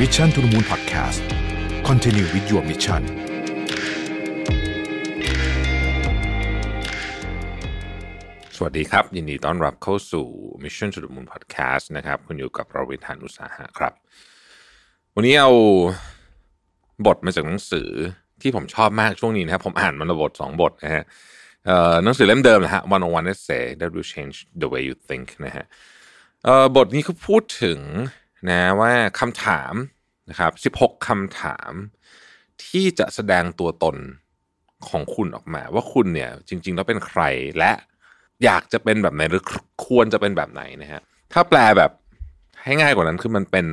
Mission to the Moon Podcast Continue with your mission สวัสดีครับ ยินดีต้อนรับเข้าสู่ Mission to the Moon Podcast นะครับ คุณอยู่กับเราวิทานอุตสาหะครับ วันนี้เอาบทมาจากหนังสือที่ผมชอบมากช่วงนี้นะครับ ผมอ่านมันละบทสองบทนะฮะหนังสือเล่มเดิมนะฮะ one on one essay that will change the way you think นะฮะบทนี้เขาพูดถึง นะว่าคำถามนะครับ 16คำถามที่จะแสดงตัวตนของคุณออกมา ว่าคุณเนี่ยจริง ๆ แล้วเป็นใครและอยากจะเป็นแบบไหนหรือควรจะเป็นแบบไหนนะฮะถ้าแปลแบบให้ง่ายกว่านั้นคือมันเป็น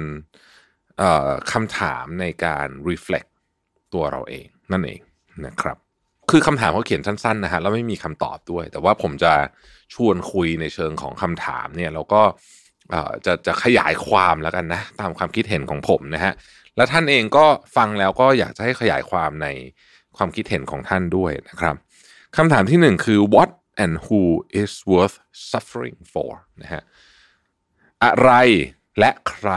คำถามในการ reflect ตัวเราเองนั่นเองนะครับ คือคำถามเขาเขียนสั้นๆนะฮะแล้วไม่มีคำตอบด้วย แต่ว่าผมจะชวนคุยในเชิงของคำถามเนี่ยแล้วก็ จะจะขยายความแล้วกันนะตามความคิดเห็นของผมนะฮะและท่านเองก็ฟังแล้วก็อยากจะให้ขยายความในความคิดเห็นของท่านด้วยนะครับคำถามที่หนึ่งคือ what and who is worth suffering for นะฮะอะไรและใคร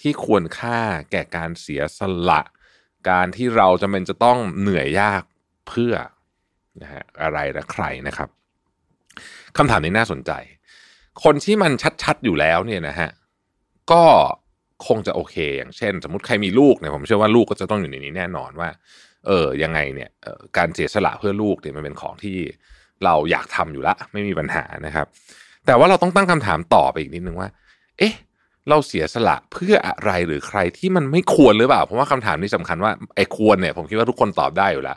ที่ควรค่าแก่การเสียสละ การที่เราจำเป็นจะต้องเหนื่อยยากเพื่อนะฮะอะไรและใครนะครับคำถามนี้น่าสนใจ คนที่มันชัดๆอยู่แล้วเนี่ยนะฮะก็คงจะโอเค อย่างเช่น สมมติใครมีลูกเนี่ยผมเชื่อว่าลูกก็จะต้องอยู่ในนี้แน่นอนว่า เออยังไงเนี่ยออการเสียสละเพื่อลูกเนี่ยมันเป็นของที่เราอยากทำอยู่ละไม่มีปัญหานะครับ แต่ว่าเราต้องตั้งคำถามต่อไปอีกนิดนึงว่า เอ๊ะ เราเสียสละเพื่ออะไรหรือใครที่มันไม่ควรหรือเปล่าเพราะว่าคำถามนี้สำคัญว่าไอ้ควรเนี่ย ผมคิดว่าทุกคนตอบได้อยู่แล้ว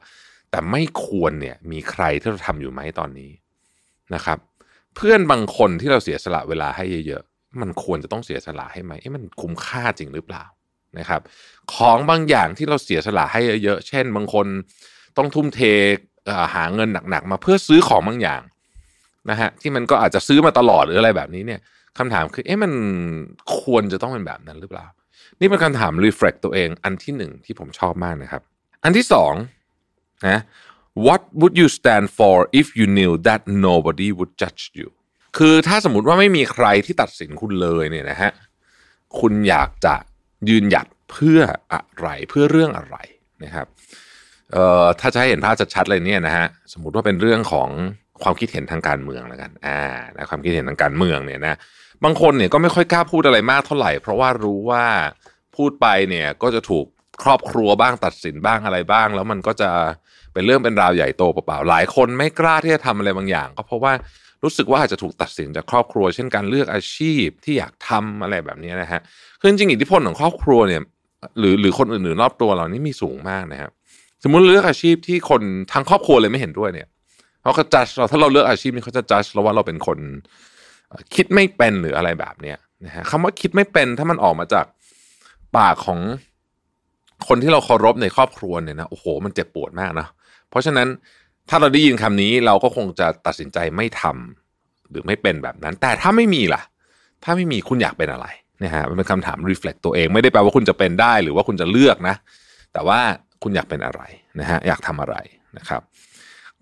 แต่ไม่ควรเนี่ย มีใครที่เราทำอยู่ไหมตอนนี้นะครับ เพื่อนบางคนที่เราเสียสละเวลาให้เยอะๆ มันควรจะต้องเสียสละให้ไหมเอ๊ะมันคุ้มค่าจริงหรือเปล่านะครับ ของบางอย่างที่เราเสียสละให้เยอะๆ เช่น บางคนต้องทุ่มเทหาเงินหนักๆ มาเพื่อซื้อของบางอย่างนะฮะที่มันก็อาจจะซื้อมาตลอดหรืออะไรแบบนี้เนี่ยคำถามคือเอ๊ะมันควรจะต้องเป็นแบบนั้นหรือเปล่า นี่เป็นคำถาม reflect ตัวเองอันที่หนึ่งที่ผมชอบมากนะครับ อันที่สองนะ what would you stand for if you knew that nobody would judge you คือถ้าสมมติว่าไม่มีใครที่ตัดสินคุณเลยเนี่ยนะฮะคุณอยากจะยืนหยัดเพื่ออะไรเพื่อเรื่องอะไรนะครับเอ่อถ้าจะให้เห็นภาพชัดๆเลยเนี่ยนะฮะสมมติว่าเป็นเรื่องของความคิดเห็นทางการเมืองแล้วกันอ่านะความคิดเห็นทางการเมืองเนี่ยนะบางคนเนี่ยก็ไม่ค่อยกล้าพูดอะไรมากเท่าไหร่ เพราะว่ารู้ว่าพูดไปเนี่ยก็จะถูกครอบครัวบ้างตัดสินบ้างอะไรบ้าง แล้วมันก็จะ เป็นเรื่องเป็นราวใหญ่โตเปล่าๆหลายคนไม่กล้าที่จะทำอะไรบางอย่าง ก็เพราะว่ารู้สึกว่าอาจจะถูกตัดสินจากครอบครัว เช่นการเลือกอาชีพที่อยากทำอะไรแบบนี้นะฮะคือจริงอิทธิพลของครอบครัวเนี่ยหรือหรือคนอื่นๆรอบตัวเรานี่มีสูงมากนะครับสมมุติเลือกอาชีพที่คนทั้งครอบครัวเลยไม่เห็นด้วยเนี่ยเขาก็จัดเราถ้าเราเลือกอาชีพนี้เขาจะจัดเราว่าเราเป็นคนคิดไม่เป็นหรืออะไรแบบเนี้ยนะฮะคำว่าคิดไม่เป็นถ้ามันออกมาจากปากของคนที่เราเคารพในครอบครัวเนี่ยนะโอ้โห มันเจ็บปวดมากนะ เพราะฉะนั้นถ้าเราได้ยินคำนี้เราก็คงจะตัดสินใจไม่ทำหรือไม่เป็นแบบนั้น แต่ถ้าไม่มีล่ะ ถ้าไม่มีคุณอยากเป็นอะไรนะฮะมันเป็นคำถาม reflect ตัวเองไม่ได้แปลว่าคุณจะเป็นได้หรือว่าคุณจะเลือกนะ แต่ว่าคุณอยากเป็นอะไรนะฮะอยากทำอะไรนะครับ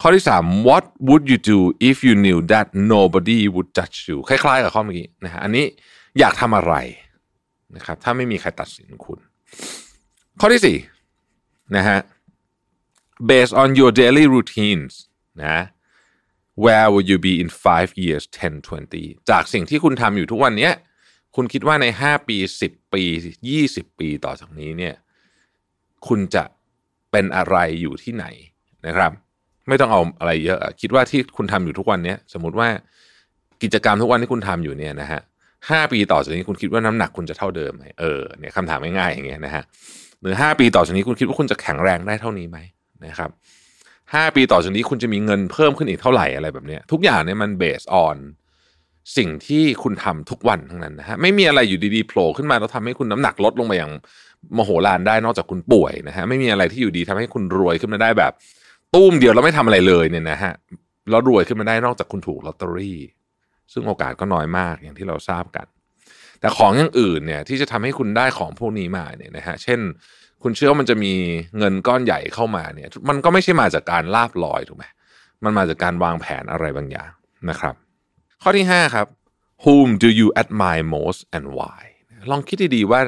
ข้อที่ 3 what would you do if you knew that nobody would judge you คล้ายๆกับข้อเมื่อกี้นะฮะอันนี้อยากทำอะไรนะครับ ถ้าไม่มีใครตัดสินคุณ ข้อที่4นะฮะ based on your daily routines นะ where will you be in 5 years 10 20 จากสิ่งที่คุณทำอยู่ทุกวันเนี้ยคุณคิดว่าใน 5 ปี 10 ปี 20 ปีต่อจากนี้เนี่ยคุณจะเป็นอะไรอยู่ที่ไหนนะครับ ไม่ต้องเอาอะไรเยอะอะคิดว่าที่คุณทำอยู่ทุกวันเนี้ยสมมติว่ากิจกรรมทุกวันที่คุณทำอยู่เนี่ยนะฮะห้าปีต่อจากนี้คุณคิดว่าน้ำหนักคุณจะเท่าเดิมไหมเออเนี่ยคำถามง่ายๆอย่างเงี้ยนะฮะหรือห้าปีต่อจากนี้คุณคิดว่าคุณจะแข็งแรงได้เท่านี้ไหม นะครับห้าปีต่อจากนี้คุณจะมีเงินเพิ่มขึ้นอีกเท่าไหร่อะไรแบบนี้ทุกอย่างเนี่ยมันเบสออนสิ่งที่คุณทำทุกวันทั้งนั้นนะฮะไม่มีอะไรอยู่ดีๆโผล่ขึ้นมาแล้วทำให้คุณน้ำหนักลดลงไปอย่างมโหฬารได้นอกจากคุณป่วยนะฮะไม่มีอะไรที่อยู่ดีทำให้คุณรวยขึ้นมาได้แบบ ตุ้มเดียวแล้วไม่ทำอะไรเลยเนี่ยนะฮะแล้วรวยขึ้นมาได้นอกจากคุณถูกลอตเตอรี่ ซึ่งโอกาสก็น้อยมากอย่างที่เราทราบกัน แต่ของอย่างอื่นเนี่ยที่จะทำให้คุณได้ของพวกนี้มาเนี่ยนะฮะเช่น คุณเชื่อว่ามันจะมีเงินก้อนใหญ่เข้ามาเนี่ย มันก็ไม่ใช่มาจากการลาบลอยถูกไหมมันมาจากการวางแผนอะไรบางอย่างนะครับ ข้อที่ 5 ครับ whom do you admire most and why ลองคิดดีๆว่า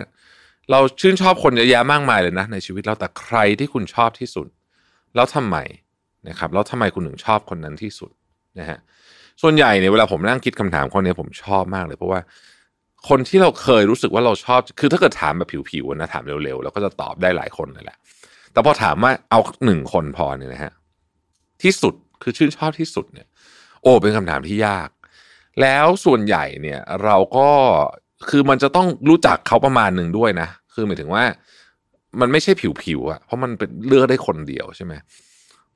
เราชื่นชอบคนเยอะแยะมากมายเลยนะ ในชีวิตเราแต่ใครที่คุณชอบที่สุด แล้วทำไมนะครับแล้วทำไมคุณถึงชอบคนนั้นที่สุดนะฮะส่วนใหญ่เนี่ยเวลาผมนั่งคิดคำถามข้อนี้ผมชอบมากเลยเพราะว่า คนที่เราเคยรู้สึกว่าเราชอบ คือถ้าเกิดถามแบบผิวๆนะถามเร็วๆเราก็จะตอบได้หลายคนเลยแหละ แต่พอถามว่าเอาหนึ่งคนพอเนี่ยนะฮะที่สุดคือชื่นชอบที่สุดเนี่ย โอ้เป็นคำถามที่ยาก แล้วส่วนใหญ่เนี่ย เราก็คือมันจะต้องรู้จักเขาประมาณหนึ่งด้วยนะ คือหมายถึงว่า มันไม่ใช่ผิวๆอะเพราะมันเป็นเลือกได้คนเดียวใช่ไหม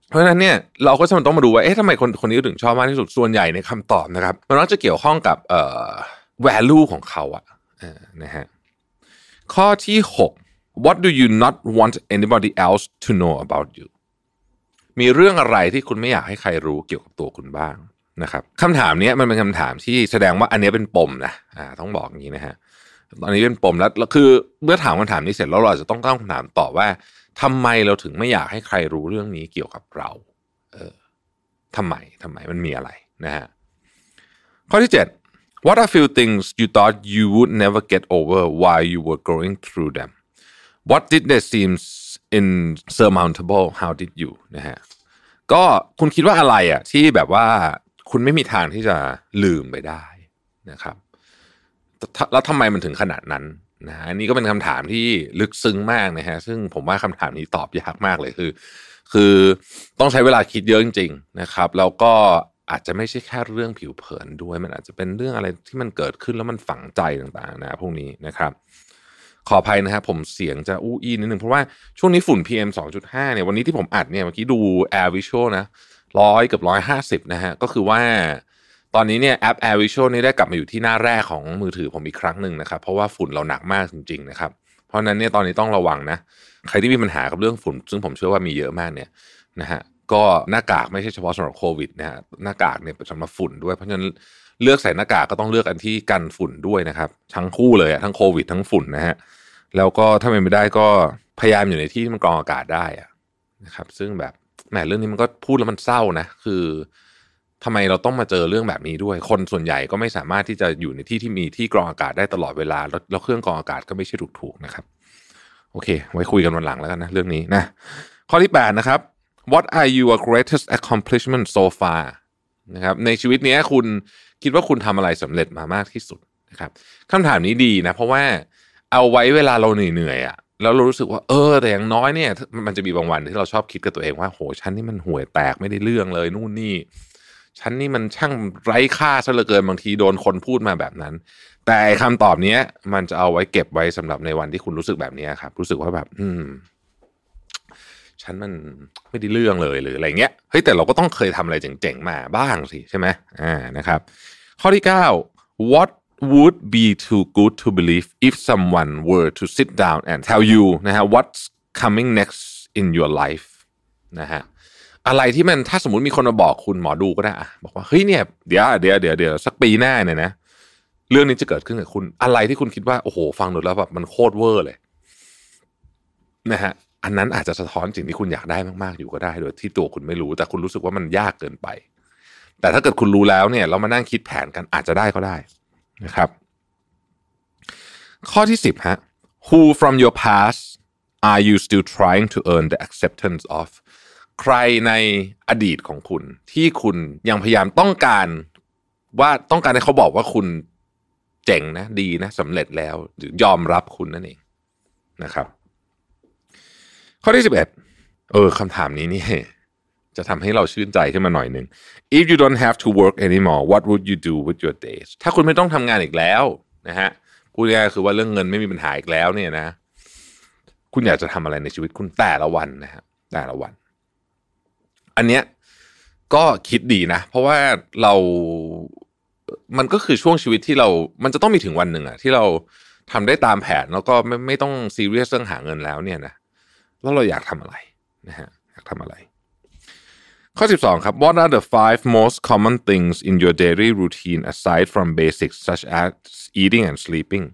เพราะฉะนั้นเนี่ยเราก็จะต้องมาดูว่าเอ๊ะทำไมคนคนนี้ถึงชอบมากที่สุดส่วนใหญ่ในคำตอบนะครับ มันมักจะเกี่ยวข้องกับเอ่อ value ของเขาอะนะฮะข้อที่ 6 what do you not want anybody else to know about you มีเรื่องอะไรที่คุณไม่อยากให้ใครรู้เกี่ยวกับตัวคุณบ้างนะครับคำถามนี้มันเป็นคำถามที่แสดงว่าอันนี้เป็นปมนะอ่าต้องบอกอย่างนี้นะฮะตอนนี้เป็นปมแล้วคือเมื่อถามคำถามนี้เสร็จแล้วเราจะต้องตั้งคำถามต่อว่าทำไมเราถึงไม่อยากให้ใครรู้เรื่องนี้เกี่ยวกับเรา เออทำไมทำไมมันมีอะไรนะฮะข้อที่ 7 What are few things you thought you would never get over while you were going through them What did they seem insurmountable How did you นะฮะก็คุณคิดว่าอะไรอะที่แบบว่าคุณไม่มีทางที่จะลืมไปได้นะครับ แล้วทำไมมันถึงขนาดนั้นนะฮะอันนี้ก็เป็นคำถามที่ลึกซึ้งมากนะฮะซึ่งผมว่าคำถามนี้ตอบยากมากเลยคือ คือต้องใช้เวลาคิดเยอะจริง ๆ นะครับ แล้วก็ อาจจะไม่ใช่แค่เรื่องผิวเผินด้วย มันอาจจะเป็นเรื่องอะไรที่มันเกิดขึ้นแล้วมันฝังใจต่างๆนะพวกนี้นะครับ ขออภัยนะครับผมเสียงจะอู้อี้นิดนึงเพราะว่าช่วงนี้ฝุ่น PM 2.5เนี่ยวันนี้ที่ผมอัดเนี่ยเมื่อกี้ดู Air Visual นะร้อยกับร้อยห้าสิบนะฮะก็คือว่าตอนนี้เนี่ยแอป Air Visual นี่ได้กลับมาอยู่ที่หน้าแรกของมือถือผมอีกครั้งหนึ่งนะครับ เพราะว่าฝุ่นเราหนักมากจริงๆนะครับ เพราะนั้นเนี่ยตอนนี้ต้องระวังนะ ใครที่มีปัญหากับเรื่องฝุ่น ซึ่งผมเชื่อว่ามีเยอะมากเนี่ยนะฮะ ก็หน้ากากไม่ใช่เฉพาะสำหรับโควิดนะฮะหน้ากากเนี่ยสำหรับฝุ่นด้วยเพราะฉะนั้นเลือกใส่หน้ากากก็ต้องเลือกอันที่กันฝุ่นด้วยนะครับทั้งคู่เลยทั้งโควิดทั้งฝุ่นนะฮะแล้วก็ถ้าเป็นไม่ได้ก็พยายามอยู่ในที่ที่มันกรองอากาศได้นะครับ ซึ่งแบบแหมเรื่องนี้มันก็พูดแล้วมันเศร้านะ คือทำไมเราต้องมาเจอเรื่องแบบนี้ด้วย คนส่วนใหญ่ก็ไม่สามารถที่จะอยู่ในที่ที่มีที่กรองอากาศได้ตลอดเวลาแล้วเครื่องกรองอากาศก็ไม่ใช่ถูกๆนะครับ โอเค ไว้คุยกันวันหลังแล้วกันนะ เรื่องนี้นะข้อที่8นะครับ what are your greatest accomplishment so far นะครับในชีวิตนี้คุณคิดว่าคุณทำอะไรสำเร็จมามากที่สุดนะครับคำถามนี้ดีนะ เพราะว่าเอาไว้เวลาเราเหนื่อยๆอะแล้วเรารู้สึกว่าเออแต่อย่างน้อยเนี่ย มันจะมีบางวันที่เราชอบคิดกับตัวเองว่าโหฉันนี่มันห่วยแตกไม่ได้เรื่องเลยนู่นนี่ฉันนี่มันช่างไร้ค่าซะเหลือเกินบางทีโดนคนพูดมาแบบนั้น แต่คำตอบนี้มันจะเอาไว้เก็บไว้สำหรับในวันที่คุณรู้สึกแบบนี้ครับ รู้สึกว่าแบบ อืม ฉันมันไม่ได้เรื่องเลยหรืออะไรเงี้ยเฮ้ยแต่เราก็ต้องเคยทำอะไรเจ๋งๆมาบ้างสิใช่ไหมอ่านะครับ ข้อที่ 9 what would be too good to believe if someone were to sit down and tell you นะฮะ what's coming next in your life นะฮะอะไรที่มันถ้าสมมติมีคนมาบอกคุณหมอดูก็ได้อะบอกว่าเฮ้ยเนี่ยเดี๋ยวเดี๋ยวเดี๋ยวเดี๋ยวสักปีหน้าเนี่ยนะเรื่องนี้จะเกิดขึ้นกับคุณอะไรที่คุณคิดว่าโอ้โห ฟังดูแล้วแบบมันโคตรเวอร์เลยนะฮะ อันนั้นอาจจะสะท้อนสิ่งที่คุณอยากได้มากๆอยู่ก็ได้ โดยที่ตัวคุณไม่รู้ แต่คุณรู้สึกว่ามันยากเกินไป แต่ถ้าเกิดคุณรู้แล้วเนี่ย เรามานั่งคิดแผนกันอาจจะได้ก็ได้นะครับ ข้อที่สิบฮะ who from your past are you still trying to earn the acceptance of ใครในอดีตของคุณ ที่คุณยังพยายามต้องการว่าต้องการให้เขาบอกว่าคุณเจ๋งนะ ดีนะสำเร็จแล้ว หรือยอมรับคุณนั่นเองนะครับ ข้อที่สิบเอ็ดเออคำถามนี้นี่จะทำให้เราชื่นใจขึ้นมาหน่อยหนึ่ง if you don't have to work anymore what would you do with your days ถ้าคุณไม่ต้องทำงานอีกแล้วนะฮะพูดง่ายคือว่าเรื่องเงินไม่มีปัญหาอีกแล้วเนี่ยนะ คุณอยากจะทำอะไรในชีวิตคุณแต่ละวันนะฮะแต่ละวัน อันเนี้ยก็คิดดีนะ เพราะว่าเรา มันก็คือช่วงชีวิตที่เรา มันจะต้องมีถึงวันหนึ่งอะที่เราทำได้ตามแผนแล้วก็ไม่ไม่ต้องซีเรียสเรื่องหาเงินแล้วเนี่ยนะ แล้วเราอยากทำอะไรนะฮะอยากทำอะไร ข้อ 12 ครับ What are the five most common things in your daily routine aside from basics such as eating and sleeping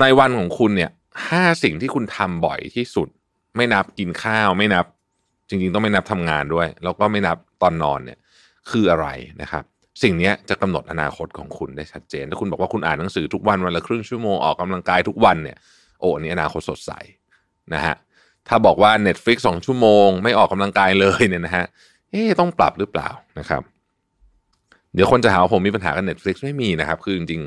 ในวันของคุณเนี่ยห้าสิ่งที่คุณทำบ่อยที่สุด ไม่นับกินข้าวไม่นับ จริงๆ ต้องไม่นับทำงานด้วย แล้วก็ไม่นับตอนนอนเนี่ยคืออะไรนะครับสิ่งนี้จะกำหนดอนาคตของคุณได้ชัดเจน ถ้าคุณบอกว่าคุณอ่านหนังสือทุกวันวันละครึ่งชั่วโมงออกกำลังกายทุกวันเนี่ย โอ้อันนี้อนาคตสดใสนะฮะ ถ้าบอกว่า Netflix สองชั่วโมง ไม่ออกกำลังกายเลยเนี่ยนะฮะเอ๊ะต้องปรับหรือเปล่านะครับ เดี๋ยวคนจะหาว่าผมมีปัญหากับ Netflix ไม่มีนะครับ คือจริง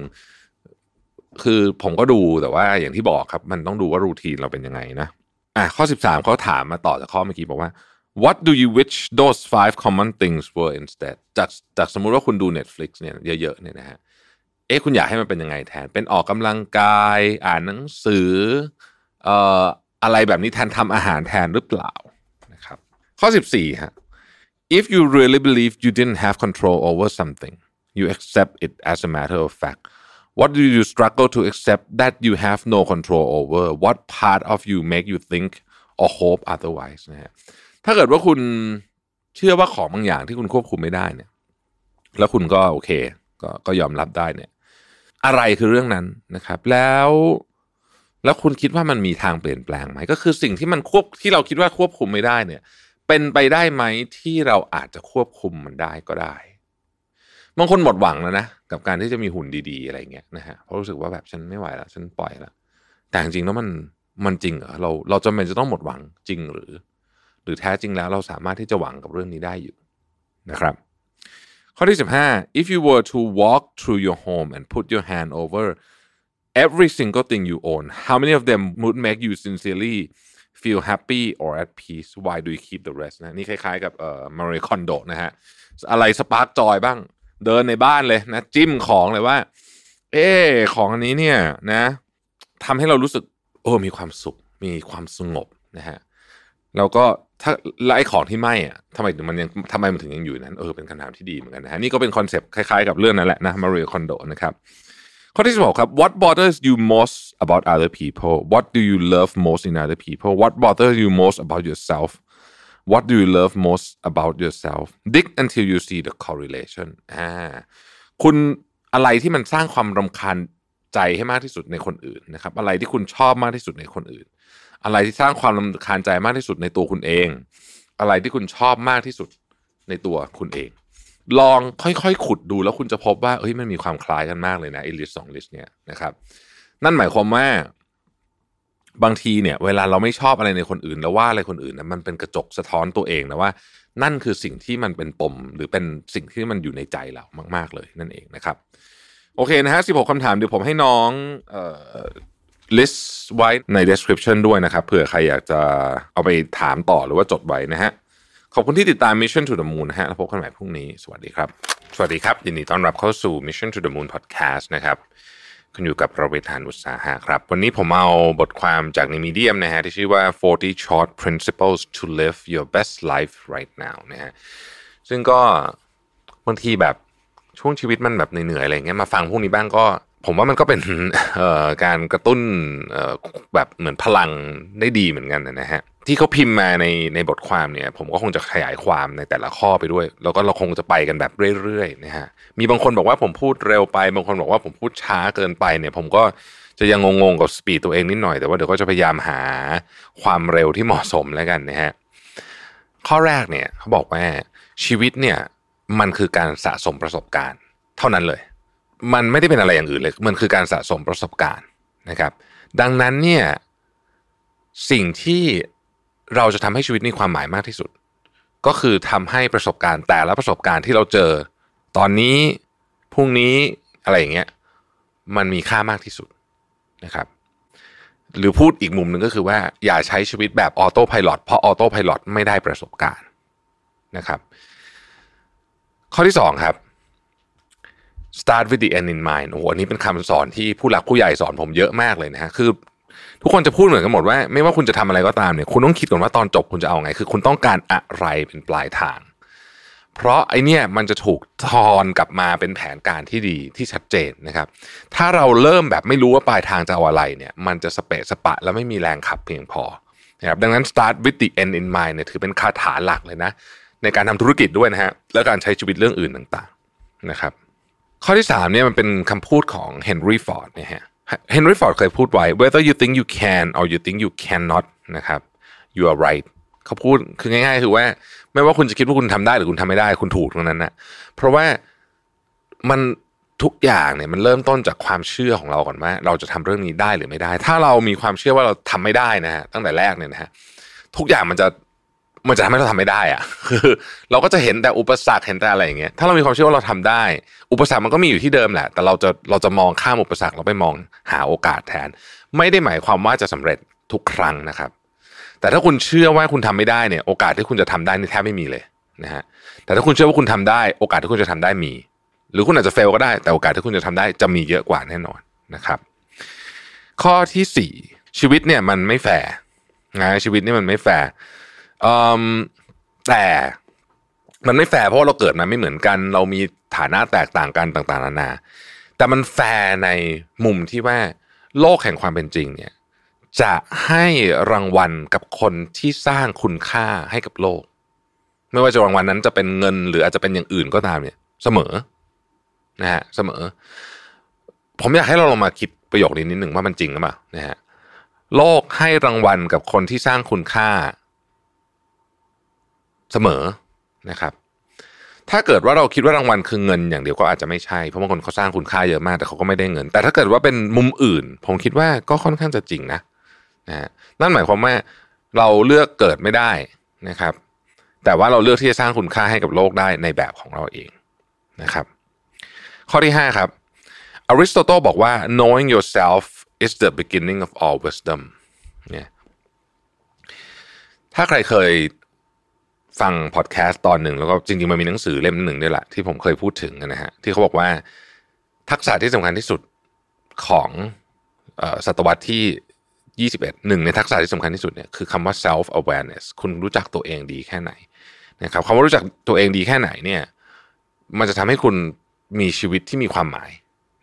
ๆ คือผมก็ดูแต่ว่าอย่างที่บอกครับ มันต้องดูว่ารูทีนเราเป็นยังไงนะอะข้อ 13เขาถามมาต่อจากข้อเมื่อกี้บอกว่า what do you wish those five common things were instead จากจากสมมุติว่าคุณดู Netflix เนี่ยเยอะๆเนี่ยนะฮะเอ๊ะคุณอยากให้มันเป็นยังไงแทน เป็นออกกำลังกาย อ่านหนังสือเอ่อ อะไรแบบนี้แทนทำอาหารแทนหรือเปล่านะครับข้อ 14ฮะ if you really believe you didn't have control over something you accept it as a matter of fact what do you struggle to accept that you have no control over what part of you make you think or hope otherwise นะฮะถ้าเกิดว่าคุณเชื่อว่าของบางอย่างที่คุณควบคุมไม่ได้เนี่ย แล้วคุณก็โอเค ก็ก็ยอมรับได้เนี่ย อะไรคือเรื่องนั้นนะครับ แล้ว แล้วคุณคิดว่ามันมีทางเปลี่ยนแปลงไหมก็คือสิ่งที่มันควบที่เราคิดว่าควบคุมไม่ได้เนี่ย เป็นไปได้ไหมที่เราอาจจะควบคุมมันได้ก็ได้บางคนหมดหวังแล้วนะกับการที่จะมีหุ่นดีๆอะไรเงี้ยนะฮะเพราะรู้สึกว่าแบบฉันไม่ไหวแล้วฉันปล่อยแล้วแต่จริงๆแล้วมันมันจริงเหรอเราเราจำเป็นจะต้องหมดหวังจริงหรือ หรือแท้จริงแล้วเราสามารถที่จะหวังกับเรื่องนี้ได้อยู่นะครับข้อที่ 15 if you were to walk through your home and put your hand over every single thing you own how many of them would make you sincerely feel happy or at peace why do you keep the rest นะนี่คล้ายๆกับเอ่อมาริคอนโดนะฮะอะไรสปาร์กจอยบ้าง เดินในบ้านเลยนะ จิ้มของเลยว่า เออของอันนี้เนี่ยนะทำให้เรารู้สึกโอ้มีความสุข มีความสงบนะฮะแล้วก็ถ้าไล่ของที่ไหม้อะทำไมมันยังทำไมมันถึงยังอยู่นั้นเออเป็นคำถามที่ดีเหมือนกันนะฮะนี่ก็เป็นคอนเซปต์คล้ายๆกับเรื่องนั้นแหละนะมาริคอนโดนะครับ ข้อที่16ครับ what bothers you most about other people what do you love most in other people what bothers you most about yourself what do you love most about yourself dig until you see the correlation อ่าคุณอะไรที่มันสร้างความรำคาญใจให้มากที่สุดในคนอื่นนะครับ อะไรที่คุณชอบมากที่สุดในคนอื่น อะไรที่สร้างความรำคาญใจมากที่สุดในตัวคุณเอง อะไรที่คุณชอบมากที่สุดในตัวคุณเอง ลองค่อยๆ ขุดดูแล้วคุณจะพบว่าเฮ้ยมันมีความคล้ายกันมากเลยนะไอ้ลิสสองลิสเนี่ยนะครับ นั่นหมายความว่า บางทีเนี่ย เวลาเราไม่ชอบอะไรในคนอื่น แล้วว่าอะไรคนอื่นนะมันเป็นกระจกสะท้อนตัวเองนะว่า นั่นคือสิ่งที่มันเป็นปม หรือเป็นสิ่งที่มันอยู่ในใจเรามาก ๆ เลยนั่นเองนะครับ โอเคนะฮะ16คำถามเดี๋ยวผมให้น้องเอ่อ list ไว้ใน description ด้วยนะครับเผื่อใครอยากจะเอาไปถามต่อหรือว่าจดไว้นะฮะ ขอบคุณที่ติดตาม Mission to the Moon นะฮะแล้วพบกันใหม่พรุ่งนี้ สวัสดีครับ สวัสดีครับ ยินดีต้อนรับเข้าสู่ Mission to the Moon Podcast นะครับคุณอยู่กับเราเวทานอุตสาหะครับ วันนี้ผมเอาบทความจากในมีเดียมนะฮะที่ชื่อว่า 40 short principles to live your best life right now นะฮะซึ่งก็บางทีแบบช่วงชีวิตมันแบบเหนื่อยๆอะไรเงี้ยมาฟังพวกนี้บ้างก็ ผมว่ามันก็เป็นการกระตุ้นแบบเหมือนพลังได้ดีเหมือนกันนะฮะ ที่เขาพิมพ์มาในในบทความเนี่ย ผมก็คงจะขยายความในแต่ละข้อไปด้วย แล้วก็เราคงจะไปกันแบบเรื่อยๆนะฮะมีบางคนบอกว่าผมพูดเร็วไป บางคนบอกว่าผมพูดช้าเกินไปเนี่ย ผมก็จะยังงงๆกับสปีดตัวเองนิดหน่อยแต่ว่าเดี๋ยวก็จะพยายามหาความเร็วที่เหมาะสมแล้วกันนะฮะข้อแรกเนี่ยเขาบอกว่าชีวิตเนี่ยมันคือการสะสมประสบการณ์ เท่านั้นเลย มันไม่ได้เป็นอะไรอย่างอื่นเลย มันคือการสะสมประสบการณ์นะครับ ดังนั้นเนี่ยสิ่งที่ เราจะทำให้ชีวิตมีความหมายมากที่สุด ก็คือทำให้ประสบการณ์แต่ละประสบการณ์ที่เราเจอ ตอนนี้พรุ่งนี้อะไรอย่างเงี้ยมันมีค่ามากที่สุดนะครับ หรือพูดอีกมุมหนึ่งก็คือว่าอย่าใช้ชีวิตแบบออโต้พายロเพราะออโต้พายロไม่ได้ประสบการณ์นะครับ ข้อที่สองครับ start with the end in mind โอ้โหอันนี้เป็นคำสอนที่ผู้หลักผู้ใหญ่สอนผมเยอะมากเลยนะฮะ คือ ทุกคนจะพูดเหมือนกันหมดว่า ไม่ว่าคุณจะทำอะไรก็ตามเนี่ยคุณต้องคิดก่อนว่าตอนจบคุณจะเอาไง คือคุณต้องการอะไรเป็นปลายทาง เพราะไอเนี่ยมันจะถูกทอนกลับมาเป็นแผนการที่ดีที่ชัดเจนนะครับ ถ้าเราเริ่มแบบไม่รู้ว่าปลายทางจะเอาอะไรเนี่ยมันจะสเปะสปะ แล้วไม่มีแรงขับเพียงพอนะครับดังนั้น start with the end in mind เนี่ยถือเป็นคาถาหลักเลยนะ ในการทำธุรกิจด้วยนะฮะและการใช้ชีวิตเรื่องอื่นต่างๆนะครับ ข้อที่สามเนี่ยมันเป็นคำพูดของเฮนรี่ฟอร์ดเนะฮะ เฮนรี่ฟอร์ดเคยพูดไว้ whether you think you can or you think you cannot นะครับ you are right เขาพูดคือง่าย ๆ คือว่า ไม่ว่าคุณจะคิดว่าคุณทำได้หรือคุณทำไม่ได้คุณถูกตรงนั้นนะเพราะว่ามันทุกอย่างเนี่ยมันเริ่มต้นจากความเชื่อของเราก่อนว่าเราจะทำเรื่องนี้ได้หรือไม่ได้ ถ้าเรามีความเชื่อว่าเราทำไม่ได้นะฮะตั้งแต่แรกเนี่ยนะฮะทุกอย่างมันจะ มันจะทำให้เราทำไม่ได้อะคือเราก็จะเห็นแต่อุปสรรคเห็นแต่อะไรอย่างเงี้ยถ้าเรามีความเชื่อว่าเราทำได้ อุปสรรคมันก็มีอยู่ที่เดิมแหละ แต่เราจะเราจะมองข้ามอุปสรรคเราไปมองหาโอกาสแทน ไม่ได้หมายความว่าจะสำเร็จทุกครั้งนะครับ แต่ถ้าคุณเชื่อว่าคุณทำไม่ได้เนี่ย โอกาสที่คุณจะทำได้นี่แทบไม่มีเลยนะฮะแต่ถ้าคุณเชื่อว่าคุณทำได้ โอกาสที่คุณจะทำได้มี หรือคุณอาจจะ fail ก็ได้ แต่โอกาสที่คุณจะทำได้จะมีเยอะกว่าแน่นอนนะครับ ข้อที่สี่ชีวิตเนี่ยมันไม่แฟร์นะชีวิตนี่มันไม่แฟร์ แต่มันไม่แฟร์เพราะเราเกิดมาไม่เหมือนกัน เรามีฐานะแตกต่างกันต่างๆนานา แต่มันแฟร์ในมุมที่ว่าโลกแห่งความเป็นจริงเนี่ยจะให้รางวัลกับคนที่สร้างคุณค่าให้กับโลก ไม่ว่าจะรางวัลนั้นจะเป็นเงินหรืออาจจะเป็นอย่างอื่นก็ตามเนี่ย เสมอนะฮะเสมอ ผมอยากให้เราลองมาคิดประโยคนี้นิดหนึ่งว่ามันจริงหรือเปล่านะฮะโลกให้รางวัลกับคนที่สร้างคุณค่า เสมอนะครับ ถ้าเกิดว่าเราคิดว่ารางวัลคือเงิน อย่างเดียวก็อาจจะไม่ใช่ เพราะบางคนเขาสร้างคุณค่าเยอะมากแต่เขาก็ไม่ได้เงิน แต่ถ้าเกิดว่าเป็นมุมอื่น ผมคิดว่าก็ค่อนข้างจะจริงนะนะนั่นหมายความว่าเราเลือกเกิดไม่ได้นะครับ แต่ว่าเราเลือกที่จะสร้างคุณค่าให้กับโลกได้ในแบบของเราเองนะครับ ข้อที่ 5 ครับอริสโตเติลบอกว่า knowing yourself is the beginning of all wisdom เนี่ยถ้าใครเคย ฟังพอดแคสต์ตอนหนึ่งแล้วก็จริงๆมันมีหนังสือเล่มหนึ่งด้วยแหละที่ผมเคยพูดถึงนะฮะที่เขาบอกว่าทักษะที่สำคัญที่สุดของศตวรรษที่ 21หนึ่งในทักษะที่สำคัญที่สุดเนี่ยคือคำว่า self awareness คุณรู้จักตัวเองดีแค่ไหนนะครับคำว่ารู้จักตัวเองดีแค่ไหนเนี่ยมันจะทำให้คุณมีชีวิตที่มีความหมาย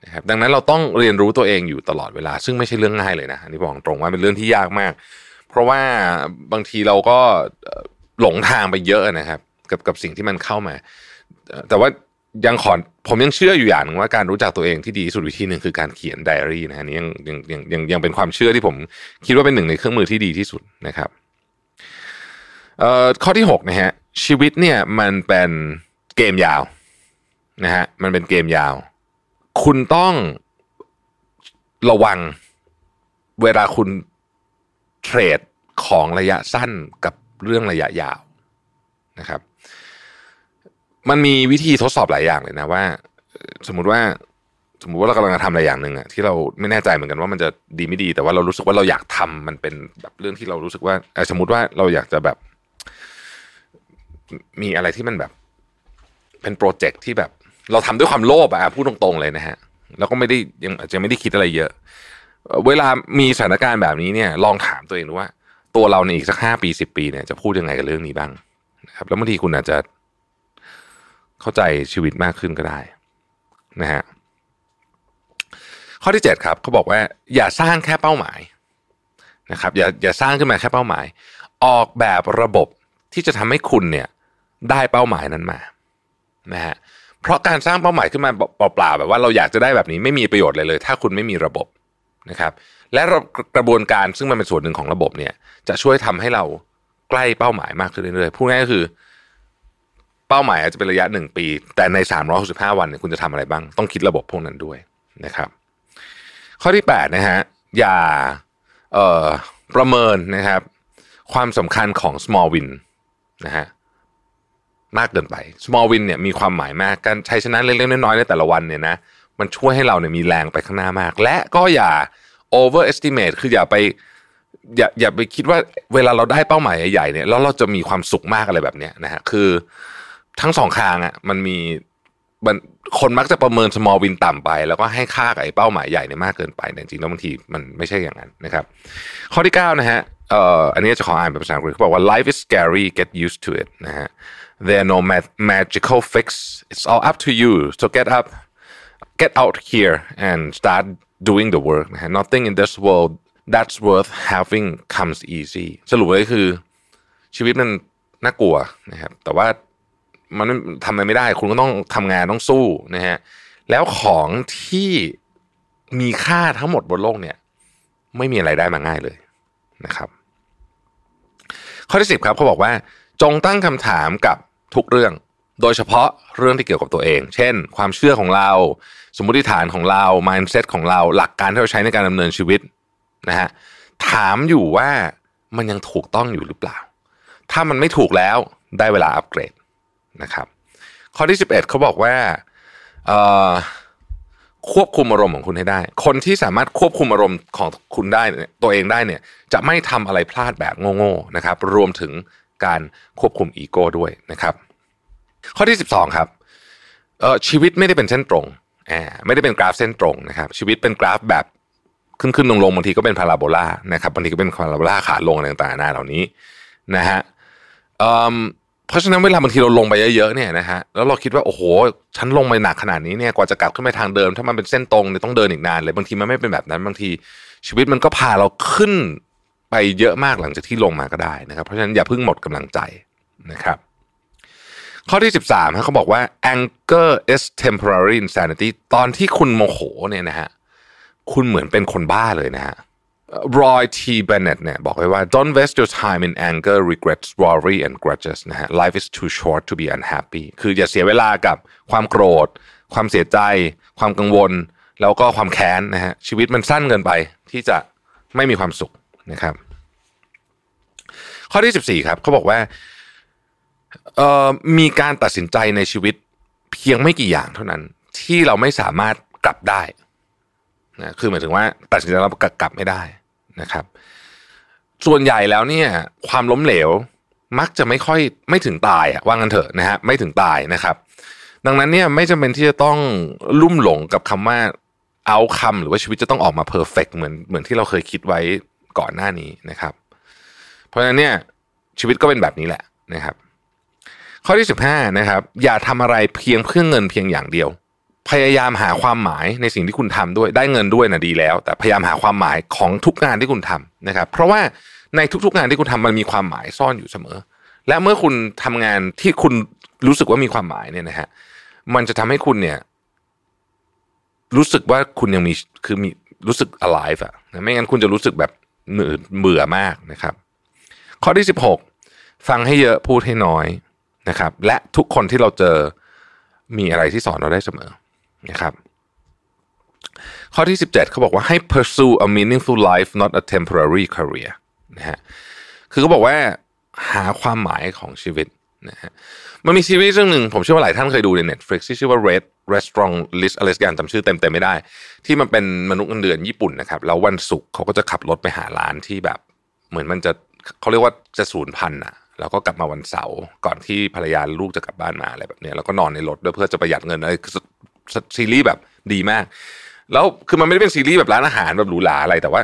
นะครับดังนั้นเราต้องเรียนรู้ตัวเองอยู่ตลอดเวลา ซึ่งไม่ใช่เรื่องง่ายเลยนะอันนี้บอกตรงว่าเป็นเรื่องที่ยากมาก เพราะว่าบางทีเราก็ หลงทางไปเยอะนะครับ กับกับสิ่งที่มันเข้ามา แต่ว่ายังขอผมยังเชื่ออยู่อย่างนึงว่าการรู้จักตัวเองที่ดีสุดวิธีหนึ่งคือการเขียนไดอารี่นะฮะนี้ยังยังยังยังยังเป็นความเชื่อที่ผมคิดว่าเป็นหนึ่งในเครื่องมือที่ดีที่สุดนะครับเอ่อข้อที่หกนะฮะชีวิตเนี่ยมันเป็นเกมยาวนะฮะมันเป็นเกมยาว คุณต้องระวังเวลาคุณเทรดของระยะสั้นกับ เรื่องระยะยาวนะครับ มันมีวิธีทดสอบหลายอย่างเลยนะว่า สมมุติว่าสมมุติว่าเรากำลังจะทำอะไรอย่างหนึ่งอะที่เราไม่แน่ใจเหมือนกันว่ามันจะดีไม่ดี แต่ว่าเรารู้สึกว่าเราอยากทำมันเป็นแบบเรื่องที่เรารู้สึกว่าสมมติว่าเราอยากจะแบบ มีอะไรที่มันแบบ เป็นโปรเจกต์ที่แบบ เราทำด้วยความโลภอะพูดตรงๆเลยนะฮะ แล้วก็ไม่ได้ยังอาจจะไม่ได้คิดอะไรเยอะ เวลามีสถานการณ์แบบนี้เนี่ย ลองถามตัวเองดูว่า ตัวเราในอีกสักห้าปีสิบปีเนี่ยจะพูดยังไงกับเรื่องนี้บ้างนะครับ แล้วบางทีคุณอาจจะเข้าใจชีวิตมากขึ้นก็ได้นะฮะข้อที่เจ็ดครับเขาบอกว่า อย่าสร้างแค่เป้าหมายนะครับอย่าอย่าสร้างขึ้นมาแค่เป้าหมาย ออกแบบระบบที่จะทำให้คุณเนี่ยได้เป้าหมายนั้นมานะฮะเพราะการสร้างเป้าหมายขึ้นมาเปล่าๆแบบว่าเราอยากจะได้แบบนี้ไม่มีประโยชน์เลยเลย ถ้าคุณไม่มีระบบ นะครับและกระบวนการซึ่งมันเป็นส่วนหนึ่งของระบบเนี่ยจะช่วยทำให้เราใกล้เป้าหมายมากขึ้นเรื่อยๆพูดง่ายก็คือ เป้าหมายอาจจะเป็นระยะหนึ่งปี แต่ในสามร้อยหกสิบห้าวันเนี่ยคุณจะทำอะไรบ้าง ต้องคิดระบบพวกนั้นด้วยนะครับ ข้อที่แปดนะฮะอย่าเอ่อประเมินนะครับ ความสำคัญของ small win นะฮะมากเกินไป small win เนี่ยมีความหมายมากการใช้ชนะเล็กๆน้อยๆในแต่ละวันเนี่ยนะ มันช่วยให้เราเนี่ยมีแรงไปข้างหน้ามาก และก็อย่า overestimate คืออย่าไปอย่าอย่าไปคิดว่าเวลาเราได้เป้าหมายใหญ่ๆเนี่ยแล้วเราจะมีความสุขมากอะไรแบบเนี้ยนะฮะคือทั้งสองทางอะมันมีมันคนมักจะประเมิน small win ต่ำไป แล้วก็ให้ค่ากับไอ้เป้าหมายใหญ่เนี่ยมากเกินไปแต่จริงๆแล้วบางทีมันไม่ใช่อย่างนั้นนะครับ ข้อที่ 9 นะฮะเอ่ออันนี้จะขออ่านเป็นภาษาอังกฤษเขาบอกว่า life is scary get used to it นะฮะ there no magical fix it's all up to you so get up get out here and start doing the work นะฮะ nothing in this world that's worth having comes easy สรุปเลยคือ ชีวิตมันน่ากลัวนะครับแต่ว่ามันทำอะไรไม่ได้ คุณก็ต้องทำงานต้องสู้นะฮะแล้วของที่มีค่าทั้งหมดบนโลกเนี่ย ไม่มีอะไรได้มาง่ายเลยนะครับ ข้อที่สิบครับเขาบอกว่า จงตั้งคำถามกับทุกเรื่อง โดยเฉพาะเรื่องที่เกี่ยวกับตัวเอง เช่น ความเชื่อของเรา สมมติฐานของเรา mindset ของเราหลักการที่เราใช้ในการดำเนินชีวิตนะฮะถามอยู่ว่ามันยังถูกต้องอยู่หรือเปล่า ถ้ามันไม่ถูกแล้วได้เวลาอัปเกรดนะครับ ข้อที่ 11เขาบอกว่าควบคุมอารมณ์ของคุณให้ได้ คนที่สามารถควบคุมอารมณ์ของคุณได้ตัวเองได้เนี่ยจะไม่ทำอะไรพลาดแบบโง่ๆนะครับ รวมถึงการควบคุมอีโก้ด้วยนะครับ ข้อที่ 12 ครับชีวิตไม่ได้เป็นเส้นตรง อ่าไม่ได้เป็นกราฟเส้นตรงนะครับ ชีวิตเป็นกราฟแบบขึ้นขึ้นลงลงบางทีก็เป็นพาราโบลานะครับบางทีก็เป็นพาราโบลาขาลงอะไรต่างๆนาเหล่านี้นะฮะเพราะฉะนั้นเวลาบางทีเราลงไปเยอะๆเนี่ยนะฮะแล้วเราคิดว่าโอ้โหฉันลงไปหนักขนาดนี้เนี่ยกว่าจะกลับขึ้นไปทางเดิม ถ้ามันเป็นเส้นตรงเนี่ยต้องเดินอีกนานเลยบางทีมันไม่เป็นแบบนั้นบางทีชีวิตมันก็พาเราขึ้นไปเยอะมากหลังจากที่ลงมาก็ได้นะครับ เพราะฉะนั้นอย่าเพิ่งหมดกำลังใจนะครับ ข้อที่ 13เขาบอกว่า anger is temporary insanity ตอนที่คุณโมโหเนี่ยนะฮะคุณเหมือนเป็นคนบ้าเลยนะฮะรอยทีเบเนตเนี่ยบอกไว้ว่า don't waste your time in anger regrets worry and grudges นะฮะ life is too short to be unhappy คืออย่าเสียเวลากับความโกรธ ความเสียใจ ความกังวล แล้วก็ความแค้นนะฮะชีวิตมันสั้นเกินไปที่จะไม่มีความสุขนะครับ ข้อที่ 14 ครับเขาบอกว่า มีการตัดสินใจในชีวิตเพียงไม่กี่อย่างเท่านั้น ที่เราไม่สามารถกลับได้นะคือหมายถึงว่าตัดสินใจแล้วกลับไม่ได้นะครับ ส่วนใหญ่แล้วเนี่ย ความล้มเหลวมักจะไม่ค่อยไม่ถึงตายว่างันเถอะนะฮะไม่ถึงตายนะครับ ดังนั้นเนี่ยไม่จำเป็นที่จะต้องลุ่มหลงกับคำว่าเอาคำหรือว่าชีวิตจะต้องออกมาเพอร์เฟกเหมือนเหมือนที่เราเคยคิดไว้ก่อนหน้านี้นะครับ เพราะฉะนั้นเนี่ยชีวิตก็เป็นแบบนี้แหละนะครับ ข้อที่สิบห้านะครับอย่าทำอะไรเพียงเพื่อเงินเพียงอย่างเดียว พยายามหาความหมายในสิ่งที่คุณทำด้วยได้เงินด้วยนะดีแล้ว แต่พยายามหาความหมายของทุกงานที่คุณทำนะครับ เพราะว่าในทุกๆงานที่คุณทำมันมีความหมายซ่อนอยู่เสมอ และเมื่อคุณทำงานที่คุณรู้สึกว่ามีความหมายเนี่ยนะฮะมันจะทำให้คุณเนี่ย รู้สึกว่าคุณยังมีคือมีรู้สึก alive อะนะไม่งั้นคุณจะรู้สึกแบบเบื่อมากนะครับ ข้อที่สิบหกฟังให้เยอะพูดให้น้อย นะครับ และทุกคนที่เราเจอมีอะไรที่สอนเราได้เสมอนะครับ ข้อที่ 17เขาบอกว่าให้ pursue a meaningful life not a temporary career นะฮะคือเขาบอกว่าหาความหมายของชีวิตนะฮะมันมีซีรีส์เรื่องหนึ่งผมเชื่อว่าหลายท่านเคยดูใน Netflix ที่ชื่อว่า Red Restaurant List อะไรสักอย่างจำชื่อเต็มๆไม่ได้ ที่มันเป็นมนุษย์เงินเดือนญี่ปุ่นนะครับแล้ววันศุกร์เขาก็จะขับรถไปหาร้านที่แบบ เหมือนมันจะเขาเรียกว่าจะสูญพันธุ์อะ แล้วก็กลับมาวันเสาร์ก่อนที่ภรรยาลูกจะกลับบ้านมาอะไรแบบนี้แล้วก็นอนในรถด้วยเพื่อจะประหยัดเงินอะไรซีรีส์แบบดีมาก แล้วคือมันไม่ได้เป็นซีรีส์แบบร้านอาหารแบบหรูหราอะไรแต่ว่า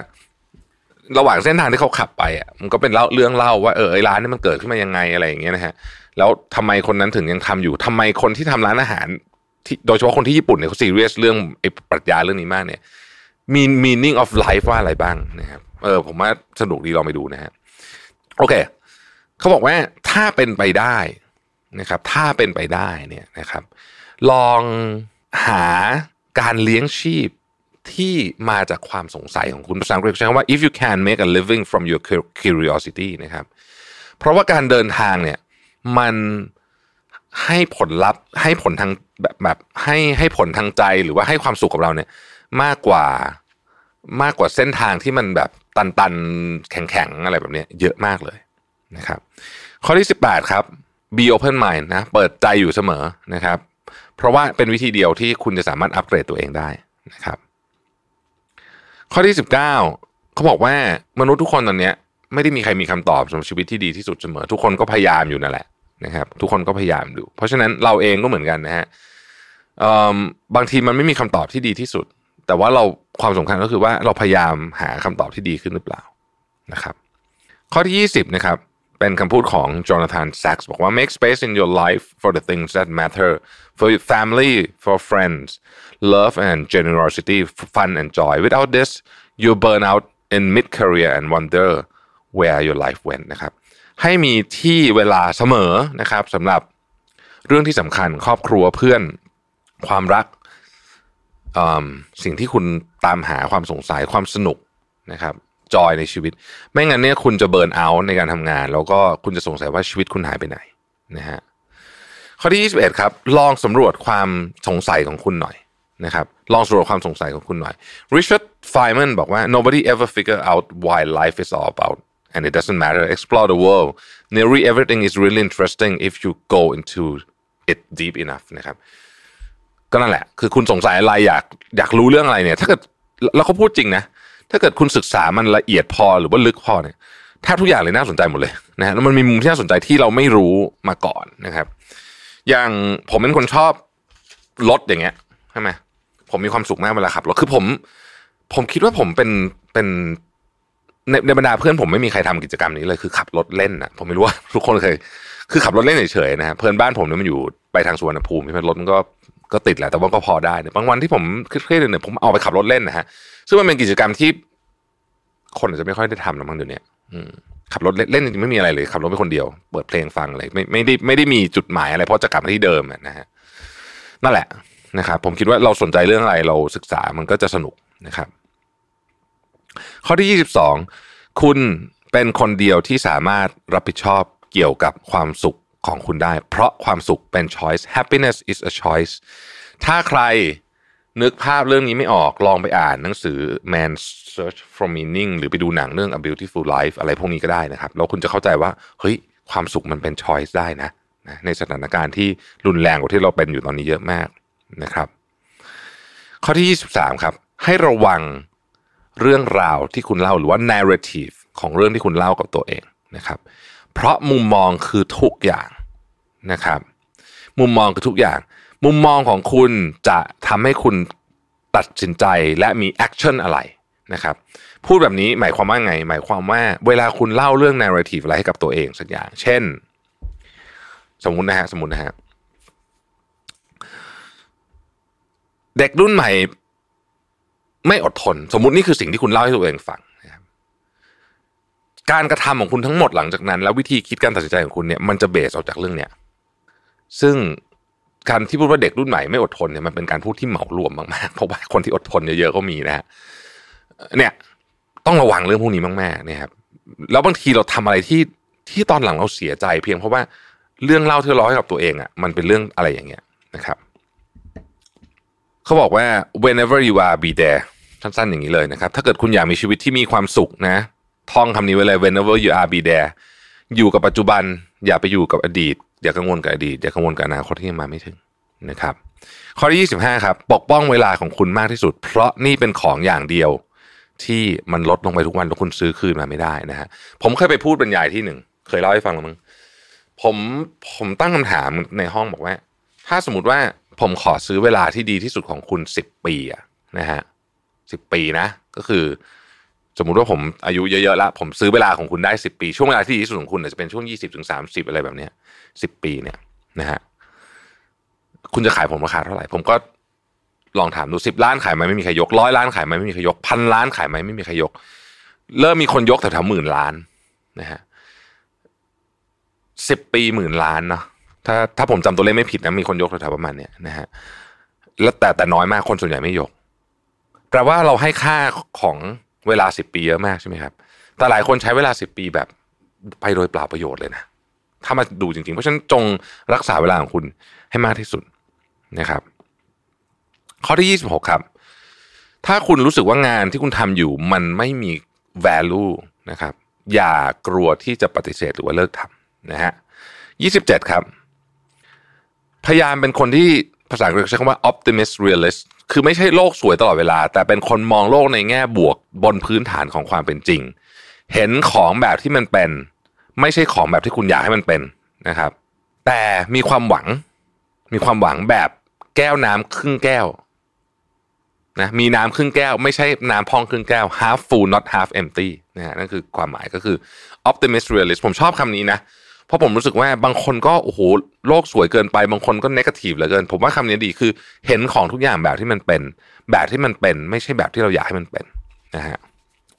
ระหว่างเส้นทางที่เขาขับไปอะมันก็เป็นเล่าเรื่องเล่าว่าเออไอ้ร้านนี้มันเกิดขึ้นมายังไงอะไรอย่างเงี้ยนะฮะแล้วทำไมคนนั้นถึงยังทำอยู่ทำไมคนที่ทำร้านอาหารที่โดยเฉพาะคนที่ญี่ปุ่นเนี่ยเขาซีเรียสเรื่องไอ้ปรัชญาเรื่องนี้มากเนี่ยมี meaning of life ว่าอะไรบ้างนะครับเออผมว่าสนุกดีลองไปดูนะฮะโอเค เขาบอกว่าถ้าเป็นไปได้นะครับ ถ้าเป็นไปได้เนี่ยนะครับ ลองหาการเลี้ยงชีพที่มาจากความสงสัยของคุณภาษาอังกฤษใช้คำว่า if you can make a living from your curiosity นะครับ เพราะว่าการเดินทางเนี่ยมันให้ผลลัพธ์ให้ผลทางแบบแบบให้ให้ผลทางใจหรือว่าให้ความสุขกับเราเนี่ย มากกว่ามากกว่าเส้นทางที่มันแบบตันตันแข็งแข็งอะไรแบบนี้เยอะมากเลย นะครับ ข้อที่ 18 ครับ be open mind นะ เปิดใจอยู่เสมอนะครับ เพราะว่าเป็นวิธีเดียวที่คุณจะสามารถอัปเกรดตัวเองได้นะครับ ข้อที่ 19เขาบอกว่ามนุษย์ทุกคนตอนนี้ไม่ได้มีใครมีคำตอบสำหรับชีวิตที่ดีที่สุดเสมอ ทุกคนก็พยายามอยู่นั่นแหละนะครับทุกคนก็พยายามดู เพราะฉะนั้นเราเองก็เหมือนกันนะฮะบางทีมันไม่มีคำตอบที่ดีที่สุด แต่ว่าเราความสำคัญก็คือว่าเราพยายามหาคำตอบที่ดีขึ้นหรือเปล่านะครับ ข้อที่ 20นะครับ เป็นคำพูดของจอนาธานแซกส์บอกว่า make space in your life for the things that matter for family for friends love and generosity fun and joy without this you burn out in mid career and wonder where your life went นะครับให้มีที่เวลาเสมอนะครับสำหรับเรื่องที่สำคัญครอบครัวเพื่อนความรักสิ่งที่คุณตามหาความสงสัยความสนุกนะครับ จอยในชีวิต ไม่งั้นเนี่ยคุณจะเบิร์นเอาท์ในการทำงาน แล้วก็คุณจะสงสัยว่าชีวิตคุณหายไปไหนนะฮะข้อที่21ครับ ลองสำรวจความสงสัยของคุณหน่อยนะครับลองสำรวจความสงสัยของคุณหน่อย Richard Feynman บอกว่า nobody ever figure out why life is all about and it doesn't matter explore the world nearly everything is really interesting if you go into it deep enough นะครับก็นั่นแหละ คือคุณสงสัยอะไรอยากอยากรู้เรื่องอะไรเนี่ย ถ้าเกิดแล้วเขาพูดจริงนะ ถ้าเกิดคุณศึกษามันละเอียดพอหรือว่าลึกพอเนี่ยแทบทุกอย่างเลยน่าสนใจหมดเลยนะฮะแล้วมันมีมุมที่น่าสนใจที่เราไม่รู้มาก่อนนะครับ อย่างผมเป็นคนชอบรถอย่างเงี้ยใช่ไหมผมมีความสุขมากเวลาขับรถคือผม ผมคิดว่าผมเป็นเป็นในในบรรดาเพื่อนผมไม่มีใครทำกิจกรรมนี้เลยคือขับรถเล่นนะผมไม่รู้ว่าทุกคนเคยคือขับรถเล่นเฉยๆนะฮะเพื่อนบ้านผมเนี่ยมันอยู่ไปทางสุวรรณภูมิที่รถมันก็ก็ติดแหละแต่ว่าก็พอได้เนี่ยบางวันที่ผมเครียดๆเนี่ยผมเอาไปขับรถเล่นนะฮะ ซึ่งมันเป็นกิจกรรมที่ คนอาจจะไม่ค่อยได้ทำนะมั้งเดี๋ยวนี้ขับรถเล่นจริงไม่มีอะไรเลยขับรถไปคนเดียว เปิดเพลงฟังอะไรไม่ไม่ได้ไม่ได้มีจุดหมายอะไร เพราะจะกลับมาที่เดิมนะฮะนั่นแหละนะครับผมคิดว่าเราสนใจเรื่องอะไรเราศึกษามันก็จะสนุกนะครับ ข้อที่ 22 คุณเป็นคนเดียวที่สามารถรับผิดชอบเกี่ยวกับความสุขของคุณได้ เพราะความสุขเป็น choice happiness is a choice ถ้าใคร นึกภาพเรื่องนี้ไม่ออกลองไปอ่านหนังสือ Man Search for Meaning หรือไปดูหนังเรื่อง A Beautiful Life อะไรพวกนี้ก็ได้นะครับ แล้วคุณจะเข้าใจว่า เฮ้ย ความสุขมันเป็น choice ได้นะนะในสถานการณ์ที่รุนแรงกว่าที่เราเป็นอยู่ตอนนี้เยอะมากนะครับ ข้อที่ 23 ครับ ให้ระวังเรื่องราวที่คุณเล่าหรือว่า narrative ของเรื่องที่คุณเล่ากับตัวเองนะครับ เพราะมุมมองคือทุกอย่างนะครับ มุมมองคือทุกอย่าง มุมมองของคุณจะทำให้คุณตัดสินใจและมี action อะไรนะครับพูดแบบนี้หมายความว่าไง หมายความว่าเวลาคุณเล่าเรื่อง narrative อะไรให้กับตัวเองสักอย่าง เช่น สมมุตินะฮะสมมุตินะฮะเด็กรุ่นใหม่ไม่อดทน สมมุตินี่คือสิ่งที่คุณเล่าให้ตัวเองฟังนะครับการกระทำของคุณทั้งหมดหลังจากนั้น แล้ววิธีคิดการตัดสินใจของคุณเนี่ยมันจะเบสออกจากเรื่องเนี้ยซึ่ง การที่พูดว่าเด็กรุ่นใหม่ไม่อดทนเนี่ยมันเป็นการพูดที่เหมารวมมากๆเพราะว่าคนที่อดทนเยอะๆก็มีนะฮะเนี่ย ต้องระวังเรื่องพวกนี้มากๆเนี่ยครับแล้วบางทีเราทำอะไรที่ที่ตอนหลังเราเสียใจ เพียงเพราะว่าเรื่องเล่าที่เราให้กับตัวเองอะ มันเป็นเรื่องอะไรอย่างเงี้ยนะครับเขาบอกว่า whenever you are be there สั้นๆอย่างนี้เลยนะครับ ถ้าเกิดคุณอยากมีชีวิตที่มีความสุขนะ ท่องคำนี้ไว้เลย whenever you are be there อยู่กับปัจจุบัน อย่าไปอยู่กับอดีต อย่ากังวลกับอดีตอย่ากังวลกับอนาคตที่ยังมาไม่ถึงนะครับ ข้อที่ 25 ครับ ปกป้องเวลาของคุณมากที่สุด เพราะนี่เป็นของอย่างเดียวที่มันลดลงไปทุกวันแล้วคุณซื้อคืนมาไม่ได้นะฮะผมเคยไปพูดบรรยายที่หนึ่งเคยเล่าให้ฟังแล้วมั้งผมผมตั้งคำถามในห้องบอกว่า ถ้าสมมติว่าผมขอซื้อเวลาที่ดีที่สุดของคุณสิบปีอะนะฮะสิบปีนะ ก็คือ สมมุติว่าผมอายุเยอะๆแล้วผมซื้อเวลาของคุณได้สิบปี ช่วงเวลาที่ดีที่สุดของคุณจะเป็นช่วงยี่สิบถึงสามสิบอะไรแบบเนี้ยสิบปีเนี่ยนะฮะคุณจะขายผมราคาเท่าไหร่ ผมก็ลองถามดูสิบล้านขายไหมไม่มีใครยกร้อยล้านขายไหมไม่มีใครยกพันล้านขายไหมไม่มีใครยก เริ่มมีคนยกแถวๆหมื่นล้านนะฮะสิบปีหมื่นล้านเนาะถ้าถ้าผมจำตัวเลขไม่ผิดนะมีคนยกแถวๆประมาณเนี้ยนะฮะแล้วแต่แต่น้อยมากคนส่วนใหญ่ไม่ยกแปลว่าเราให้ค่าของ เวลาสิบปีเยอะมากใช่ไหมครับ แต่หลายคนใช้เวลาสิบปีแบบไปโดยเปล่าประโยชน์เลยนะ ถ้ามาดูจริงๆ เพราะฉะนั้นจงรักษาเวลาของคุณให้มากที่สุดนะครับ ข้อที่ยี่สิบหกครับ ถ้าคุณรู้สึกว่างานที่คุณทำอยู่มันไม่มี value นะครับ อย่ากลัวที่จะปฏิเสธหรือว่าเลิกทำนะฮะยี่สิบเจ็ดครับ พยายามเป็นคนที่ภาษาอังกฤษใช้คำว่า optimist realist คือไม่ใช่โลกสวยตลอดเวลา แต่เป็นคนมองโลกในแง่บวกบนพื้นฐานของความเป็นจริง เห็นของแบบที่มันเป็น ไม่ใช่ของแบบที่คุณอยากให้มันเป็นนะครับ แต่มีความหวัง มีความหวังแบบแก้วน้ำครึ่งแก้วนะมีน้ำครึ่งแก้ว ไม่ใช่น้ำพองครึ่งแก้ว half full not half empty นะฮะนั่นคือความหมายก็คือ optimist realist ผมชอบคำนี้นะเพราะผมรู้สึกว่าบางคนก็โอ้โหโลกสวยเกินไปบางคนก็นกาทีฟเหลือเกิน ผมว่าคำนี้ดีคือ เห็นของทุกอย่างแบบที่มันเป็น แบบที่มันเป็น ไม่ใช่แบบที่เราอยากให้มันเป็นนะฮะ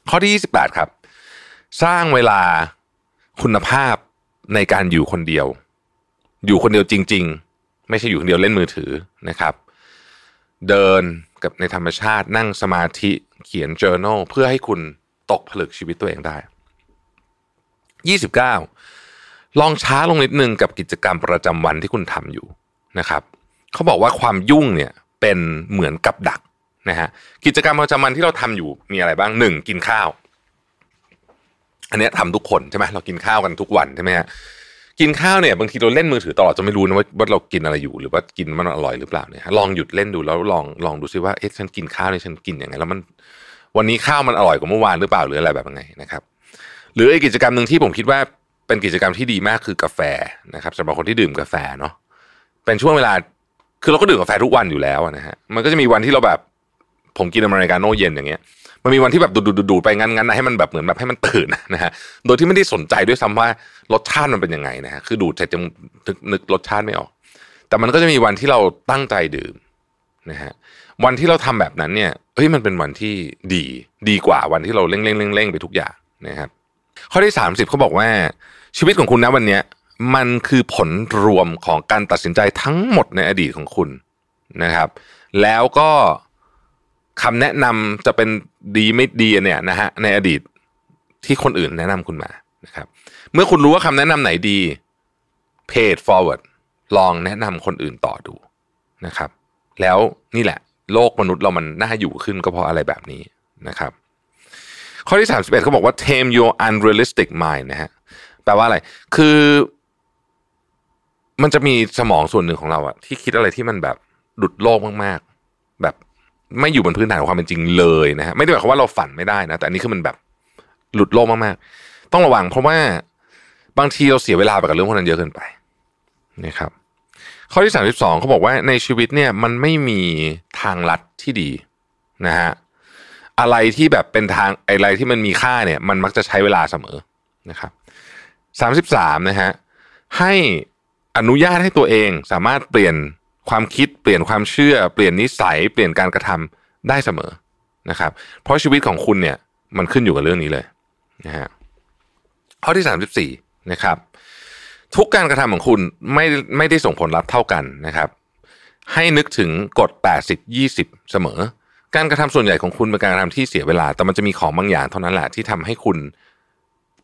ข้อที่ 28 ครับ สร้างเวลาคุณภาพในการอยู่คนเดียว อยู่คนเดียวจริง ๆ ไม่ใช่อยู่คนเดียวเล่นมือถือนะครับ เดินกับในธรรมชาตินั่งสมาธิเขียน journal เพื่อให้คุณตกผลึกชีวิตตัวเองได้ 29 ลองช้าลงนิดนึงกับกิจกรรมประจำวันที่คุณทำอยู่นะครับเขาบอกว่าความยุ่งเนี่ยเป็นเหมือนกับดักนะฮะกิจกรรมประจำวันที่เราทำอยู่มีอะไรบ้างหนึ่งกินข้าว อันนี้ยทำทุกคนใช่ไหมเรากินข้าวกันทุกวันใช่ไหมฮะกินข้าวเนี่ยบางทีเราเล่นมือถือตลอดจะไม่รู้นะว่าว่าเรากินอะไรอยู่หรือว่ากินมันอร่อยหรือเปล่าเนี่ยลองหยุดเล่นดูแล้วลองลองดูซิว่าเอ๊ะฉันกินข้าวเนี่ยฉันกินยังไงแล้วมันวันนี้ข้าวมันอร่อยกว่าเมื่อวานหรือเปล่าหรืออะไรแบบไงนะครับ หรืออีกกิจกรรมหนึ่งที่ผมคิดว่า เป็นกิจกรรมที่ดีมากคือกาแฟนะครับสำหรับคนที่ดื่มกาแฟเนาะเป็นช่วงเวลาคือเราก็ดื่มกาแฟทุกวันอยู่แล้วนะฮะมันก็จะมีวันที่เราแบบผมกินอเมริกาโน่เย็นอย่างเงี้ยมันมีวันที่แบบดูดดูดูไปงั้นงั้นนะให้มันแบบเหมือนแบบให้มันตื่นนะฮะโดยที่ไม่ได้สนใจด้วยซ้ำว่ารสชาติมันเป็นยังไงนะฮะคือดูดเสร็จจะนึกนึกรสชาติไม่ออก แต่มันก็จะมีวันที่เราตั้งใจดื่มนะฮะวันที่เราทำแบบนั้นเนี่ยเฮ้ยมันเป็นวันที่ดีดีกว่าวันที่เราเร่งเร่งเร่งเร่งไปทุกอย่างนะครับข้อที่สามสิบเขาบอกว่า ชีวิตของคุณนะวันนี้มันคือผลรวมของการตัดสินใจทั้งหมดในอดีตของคุณนะครับ แล้วก็คำแนะนำจะเป็นดีไม่ดีเนี่ยนะฮะในอดีตที่คนอื่นแนะนำคุณมานะครับ เมื่อคุณรู้ว่าคำแนะนำไหนดี pay forward ลองแนะนำคนอื่นต่อดูนะครับ แล้วนี่แหละ โลกมนุษย์เรามันน่าอยู่ขึ้นก็เพราะอะไรแบบนี้นะครับ ข้อที่ 31เขาบอกว่า tame your unrealistic mind นะฮะ แปลว่าอะไร คือ มันจะมีสมองส่วนหนึ่งของเราอะที่คิดอะไรที่มันแบบหลุดโลกมากๆ แบบไม่อยู่บนพื้นฐานของความเป็นจริงเลยนะฮะไม่ได้หมายความว่าเราฝันไม่ได้นะ แต่อันนี้คือมันแบบหลุดโลกมากๆ ต้องระวังเพราะว่าบางทีเราเสียเวลาไปกับเรื่องพวกนั้นเยอะเกินไปนะครับ ข้อที่สามสิบสองเขาบอกว่าในชีวิตเนี่ยมันไม่มีทางลัดที่ดีนะฮะอะไรที่แบบเป็นทางอะไรที่มันมีค่าเนี่ย มันมักจะใช้เวลาเสมอนะครับ สามสิบสามนะฮะให้อนุญาตให้ตัวเองสามารถเปลี่ยนความคิดเปลี่ยนความเชื่อ เปลี่ยนนิสัย เปลี่ยนการกระทำได้เสมอนะครับ เพราะชีวิตของคุณเนี่ยมันขึ้นอยู่กับเรื่องนี้เลยนะฮะข้อที่สามสิบสี่นะครับทุกการกระทำของคุณไม่ไม่ได้ส่งผลลัพธ์เท่ากันนะครับ ให้นึกถึงกฎ 80 20 เสมอ การกระทำส่วนใหญ่ของคุณเป็นการกระทำที่เสียเวลา แต่มันจะมีของบางอย่างเท่านั้นแหละที่ทำให้คุณ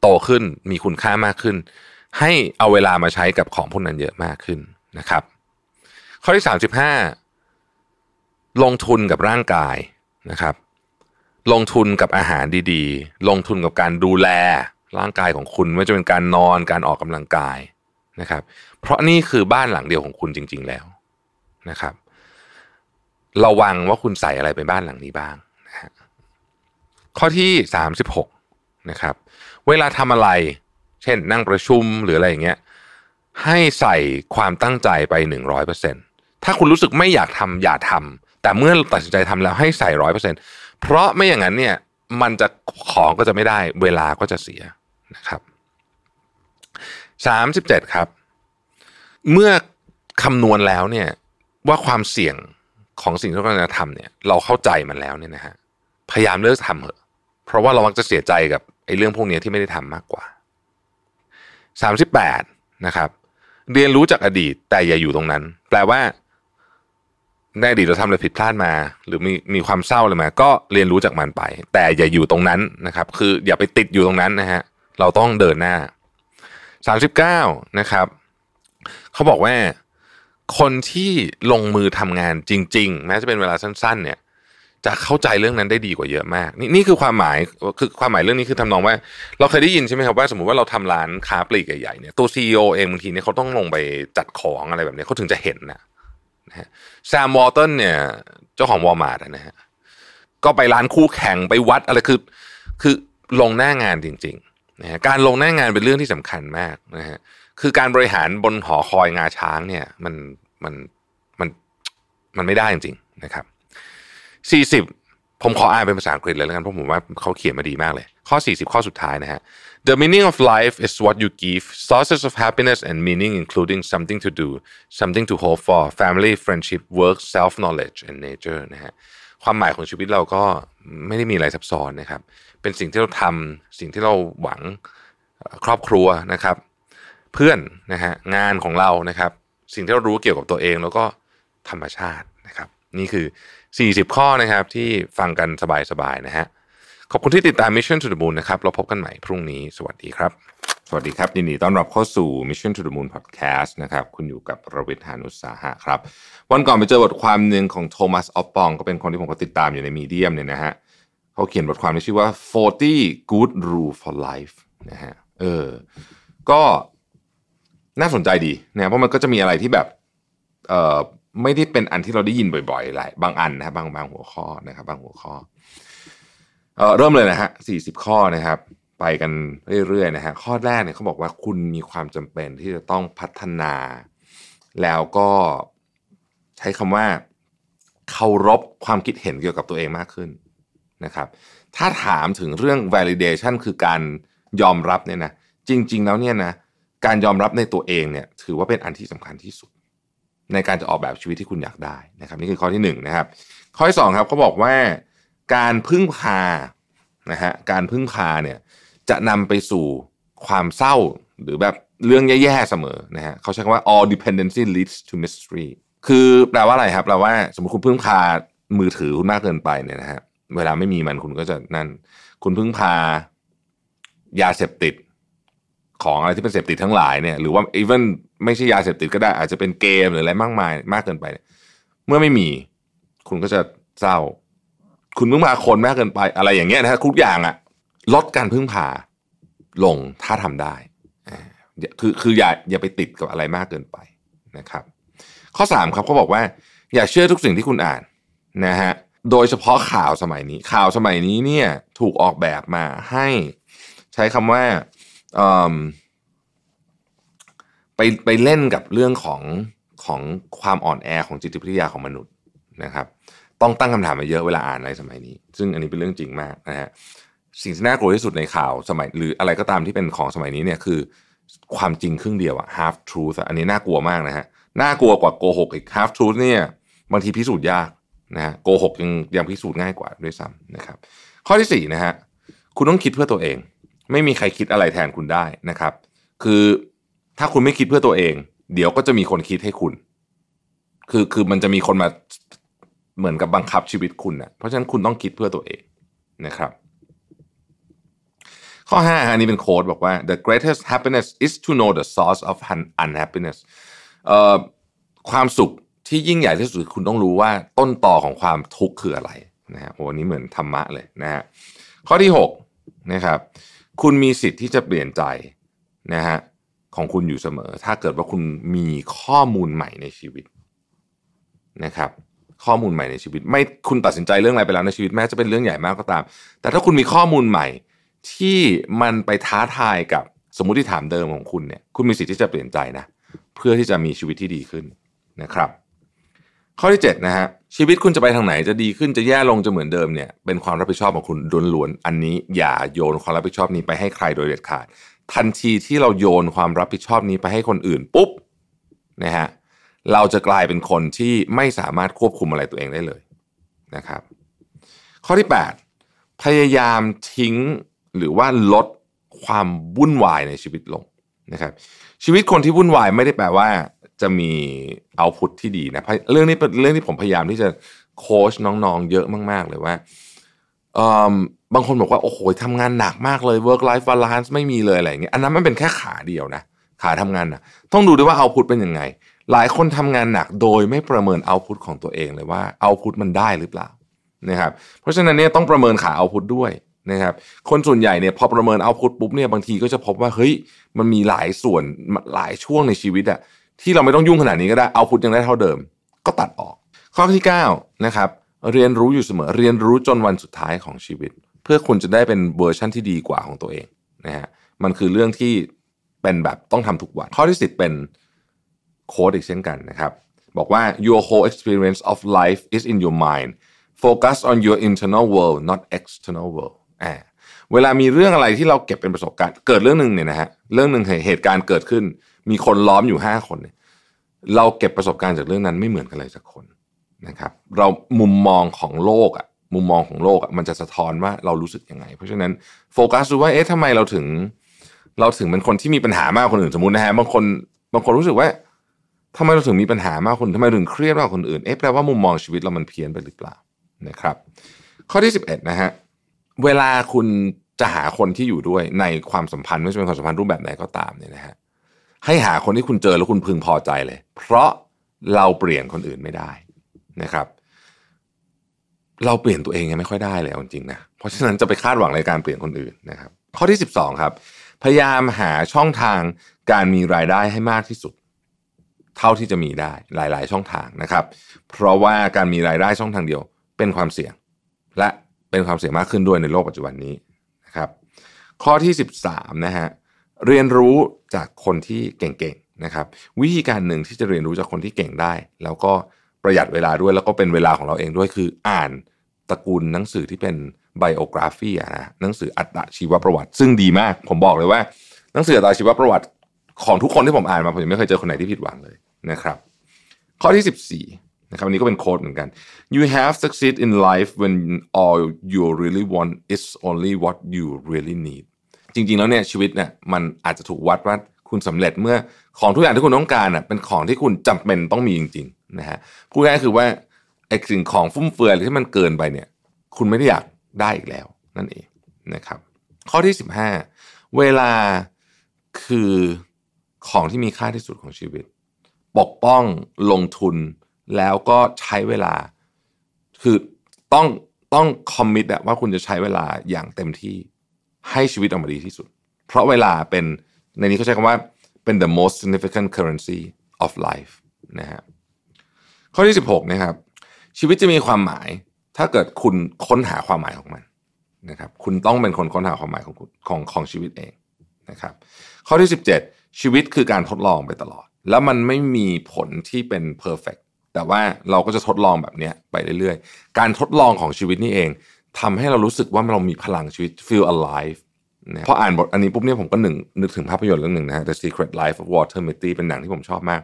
โตขึ้นมีคุณค่ามากขึ้น ให้เอาเวลามาใช้กับของพวกนั้นเยอะมากขึ้นนะครับ ข้อที่ 35 ลงทุนกับร่างกายนะครับ ลงทุนกับอาหารดีๆ ลงทุนกับการดูแลร่างกายของคุณไม่ว่าจะเป็นการนอนการออกกำลังกายนะครับ เพราะนี่คือบ้านหลังเดียวของคุณจริง ๆ แล้วนะครับระวังว่าคุณใส่อะไรไปบ้านหลังนี้บ้างนะฮะข้อที่สามสิบหกนะครับ เวลาทำอะไร เช่น นั่งประชุมหรืออะไรอย่างเงี้ยให้ใส่ความตั้งใจไปหนึ่งร้อยเปอร์เซ็นถ้าคุณรู้สึกไม่อยากทำอย่าทำแต่เมื่อตัดสินใจทำแล้วให้ใส่ร้อยเปอร์เซ็นเพราะไม่อย่างนั้นเนี่ยมันจะของก็จะไม่ได้ เวลาก็จะเสียนะครับสามสิบเจ็ดครับ เมื่อคำนวณแล้วเนี่ยว่าความเสี่ยงของสิ่งที่เรากำลังจะทำเนี่ย เราเข้าใจมันแล้วเนี่ยนะฮะพยายามเลิกทำเถอะเพราะว่าเรามักจะเสียใจกับ ไอ้เรื่องพวกนี้ที่ไม่ได้ทำมากกว่าสามสิบแปดนะครับ เรียนรู้จากอดีตแต่อย่าอยู่ตรงนั้น แปลว่าในอดีตเราทำอะไรผิดพลาดมา หรือมีมีความเศร้าอะไรมา ก็เรียนรู้จากมันไป แต่อย่าอยู่ตรงนั้นนะครับ คืออย่าไปติดอยู่ตรงนั้นนะฮะเราต้องเดินหน้า 39นะครับเขาบอกว่าคนที่ลงมือทำงานจริง ๆ แม้จะเป็นเวลาสั้น ๆ เนี่ย จะเข้าใจเรื่องนั้นได้ดีกว่าเยอะมาก นี่นี่คือความหมายคือความหมายเรื่องนี้คือทำนองว่า เราเคยได้ยินใช่ไหมครับว่าสมมติว่าเราทำร้านค้าปลีกใหญ่ๆเนี่ยตัว CEO เองบางทีเนี่ยเขาต้องลงไปจัดของอะไรแบบนี้เขาถึงจะเห็นนะนะฮะแซมวอลตันเนี่ยเจ้าของวอลมาร์ทนะฮะก็ไปร้านคู่แข่งไปวัดอะไรคือ คือลงหน้างานจริงๆนะฮะการลงหน้างานเป็นเรื่องที่สำคัญมากนะฮะคือการบริหารบนหอคอยงาช้างเนี่ยมันมันมันมันไม่ได้จริงๆนะครับ สี่สิบผมขออ่านเป็นภาษาอังกฤษเลยแล้วกันเพราะผมว่าเขาเขียนมาดีมากเลย ข้อ 40 ข้อสุดท้ายนะฮะ The meaning of life is what you give sources of happiness and meaning including something to do something to hope for family friendship work self knowledge and nature นะฮะความหมายของชีวิตเราก็ไม่ได้มีอะไรซับซ้อนนะครับ เป็นสิ่งที่เราทำสิ่งที่เราหวังครอบครัวนะครับ เพื่อนนะฮะงานของเรานะครับ สิ่งที่เรารู้เกี่ยวกับตัวเองแล้วก็ธรรมชาตินะครับ นี่คือ 40 ข้อนะครับที่ฟังกันสบายๆนะฮะขอบคุณที่ติดตาม Mission to the Moon นะครับเราพบกันใหม่พรุ่งนี้สวัสดีครับ สวัสดีครับยินดีต้อนรับเข้าสู่ Mission to the Moon Podcast นะครับคุณอยู่กับรวิทยานุสาหะครับ วันก่อนไปเจอบทความหนึ่งของโทมัสออฟปองก็เป็นคนที่ผมก็ติดตามอยู่ในมีเดียมเนี่ยนะฮะเขาเขียนบทความที่ชื่อว่า 40 good rule for life นะฮะเออก็น่าสนใจดีนะเพราะมันก็จะมีอะไรที่แบบเอ่อ ไม่ได้เป็นอันที่เราได้ยินบ่อยๆหลายบางอันนะครับบางบางหัวข้อนะครับ บางหัวข้อเอ่อเริ่มเลยนะฮะ40ข้อนะครับ ไปกันเรื่อยๆนะฮะข้อแรกเนี่ยเขาบอกว่าคุณมีความจำเป็นที่จะต้องพัฒนา แล้วก็ใช้คำว่าเคารพความคิดเห็นเกี่ยวกับตัวเองมากขึ้นนะครับ ถ้าถามถึงเรื่อง validation คือการยอมรับเนี่ยนะจริง ๆ แล้วเนี่ยนะการยอมรับในตัวเองเนี่ย ถือว่าเป็นอันที่สำคัญที่สุด ในการจะออกแบบชีวิตที่คุณอยากได้นะครับ นี่คือข้อที่หนึ่งนะครับ ข้อที่สองครับเขาบอกว่าการพึ่งพานะฮะการพึ่งพาเนี่ยจะนำไปสู่ความเศร้าหรือแบบเรื่องแย่ๆเสมอนะฮะเขาใช้คำว่า all dependency leads to mystery คือแปลว่าอะไรครับแปลว่าสมมติคุณพึ่งพามือถือคุณมากเกินไปเนี่ยนะฮะเวลาไม่มีมันคุณก็จะนั่น คุณพึ่งพายาเสพติด ของอะไรที่เป็นเสพติดทั้งหลายเนี่ยหรือว่า even ไม่ใช่ยาเสพติดก็ได้อาจจะเป็นเกมหรืออะไรมากมาย มากเกินไป เมื่อไม่มี คุณก็จะเศร้า คุณพึ่งพาคนมากเกินไปอะไรอย่างเงี้ยนะทุกอย่างอะลดการพึ่งพาลงถ้าทำได้คือคืออย่าอย่าไปติดกับอะไรมากเกินไปนะครับ ข้อสามครับเขาบอกว่า อย่าเชื่อทุกสิ่งที่คุณอ่านนะฮะโดยเฉพาะข่าวสมัยนี้ ข่าวสมัยนี้เนี่ยถูกออกแบบมาให้ใช้คำว่า ไปไปเล่นกับเรื่องของของความอ่อนแอของจิตวิทยาของมนุษย์นะครับ ต้องตั้งคำถามมาเยอะเวลาอ่านในสมัยนี้ ซึ่งอันนี้เป็นเรื่องจริงมากนะฮะสิ่งที่น่ากลัวที่สุดในข่าวสมัย หรืออะไรก็ตามที่เป็นของสมัยนี้เนี่ยคือ ความจริงครึ่งเดียวอะ half truth อันนี้น่ากลัวมากนะฮะน่ากลัวกว่าโกหกอีก half truth เนี่ยบางทีพิสูจน์ยากนะฮะโกหกยังยังพิสูจน์ง่ายกว่าด้วยซ้ำนะครับ ข้อที่สี่นะฮะคุณต้องคิดเพื่อตัวเอง ไม่มีใครคิดอะไรแทนคุณได้นะครับ คือถ้าคุณไม่คิดเพื่อตัวเอง เดี๋ยวก็จะมีคนคิดให้คุณ คือคือมันจะมีคนมาเหมือนกับบังคับชีวิตคุณนะเพราะฉะนั้นคุณต้องคิดเพื่อตัวเองนะครับ ข้อ5อันนี้เป็นโค้ดบอกว่า the greatest happiness is to know the source of unhappiness ความสุขที่ยิ่งใหญ่ที่สุดคุณต้องรู้ว่าต้นต่อของความทุกข์คืออะไรนะฮะโอ้นี้เหมือนธรรมะเลยนะฮะข้อที่6นะครับ คุณมีสิทธิ์ที่จะเปลี่ยนใจนะฮะของคุณอยู่เสมอ ถ้าเกิดว่าคุณมีข้อมูลใหม่ในชีวิตนะครับ ข้อมูลใหม่ในชีวิต ไม่คุณตัดสินใจเรื่องอะไรไปแล้วในชีวิตแม้จะเป็นเรื่องใหญ่มากก็ตาม แต่ถ้าคุณมีข้อมูลใหม่ที่มันไปท้าทายกับสมมติฐานเดิมของคุณเนี่ยคุณมีสิทธิ์ที่จะเปลี่ยนใจนะเพื่อที่จะมีชีวิตที่ดีขึ้นนะครับ ข้อที่7นะฮะชีวิตคุณจะไปทางไหนจะดีขึ้นจะแย่ลงจะเหมือนเดิมเนี่ยเป็นความรับผิดชอบของคุณล้วนๆอันนี้อย่าโยนความรับผิดชอบนี้ไปให้ใครโดยเด็ดขาด ทันทีที่เราโยนความรับผิดชอบนี้ไปให้คนอื่นปุ๊บนะฮะเราจะกลายเป็นคนที่ไม่สามารถควบคุมอะไรตัวเองได้เลยนะครับ ข้อที่ 8 พยายามทิ้งหรือว่าลดความวุ่นวายในชีวิตลงนะครับ ชีวิตคนที่วุ่นวายไม่ได้แปลว่า จะมีเอาพุทที่ดีนะเรื่องนี้เป็นเรื่องที่ผมพยายามที่จะโค้ชน้องๆ เยอะมากๆเลยว่าบางคนบอกว่าโอ้โหทำงานหนักมากเลย work life balance ไม่มีเลยอะไรอย่างเงี้ยอันนั้นมันเป็นแค่ขาเดียวนะขาทำงานนะต้องดูด้วยว่าเอาพุทเป็นยังไง หลายคนทำงานหนักโดยไม่ประเมินเอาพุทของตัวเองเลยว่าเอาพุทมันได้หรือเปล่านะครับเพราะฉะนั้นเนี่ยต้องประเมินขาเอาพุทด้วยนะครับคนส่วนใหญ่เนี่ยพอประเมินเอาพุทปุ๊บเนี่ยบางทีก็จะพบว่าเฮ้ยมันมีหลายส่วนหลายช่วงในชีวิตอะ ที่เราไม่ต้องยุ่งขนาดนี้ก็ได้เอาพุทยังได้เท่าเดิม ก็ตัดออก ข้อที่9นะครับเรียนรู้อยู่เสมอเรียนรู้จนวันสุดท้ายของชีวิต เพื่อคุณจะได้เป็นเวอร์ชั่นที่ดีกว่าของตัวเองนะฮะมันคือเรื่องที่เป็นแบบต้องทำทุกวัน ข้อที่ 10 เป็น quote อีกเช่นกันนะครับ บอกว่า your whole experience of life is in your mind focus on your internal world not external world อ่าเวลามีเรื่องอะไรที่เราเก็บเป็นประสบการณ์ เกิดเรื่องหนึ่งเนี่ยนะฮะเรื่องหนึ่งเหตุการณ์เกิดขึ้น มีคนล้อมอยู่ห้าคนเนี่ยเราเก็บประสบการณ์จากเรื่องนั้นไม่เหมือนกันเลยสักคนนะครับ เรามุมมองของโลกอะมุมมองของโลกอะมันจะสะท้อนว่าเรารู้สึกยังไง เพราะฉะนั้นโฟกัสดูว่าเอ๊ะทำไมเราถึง เราถึงเป็นคนที่มีปัญหามากคนอื่นสมมตินะฮะบางคนบางคนรู้สึกว่าทำไมเราถึงมีปัญหามากคนทำไมถึงเครียดมากคนอื่นเอ๊ะแปลว่ามุมมองชีวิตเรามันเพี้ยนไปหรือเปล่านะครับ ข้อที่ 11นะฮะเวลาคุณจะหาคนที่อยู่ด้วยในความสัมพันธ์ไม่ว่าจะเป็นความสัมพันธ์รูปแบบไหนก็ตามเนี่ยนะฮะ ให้หาคนที่คุณเจอแล้วคุณพึงพอใจเลย เพราะเราเปลี่ยนคนอื่นไม่ได้นะครับ เราเปลี่ยนตัวเองยังไม่ค่อยได้เลยจริงๆนะเพราะฉะนั้นจะไปคาดหวังในการเปลี่ยนคนอื่นนะครับ ข้อที่ 12 ครับ พยายามหาช่องทางการมีรายได้ให้มากที่สุด เท่าที่จะมีได้หลาย ๆ ช่องทางนะครับ เพราะว่าการมีรายได้ช่องทางเดียว เป็นความเสี่ยง และเป็นความเสี่ยงมากขึ้นด้วยในโลกปัจจุบันนี้นะครับ ข้อที่ 13นะฮะ เรียนรู้จากคนที่เก่งๆนะครับ วิธีการหนึ่งที่จะเรียนรู้จากคนที่เก่งได้ แล้วก็ประหยัดเวลาด้วยแล้วก็เป็นเวลาของเราเองด้วยคืออ่านตระกูลหนังสือที่เป็นไบโอกราฟีนะหนังสืออัตชีวประวัติ ซึ่งดีมาก ผมบอกเลยว่า หนังสืออัตชีวประวัติของทุกคนที่ผมอ่านมาผมยังไม่เคยเจอคนไหนที่ผิดหวังเลยนะครับ ข้อที่ 14นะครับอันนี้ก็เป็นโค้ดเหมือนกัน you have succeed in life when all you really want is only what you really need จริง ๆ แล้วเนี่ยชีวิตเนี่ยมันอาจจะถูกวัดว่าคุณสำเร็จเมื่อของทุกอย่างที่คุณต้องการอะเป็นของที่คุณจำเป็นต้องมีจริงๆนะฮะพูดง่ายๆคือว่าไอ้สิ่งของฟุ่มเฟือยที่มันเกินไปเนี่ย คุณไม่ได้อยากได้อีกแล้ว นั่นเองนะครับ ข้อที่ 15 เวลาคือของที่มีค่าที่สุดของชีวิต ปกป้องลงทุนแล้วก็ใช้เวลา คือต้องต้องคอมมิตอะว่าคุณจะใช้เวลาอย่างเต็มที่ ให้ชีวิตออกมาดีที่สุด เพราะเวลาเป็นในนี้เขาใช้คำว่าเป็น the most significant currency of life นะฮะข้อที่ 16นะครับชีวิตจะมีความหมาย ถ้าเกิดคุณค้นหาความหมายของมันนะครับคุณต้องเป็นคนค้นหาความหมายของของของชีวิตเองนะครับข้อที่ 17 ชีวิตคือการทดลองไปตลอด แล้วมันไม่มีผลที่เป็น perfect แต่ว่าเราก็จะทดลองแบบนี้ไปเรื่อยๆ การทดลองของชีวิตนี่เอง ทำให้เรารู้สึกว่าเรามีพลังชีวิต feel alive นะพออ่านบทอันนี้ปุ๊บเนี่ยผมก็หนึ่งนึกถึงภาพยนตร์เรื่องหนึ่งนะฮะ The Secret Life of Walter Mitty เป็นหนังที่ผมชอบมาก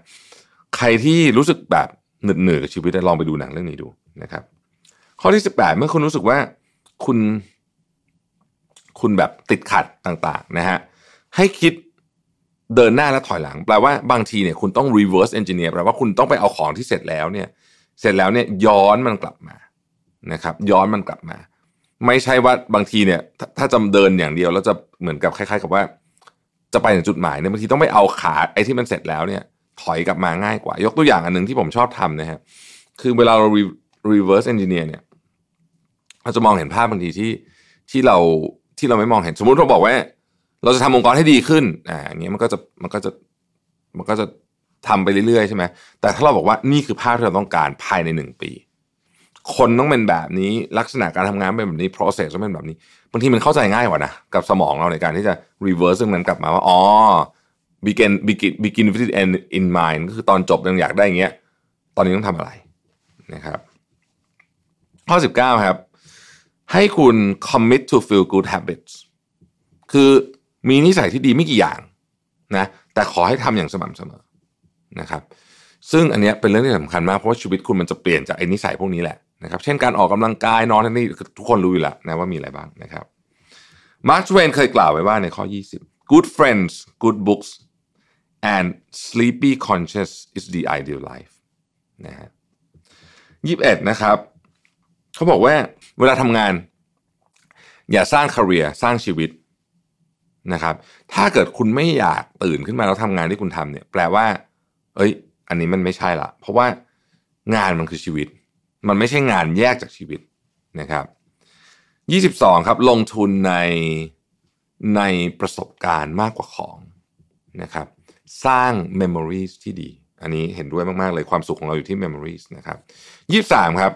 ใครที่รู้สึกแบบเหนื่อยเหนื่อยกับชีวิตลองไปดูหนังเรื่องนี้ดูนะครับ ข้อที่ 18 เมื่อคุณรู้สึกว่าคุณ คุณแบบติดขัดต่างๆนะฮะให้คิดเดินหน้าและถอยหลัง แปลว่าบางทีเนี่ยคุณต้อง reverse engineer แปลว่าคุณต้องไปเอาของที่เสร็จแล้วเนี่ย เสร็จแล้วเนี่ยย้อนมันกลับมานะครับ ย้อนมันกลับมา ไม่ใช่ว่าบางทีเนี่ยถ้าจำเดินอย่างเดียวแล้วจะเหมือนกับคล้ายๆ กับว่า จะไปถึงจุดหมายเนี่ยบางทีต้องไปเอาขาไอ้ที่มันเสร็จแล้วเนี่ย ถอยกลับมาง่ายกว่า ยกตัวอย่างอันหนึ่งที่ผมชอบทำนะฮะคือเวลาเรา reverse engineer เนี่ยเราจะมองเห็นภาพบางทีที่ที่เราที่เราไม่มองเห็นสมมุติเราบอกว่า เราจะทำองค์กรให้ดีขึ้นอ่าอย่างเงี้ยมันก็จะมันก็จะมันก็จะทำไปเรื่อยๆใช่ไหมแต่ถ้าเราบอกว่านี่คือภาพที่เราต้องการภายในหนึ่งปี คนต้องเป็นแบบนี้ลักษณะการทำงานเป็นแบบนี้ process ต้องเป็นแบบนี้บางทีมันเข้าใจง่ายกว่านะกับสมองเราในการที่จะ reverse ซึ่งมันกลับมาว่าอ๋อ begin begin begin with it end in mind ก็คือตอนจบยังอยากได้อย่างเงี้ย ตอนนี้ต้องทำอะไรนะครับข้อ 19 ครับ ให้คุณ commit to feel good habits คือมีนิสัยที่ดีไม่กี่อย่างนะแต่ขอให้ทำอย่างสม่ำเสมอนะครับ ซึ่งอันนี้เป็นเรื่องที่สำคัญมากเพราะว่าชีวิตคุณมันจะเปลี่ยนจากไอ้นิสัยพวกนี้แหละ นะครับเช่นการออกกำลังกายนอนนี่ทุกคนรู้อยู่แล้วนะว่ามีอะไรบ้างนะครับมาร์คเวนเคยกล่าวไว้ว่าในข้อ 20 good friends good books and sleepy conscious is the ideal life นะฮะยี่สิบเอ็ดนะครับ เขาบอกว่าเวลาทำงาน อย่าสร้างคาเรียสร้างชีวิตนะครับ ถ้าเกิดคุณไม่อยากตื่นขึ้นมาแล้วทำงานที่คุณทำเนี่ย แปลว่า เอ้ย อันนี้มันไม่ใช่ละเพราะว่างานมันคือชีวิต มันไม่ใช่งานแยกจากชีวิตนะครับยี่สิบสองครับ ลงทุนในในประสบการณ์มากกว่าของนะครับ สร้าง memories ที่ดี อันนี้เห็นด้วยมาก ๆ เลยความสุขของเราอยู่ที่ memories นะครับยี่สามครับ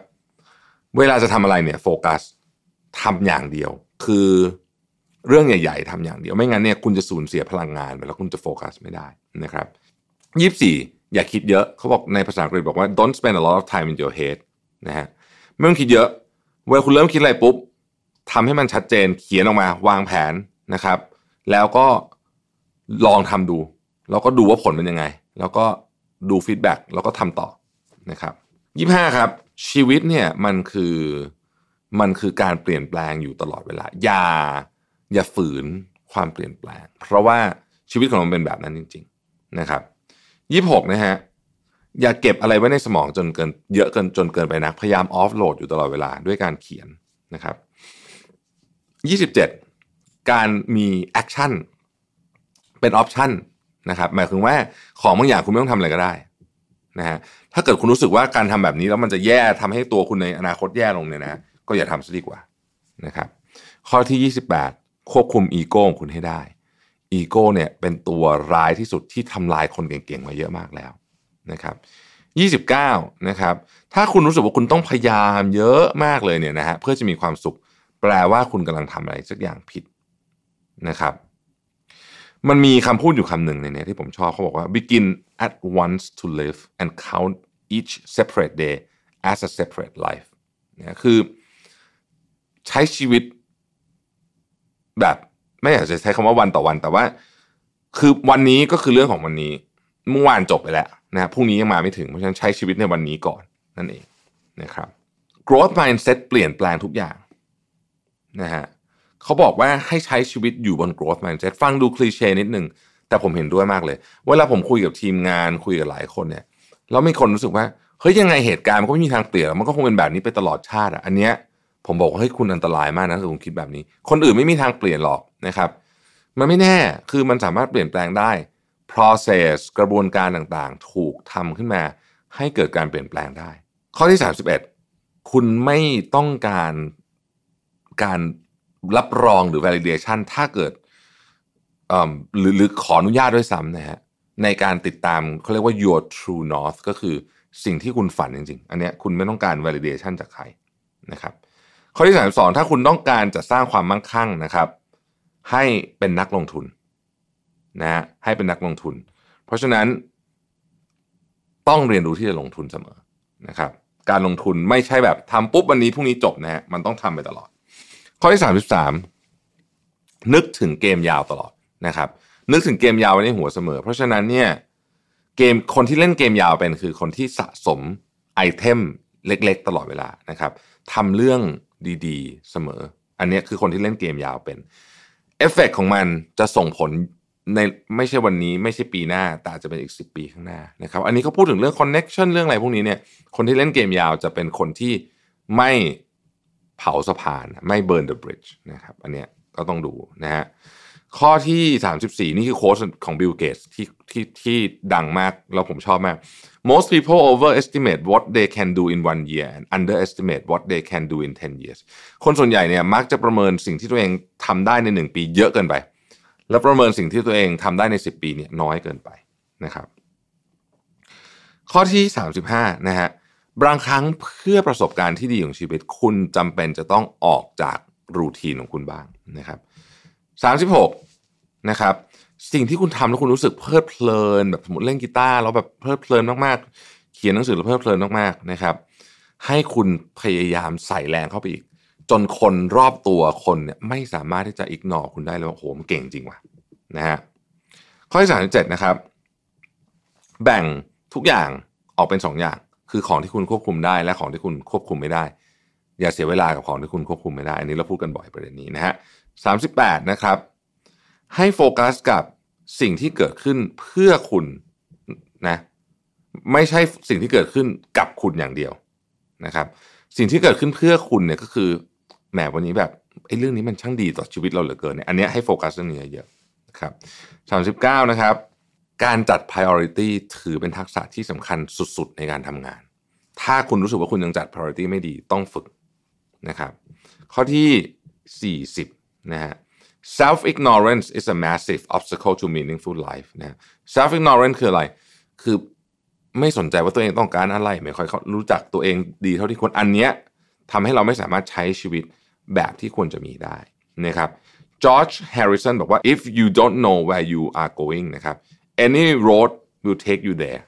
เวลาจะทำอะไรเนี่ยโฟกัสทำอย่างเดียว คือเรื่องใหญ่ ๆทำอย่างเดียว ไม่งั้นเนี่ยคุณจะสูญเสียพลังงานไปแล้วคุณจะโฟกัสไม่ได้นะครับยี่สี่อย่าคิดเยอะเขาบอกในภาษาอังกฤษบอกว่า don't spend a lot of time in your head นะฮะไม่ต้องคิดเยอะ เวลาคุณเริ่มคิดอะไรปุ๊บทำให้มันชัดเจนเขียนออกมาวางแผนนะครับ แล้วก็ลองทำดู แล้วก็ดูว่าผลเป็นยังไง แล้วก็ดูฟีดแบ็กแล้วก็ทำต่อนะครับยี่ห้าครับ ชีวิตเนี่ยมันคือมันคือการเปลี่ยนแปลงอยู่ตลอดเวลา อย่าอย่าฝืนความเปลี่ยนแปลง เพราะว่าชีวิตของเราเป็นแบบนั้นจริง ๆ นะครับยี่หกนะฮะ อย่าเก็บอะไรไว้ในสมองจนเกินเยอะเกินจนเกินไปนักพยายาม offload อยู่ตลอดเวลาด้วยการเขียนนะครับยี่สิบเจ็ดการมี action เป็น option นะครับหมายถึงว่าของบางอย่างคุณไม่ต้องทำอะไรก็ได้นะฮะถ้าเกิดคุณรู้สึกว่าการทำแบบนี้แล้วมันจะแย่ทำให้ตัวคุณในอนาคตแย่ลงเนี่ยนะก็อย่าทำซะดีกว่านะครับ ข้อที่ 28 ควบคุมอีโก้ของคุณให้ได้อีโก้เนี่ยเป็นตัวร้ายที่สุดที่ทำลายคนเก่งๆมาเยอะมากแล้ว นะครับ29นะครับถ้าคุณรู้สึกว่าคุณต้องพยายามเยอะมากเลยเนี่ยนะฮะเพื่อจะมีความสุข แปลว่าคุณกำลังทำอะไรสักอย่างผิดนะครับมันมีคำพูดอยู่คำหนึ่งในนี้ที่ผมชอบเขาบอกว่า begin at once to live and count each separate day as a separate life เนี่ยคือใช้ชีวิตแบบไม่อยากจะใช้คำว่าวันต่อวันแต่ว่า คือวันนี้ก็คือเรื่องของวันนี้ เมื่อวานจบไปแล้วนะพรุ่งนี้ยังมาไม่ถึง เพราะฉะนั้นใช้ชีวิตในวันนี้ก่อนนั่นเองนะครับ growth mindset เปลี่ยนแปลงทุกอย่างนะฮะเขาบอกว่าให้ใช้ชีวิตอยู่บน growth mindset ฟังดูคลีเช่นิดหนึ่งแต่ผมเห็นด้วยมากเลย เวลาผมคุยกับทีมงานคุยกับหลายคนเนี่ยแล้วมีคนรู้สึกว่าเฮ้ยยังไงเหตุการณ์มันก็ไม่มีทางเปลี่ยนมันก็คงเป็นแบบนี้ไปตลอดชาติอะอันเนี้ยผมบอกว่าเฮ้ยคุณอันตรายมากนะถ้าคุณคิดแบบนี้ คนอื่นไม่มีทางเปลี่ยนหรอกนะครับ มันไม่แน่คือมันสามารถเปลี่ยนแปลงได้ process กระบวนการต่างๆ ถูกทำขึ้นมา ให้เกิดการเปลี่ยนแปลงได้ ข้อที่ 31 คุณไม่ต้องการการรับรองหรือ validation ถ้าเกิดหรือหรือขออนุญาตด้วยซ้ำนะฮะในการติดตามเขาเรียกว่า your true north ก็คือสิ่งที่คุณฝันจริง ๆ อันนี้คุณไม่ต้องการ validation จากใครนะครับข้อที่สามสองถ้าคุณต้องการจะสร้างความมั่งคั่งนะครับ ให้เป็นนักลงทุน นะฮะให้เป็นนักลงทุน เพราะฉะนั้น ต้องเรียนรู้ที่จะลงทุนเสมอนะครับ การลงทุนไม่ใช่แบบทำปุ๊บวันนี้พรุ่งนี้จบนะฮะมันต้องทำไปตลอด ข้อที่สามสิบสามนึกถึงเกมยาวตลอดนะครับ นึกถึงเกมยาวไว้ในหัวเสมอ เพราะฉะนั้นเนี่ยเกมคนที่เล่นเกมยาวเป็นคือคนที่สะสมไอเทมเล็ก ๆ ตลอดเวลานะครับทำเรื่องดีๆ เสมอ อันนี้คือคนที่เล่นเกมยาวเป็นเอฟเฟกของมันจะส่งผล ในไม่ใช่วันนี้ไม่ใช่ปีหน้า แต่อาจจะเป็นอีก 10 ปีข้างหน้านะครับอันนี้เขาพูดถึงเรื่อง connection เรื่องอะไรพวกนี้เนี่ยคนที่เล่นเกมยาวจะเป็นคนที่ไม่เผาสะพานไม่ burn the bridge นะครับอันเนี้ยก็ต้องดูนะฮะข้อที่ 34 นี่คือโค้ชของบิลเกตส์ที่ที่ที่ดังมาก แล้วผมชอบมาก most people overestimate what they can do in one year and underestimate what they can do in 10 years คนส่วนใหญ่เนี่ยมักจะประเมินสิ่งที่ตัวเองทำได้ใน 1 ปีเยอะเกินไป แล้วประเมินสิ่งที่ตัวเองทำได้ใน 10 ปีเนี่ยน้อยเกินไปนะครับ ข้อที่ 35นะฮะบางครั้งเพื่อประสบการณ์ที่ดีของชีวิตคุณจำเป็นจะต้องออกจากรูทีนของคุณบ้างนะครับ36นะครับสิ่งที่คุณทำแล้วคุณรู้สึกเพลิดเพลิน แบบสมมติเล่นกีตาร์แล้วแบบเพลิดเพลินมากๆ เขียนหนังสือแล้วเพลิดเพลินมากๆนะครับ ให้คุณพยายามใส่แรงเข้าไปอีก จนคนรอบตัวคนเนี่ยไม่สามารถที่จะอิกนอคุณได้เลยว่าโหมันเก่งจริงว่ะนะฮะข้อที่สามเจ็ดนะครับ แบ่งทุกอย่างออกเป็นสองอย่าง คือของที่คุณควบคุมได้ และของที่คุณควบคุมไม่ได้ อย่าเสียเวลากับของที่คุณควบคุมไม่ได้ อันนี้เราพูดกันบ่อยประเด็นนี้นะฮะสามสิบแปดนะครับ ให้โฟกัสกับสิ่งที่เกิดขึ้นเพื่อคุณนะไม่ใช่สิ่งที่เกิดขึ้นกับคุณอย่างเดียวนะครับ สิ่งที่เกิดขึ้นเพื่อคุณเนี่ยก็คือ แหมวันนี้แบบไอ้เรื่องนี้มันช่างดีต่อชีวิตเราเหลือเกินเนี่ยอันนี้ให้โฟกัสเรื่องนี้เยอะครับสามสิบเก้านะครับ การจัด priority ถือเป็นทักษะที่สำคัญสุดๆ ในการทำงาน ถ้าคุณรู้สึกว่าคุณยังจัด priority ไม่ดีต้องฝึกนะครับ ข้อที่ 40 นะฮะ self ignorance is a massive obstacle to meaningful life นะ self ignorance คืออะไร คือไม่สนใจว่าตัวเองต้องการอะไร ไม่ค่อยรู้จักตัวเองดีเท่าที่ควร อันเนี้ยทำให้เราไม่สามารถใช้ชีวิต แบบที่ควรจะมีได้นะครับ George Harrison บอกว่า if you don't know where you are going นะครับ any road will take you there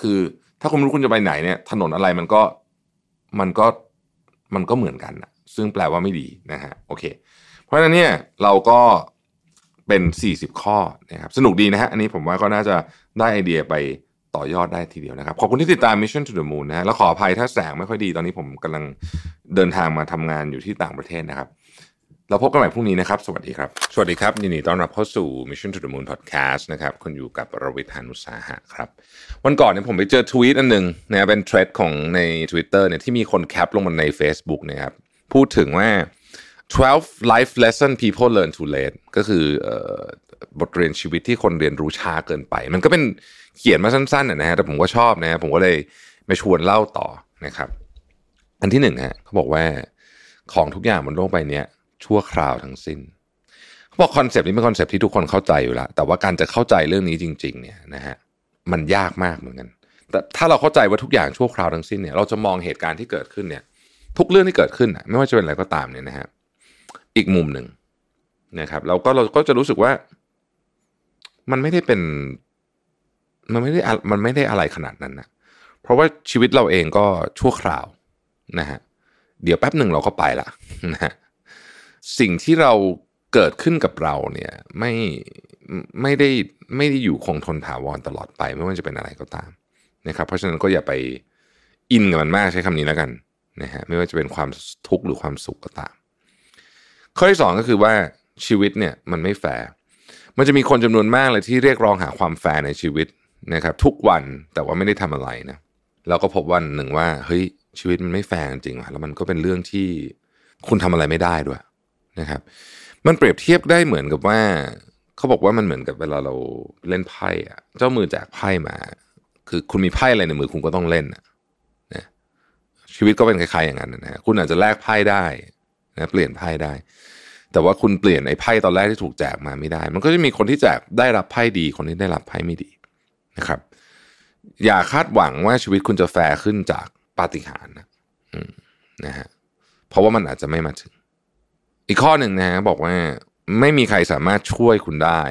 คือถ้าคุณรู้คุณจะไปไหนเนี่ยถนนอะไรมันก็มันก็มันก็เหมือนกันนะซึ่งแปลว่าไม่ดีนะฮะโอเค เพราะฉะนั้นเนี่ยเราก็เป็น 40 ข้อนะครับสนุกดีนะฮะอันนี้ผมว่าก็น่าจะได้ไอเดียไป ต่อยอดได้ทีเดียวนะครับ ขอบคุณที่ติดตาม Mission to the Moon นะฮะแล้วขออภัยถ้าแสงไม่ค่อยดีตอนนี้ผมกำลังเดินทางมาทำงานอยู่ที่ต่างประเทศนะครับ เราพบกันใหม่พรุ่งนี้นะครับ สวัสดีครับ สวัสดีครับ ยินดีต้อนรับเข้าสู่ Mission to the Moon Podcast นะครับคุณอยู่กับรวิทานุสาหะครับ วันก่อนเนี่ยผมไปเจอทวีตอันหนึ่งนะเป็นเทรดของใน Twitter เนี่ยที่มีคนแคปลงมาใน Facebook นะครับพูดถึงว่า 12 life lesson people learn too late ก็คือออบทเรียนชีวิตที่คนเรียนรู้ช้าเกินไป มันก็เป็น เขียนมาสั้นๆนะฮะแต่ผมก็ชอบนะฮะผมก็เลยมาชวนเล่าต่อนะครับ อันที่หนึ่งฮะเขาบอกว่าของทุกอย่างบนโลกใบนี้ชั่วคราวทั้งสิ้นเขาบอกคอนเซปต์นี้เป็นคอนเซปต์ที่ทุกคนเข้าใจอยู่แล้วแต่ว่าการจะเข้าใจเรื่องนี้จริง ๆ เนี่ยนะฮะมันยากมากเหมือนกัน แต่ถ้าเราเข้าใจว่าทุกอย่างชั่วคราวทั้งสิ้นเนี่ยเราจะมองเหตุการณ์ที่เกิดขึ้นเนี่ย ทุกเรื่องที่เกิดขึ้นไม่ว่าจะเป็นอะไรก็ตามเนี่ยนะฮะอีกมุมหนึ่งนะครับเราก็เราก็จะรู้สึกว่า มันไม่ได้เป็น มันไม่ได้มันไม่ได้อะไรขนาดนั้นนะเพราะว่าชีวิตเราเองก็ชั่วคราวนะฮะเดี๋ยวแป๊บหนึ่งเราก็ไปละนะฮะสิ่งที่เราเกิดขึ้นกับเราเนี่ยไม่ไม่ได้ไม่ได้อยู่คงทนถาวรตลอดไปไม่ว่าจะเป็นอะไรก็ตามนะครับ เพราะฉะนั้นก็อย่าไปอินกับมันมากใช้คำนี้แล้วกันนะฮะไม่ว่าจะเป็นความทุกข์หรือความสุขก็ตาม ข้อที่สองก็คือว่าชีวิตเนี่ยมันไม่แฟร์มันจะมีคนจำนวนมากเลยที่เรียกร้องหาความแฟร์ในชีวิต นะครับทุกวันแต่ว่าไม่ได้ทำอะไรนะเราก็พบวันหนึ่งว่าเฮ้ยชีวิตมันไม่แฟร์จริงว่ะแล้วมันก็เป็นเรื่องที่คุณทำอะไรไม่ได้ด้วยนะครับ มันเปรียบเทียบได้เหมือนกับว่าเขาบอกว่ามันเหมือนกับเวลาเราเล่นไพ่อะเจ้ามือแจกไพ่มา คือคุณมีไพ่อะไรในมือคุณก็ต้องเล่นนะชีวิตก็เป็นคล้ายๆอย่างนั้นนะคุณอาจจะแลกไพ่ได้นะเปลี่ยนไพ่ได้ แต่ว่าคุณเปลี่ยนไอ้ไพ่ตอนแรกที่ถูกแจกมาไม่ได้ มันก็จะมีคนที่แจกได้รับไพ่ดี คนที่ได้รับไพ่ไม่ดี นะครับ อย่าคาดหวังว่าชีวิตคุณจะแฟร์ขึ้นจากปาฏิหาริย์นะนะฮะเพราะว่ามันอาจจะไม่มาถึง อีกข้อหนึ่งนะฮะบอกว่าไม่มีใครสามารถช่วยคุณได้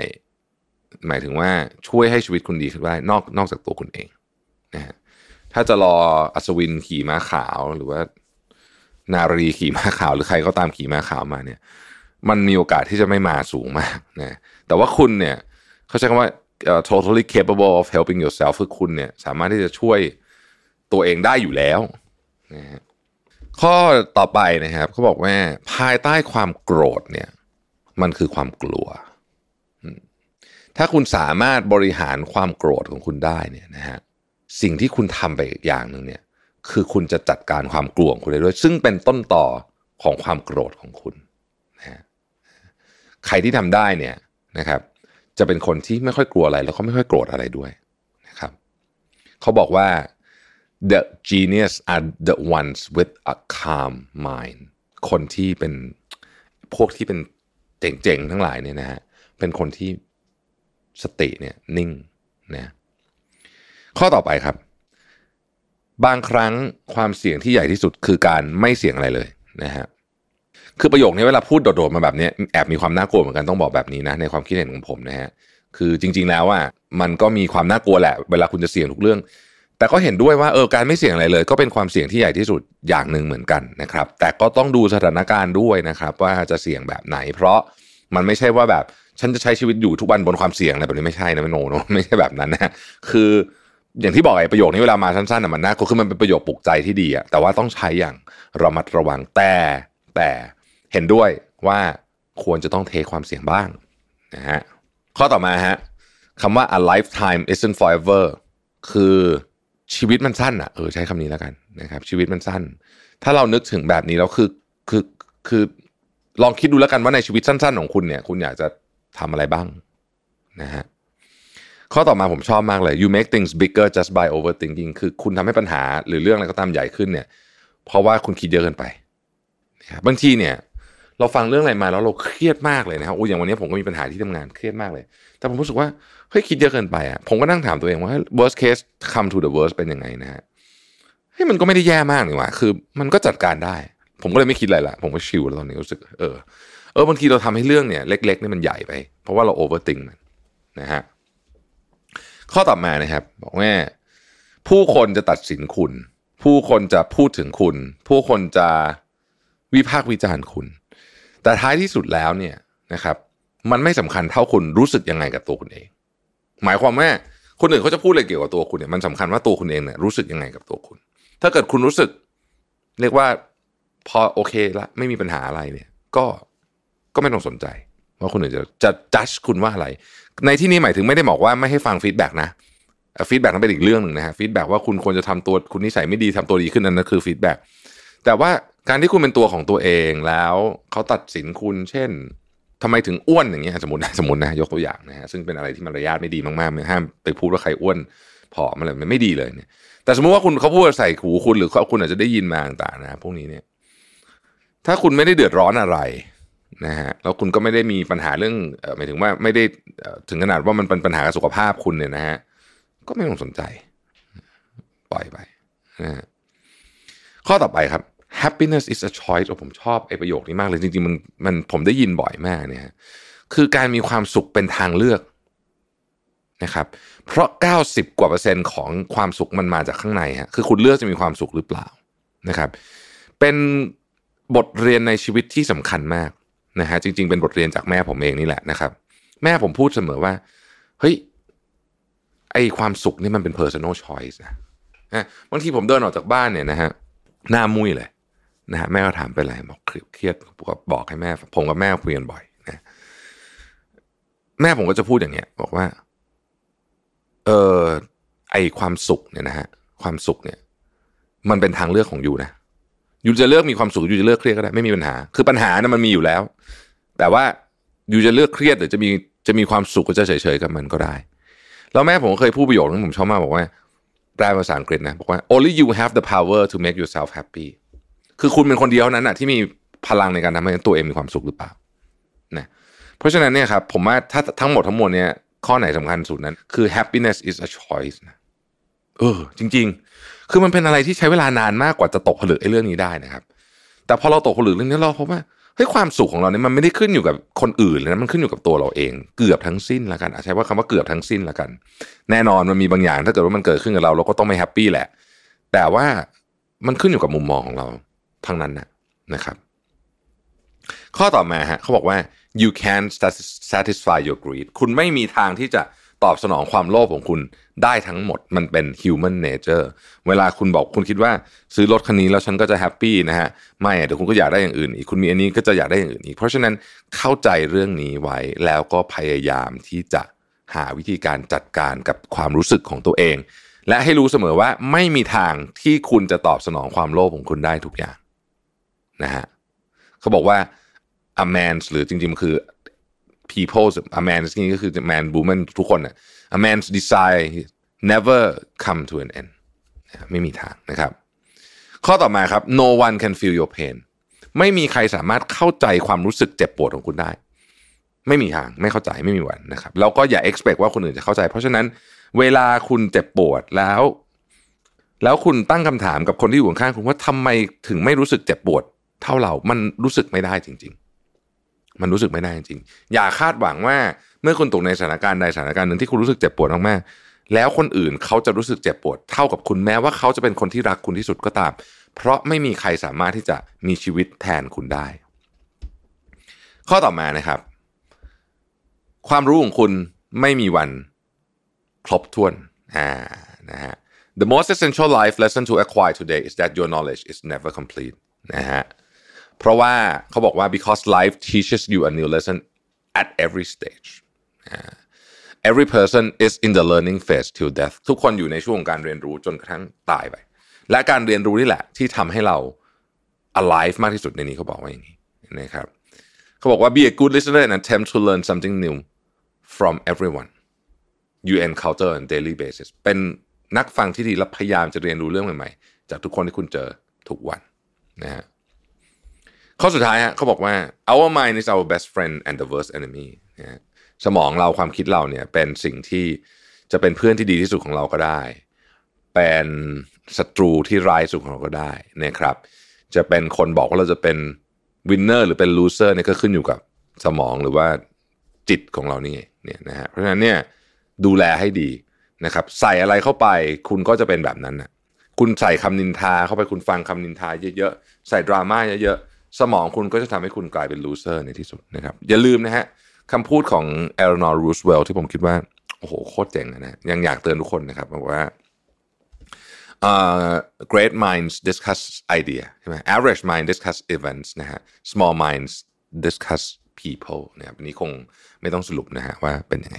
หมายถึงว่าช่วยให้ชีวิตคุณดีขึ้นได้นอกนอกจากตัวคุณเองนะฮะถ้าจะรออัศวินขี่ม้าขาวหรือว่า นารีขี่ม้าขาว หรือใครก็ตามขี่ม้าขาวมาเนี่ย มันมีโอกาสที่จะไม่มาสูงมากนะแต่ว่าคุณเนี่ยเขาใช้คำว่า uh, totally capable of helping yourself คือคุณเนี่ยสามารถที่จะช่วยตัวเองได้อยู่แล้วนะฮะข้อต่อไปนะครับเขาบอกว่าภายใต้ความโกรธเนี่ยมันคือความกลัว ถ้าคุณสามารถบริหารความโกรธของคุณได้เนี่ยนะฮะสิ่งที่คุณทำไปอีกอย่างหนึ่งเนี่ยคือคุณจะจัดการความกลัวของคุณได้ด้วย ซึ่งเป็นต้นต่อของความโกรธของคุณนะฮะใครที่ทำได้เนี่ยนะครับ จะเป็นคนที่ไม่ค่อยกลัวอะไร แล้วก็ไม่ค่อยโกรธอะไรด้วยนะครับเขาบอกว่า the genius are the ones with a calm mind คนที่เป็นพวกที่เป็นเจ๋งๆ ทั้งหลายเนี่ยนะฮะเป็นคนที่สติเนี่ยนิ่งนะข้อต่อไปครับ บางครั้งความเสี่ยงที่ใหญ่ที่สุดคือการไม่เสี่ยงอะไรเลยนะฮะ คือประโยคนี้เวลาพูดโดดๆมาแบบนี้แอบมีความน่ากลัวเหมือนกันต้องบอกแบบนี้นะในความคิดเห็นของผมนะฮะคือจริง ๆ แล้วอะมันก็มีความน่ากลัวแหละ เวลาคุณจะเสี่ยงทุกเรื่อง แต่ก็เห็นด้วยว่าเออการไม่เสี่ยงอะไรเลย ก็เป็นความเสี่ยงที่ใหญ่ที่สุดอย่างหนึ่งเหมือนกันนะครับ แต่ก็ต้องดูสถานการณ์ด้วยนะครับ ว่าจะเสี่ยงแบบไหน เพราะมันไม่ใช่ว่าแบบฉันจะใช้ชีวิตอยู่ทุกวันบนความเสี่ยงอะไรแบบนี้ไม่ใช่นะไม่โนโนไม่ใช่แบบนั้นนะคืออย่างที่บอกไอ้ประโยคนี้เวลามาสั้นๆมันน่ากลัวคือมันเป็นประโยคปลุกใจที่ดีอะแต่ว่าต้องใช้อย่างระมัดระวังแต่แต่ เห็นด้วยว่าควรจะต้องเทความเสี่ยงบ้างนะฮะข้อต่อมาฮะคำว่า a lifetime isn't forever คือชีวิตมันสั้นอะเออใช้คำนี้แล้วกันนะครับชีวิตมันสั้น ถ้าเรานึกถึงแบบนี้แล้วคือคือคือลองคิดดูแล้วกันว่าในชีวิตสั้น ๆ ของคุณเนี่ย คุณอยากจะทำอะไรบ้างนะฮะข้อต่อมาผมชอบมากเลย you make things bigger just by overthinking คือคุณทำให้ปัญหาหรือเรื่องอะไรก็ตามใหญ่ขึ้นเนี่ย เพราะว่าคุณคิดเยอะเกินไป บางทีเนี่ย เราฟังเรื่องอะไรมาแล้วเราเครียดมากเลยนะครับโอ้อย่างวันนี้ผมก็มีปัญหาที่ทำงานเครียดมากเลย แต่ผมรู้สึกว่าเฮ้ยคิดเยอะเกินไปอะผมก็นั่งถามตัวเองว่า worst case come to the worst เป็นยังไงนะฮะเฮ้ยมันก็ไม่ได้แย่มากนี่หว่าคือ มันก็จัดการได้ ผมก็เลยไม่คิดอะไรละผมก็ชิลแล้วตอนนี้รู้สึกเออเออบางทีเราทำให้เรื่องเนี่ย เล็กๆนี่มันใหญ่ไป เพราะว่าเรา overthink มันนะฮะข้อต่อมานะครับ บอกว่าผู้คนจะตัดสินคุณ ผู้คนจะพูดถึงคุณ ผู้คนจะวิพากษ์วิจารณ์คุณ แต่ท้ายที่สุดแล้วเนี่ยนะครับ มันไม่สำคัญเท่าคุณรู้สึกยังไงกับตัวคุณเอง หมายความว่าคนอื่นเขาจะพูดอะไรเกี่ยวกับตัวคุณเนี่ยมันสำคัญว่าตัวคุณเองเนี่ยรู้สึกยังไงกับตัวคุณ ถ้าเกิดคุณรู้สึก เรียกว่าพอโอเคละไม่มีปัญหาอะไรเนี่ย ก็ก็ไม่ต้องสนใจว่าคนอื่นจะจะจัดคุณว่าอะไร ในที่นี้หมายถึงไม่ได้บอกว่าไม่ให้ฟังฟีดแบ็กนะfeedback นั้นเป็นอีกเรื่องหนึ่งนะฮะ feedback ว่าคุณควรจะทำตัวคุณนิสัยไม่ดีทำตัวดีขึ้นนั่นนะคือ feedback แต่ว่า การที่คุณเป็นตัวของตัวเองแล้วเขาตัดสินคุณ เช่นทำไมถึงอ้วนอย่างเงี้ยสมมตินะสมมตินะยกตัวอย่างนะฮะซึ่งเป็นอะไรที่มารยาทไม่ดีมากๆห้ามไปพูดว่าใครอ้วนผอมอะไรมันไม่ดีเลยเนี่ย แต่สมมติว่าคุณเขาพูดใส่หูคุณหรือเขาคุณอาจจะได้ยินมาต่างๆนะพวกนี้เนี่ย ถ้าคุณไม่ได้เดือดร้อนอะไรนะฮะแล้วคุณก็ไม่ได้มีปัญหาเรื่องหมายถึงว่าไม่ได้ถึงขนาดว่ามันเป็นปัญหาสุขภาพคุณเนี่ยนะฮะก็ไม่ต้องสนใจ ปล่อยไปนะฮะข้อต่อไปครับ happiness is a choice ผมชอบไอ้ประโยคนี้มากเลย จริงๆมันมันผมได้ยินบ่อยมากเนี่ยคือการมีความสุขเป็นทางเลือกนะครับ เพราะ 90 กว่าเปอร์เซ็นต์ของความสุขมันมาจากข้างในฮะคือคุณเลือกจะมีความสุขหรือเปล่านะครับ เป็นบทเรียนในชีวิตที่สำคัญมากนะฮะจริง ๆ เป็นบทเรียนจากแม่ผมเองนี่แหละนะครับ แม่ผมพูดเสมอว่าเฮ้ยไอความสุขนี่มันเป็น personal choice นะบางทีผมเดินออกจากบ้านเนี่ยนะฮะหน้ามุ้ยเลย นะฮะแม่ก็ถามเป็นไรบอกเครียดก็บอกให้แม่ ผมกับแม่คุยกันบ่อยนะแม่ผมก็จะพูดอย่างเงี้ย บอกว่า เออไอความสุขเนี่ยนะฮะความสุขเนี่ย มันเป็นทางเลือกของยูนะยูจะเลือกมีความสุขยูจะเลือกเครียดก็ได้ไม่มีปัญหา คือปัญหานะมันมีอยู่แล้ว แต่ว่ายูจะเลือกเครียดหรือจะมีจะมีความสุขก็จะเฉยๆกับมันก็ได้แล้วแม่ผมเคยพูดประโยคนึงผมชอบมากบอกว่าแปลภาษาอังกฤษนะบอกว่า only you have the power to make yourself happy คือคุณเป็นคนเดียวนั้นนะที่มีพลังในการทำให้ตัวเองมีความสุขหรือเปล่านะเพราะฉะนั้นเนี่ยครับผมว่าถ้าทั้งหมดทั้งมวลเนี่ยข้อไหนสำคัญสุดนั้น คือ happiness is a choice นะเออ จริง ๆ คือมันเป็นอะไรที่ใช้เวลานานมากกว่าจะตกผลึกไอ้เรื่องนี้ได้นะครับ แต่พอเราตกผลึกเรื่องนี้เราพบว่าเฮ้ยความสุขของเราเนี่ยมันไม่ได้ขึ้นอยู่กับคนอื่นเลยนะมันขึ้นอยู่กับตัวเราเอง เกือบทั้งสิ้นละกันใช้ว่าคำว่าเกือบทั้งสิ้นละกัน แน่นอนมันมีบางอย่างถ้าเกิดว่ามันเกิดขึ้นกับเราเราก็ต้องไม่ happy แหละ แต่ว่ามันขึ้นอยู่กับมุมมองของเรา ทั้งนั้นนะนะครับ ข้อต่อมาฮะเขาบอกว่า you can satisfy your greed คุณไม่มีทางที่จะตอบสนองความโลภของคุณได้ทั้งหมดมันเป็น human nature เวลาคุณบอกคุณคิดว่า ซื้อรถคันนี้แล้วฉันก็จะ happy นะฮะ ไม่เดี๋ยวคุณก็อยากได้อย่างอื่นอีก คุณมีอันนี้ก็จะอยากได้อย่างอื่นอีก เพราะฉะนั้นเข้าใจเรื่องนี้ไว้แล้วก็พยายามที่จะหาวิธีการจัดการกับความรู้สึกของตัวเอง และให้รู้เสมอว่าไม่มีทางที่คุณจะตอบสนองความโลภของคุณได้ทุกอย่าง นะฮะเขาบอกว่า a man หรือจริงๆคือ people a man นี่ก็คือ man woman ทุกคนน่ะ a man's desire never come to an end ไม่มีทางนะครับ ข้อต่อมาครับ no one can feel your pain ไม่มีใครสามารถเข้าใจความรู้สึกเจ็บปวดของคุณได้ ไม่มีทางไม่เข้าใจไม่มีวันนะครับแล้วก็อย่า expect ว่าคนอื่นจะเข้าใจ เพราะฉะนั้นเวลาคุณเจ็บปวดแล้ว แล้วคุณตั้งคำถามกับคนที่อยู่ข้างคุณว่าทำไมถึงไม่รู้สึกเจ็บปวด เท่าเรา มันรู้สึกไม่ได้จริง ๆ มันรู้สึกไม่ได้จริงๆ อย่าคาดหวังว่าเมื่อคุณตกในสถานการณ์ใดสถานการณ์หนึ่งที่คุณรู้สึกเจ็บปวดมากๆ แล้วคนอื่นเขาจะรู้สึกเจ็บปวดเท่ากับคุณแม้ว่าเขาจะเป็นคนที่รักคุณที่สุดก็ตาม เพราะไม่มีใครสามารถที่จะมีชีวิตแทนคุณได้ ข้อต่อมานะครับ ความรู้ของคุณไม่มีวันครบถ้วนอ่านะฮะ The most essential life lesson to acquire today is that your knowledge is never complete นะฮะ เพราะว่าเขาบอกว่า because life teaches you a new lesson at every stage every person is in the learning phase till death ทุกคนอยู่ในช่วงการเรียนรู้จนกระทั่งตายไป และการเรียนรู้นี่แหละที่ทำให้เรา alive มากที่สุดในนี้เขาบอกว่าอย่างนี้นะครับเขาบอกว่า be a good listener and attempt to learn something new from everyone you encounter on daily basis เป็นนักฟังที่ดีและพยายามจะเรียนรู้เรื่องใหม่ๆ จากทุกคนที่คุณเจอทุกวันนะฮะ ข้อสุดท้ายฮะเขาบอกว่า our mind is our best friend and the worst enemy นะสมองเราความคิดเราเนี่ยเป็นสิ่งที่จะเป็นเพื่อนที่ดีที่สุดของเราก็ได้ เป็นศัตรูที่ร้ายสุดของเราก็ได้นะครับ จะเป็นคนบอกว่าเราจะเป็น winner หรือเป็น loser เนี่ยก็ขึ้นอยู่กับสมองหรือว่าจิตของเรานี่เนี่ยนะฮะเพราะฉะนั้นเนี่ยดูแลให้ดีนะครับ ใส่อะไรเข้าไปคุณก็จะเป็นแบบนั้นนะคุณใส่คำนินทาเข้าไปคุณฟังคำนินทาเยอะๆใส่ดราม่าเยอะๆ สมองคุณก็จะทำให้คุณกลายเป็น loser ในที่สุดนะครับ อย่าลืมนะฮะคำพูดของเอเลนอร์รูสเวลต์ที่ผมคิดว่า โอ้โห โคตรเจ๋งนะยังอยากเตือนทุกคนนะครับบอกว่า uh, great minds discuss idea ใช่ไหม average mind discuss events นะฮะ small minds discuss people นะครับอันนี้คงไม่ต้องสรุปนะฮะว่าเป็นยังไง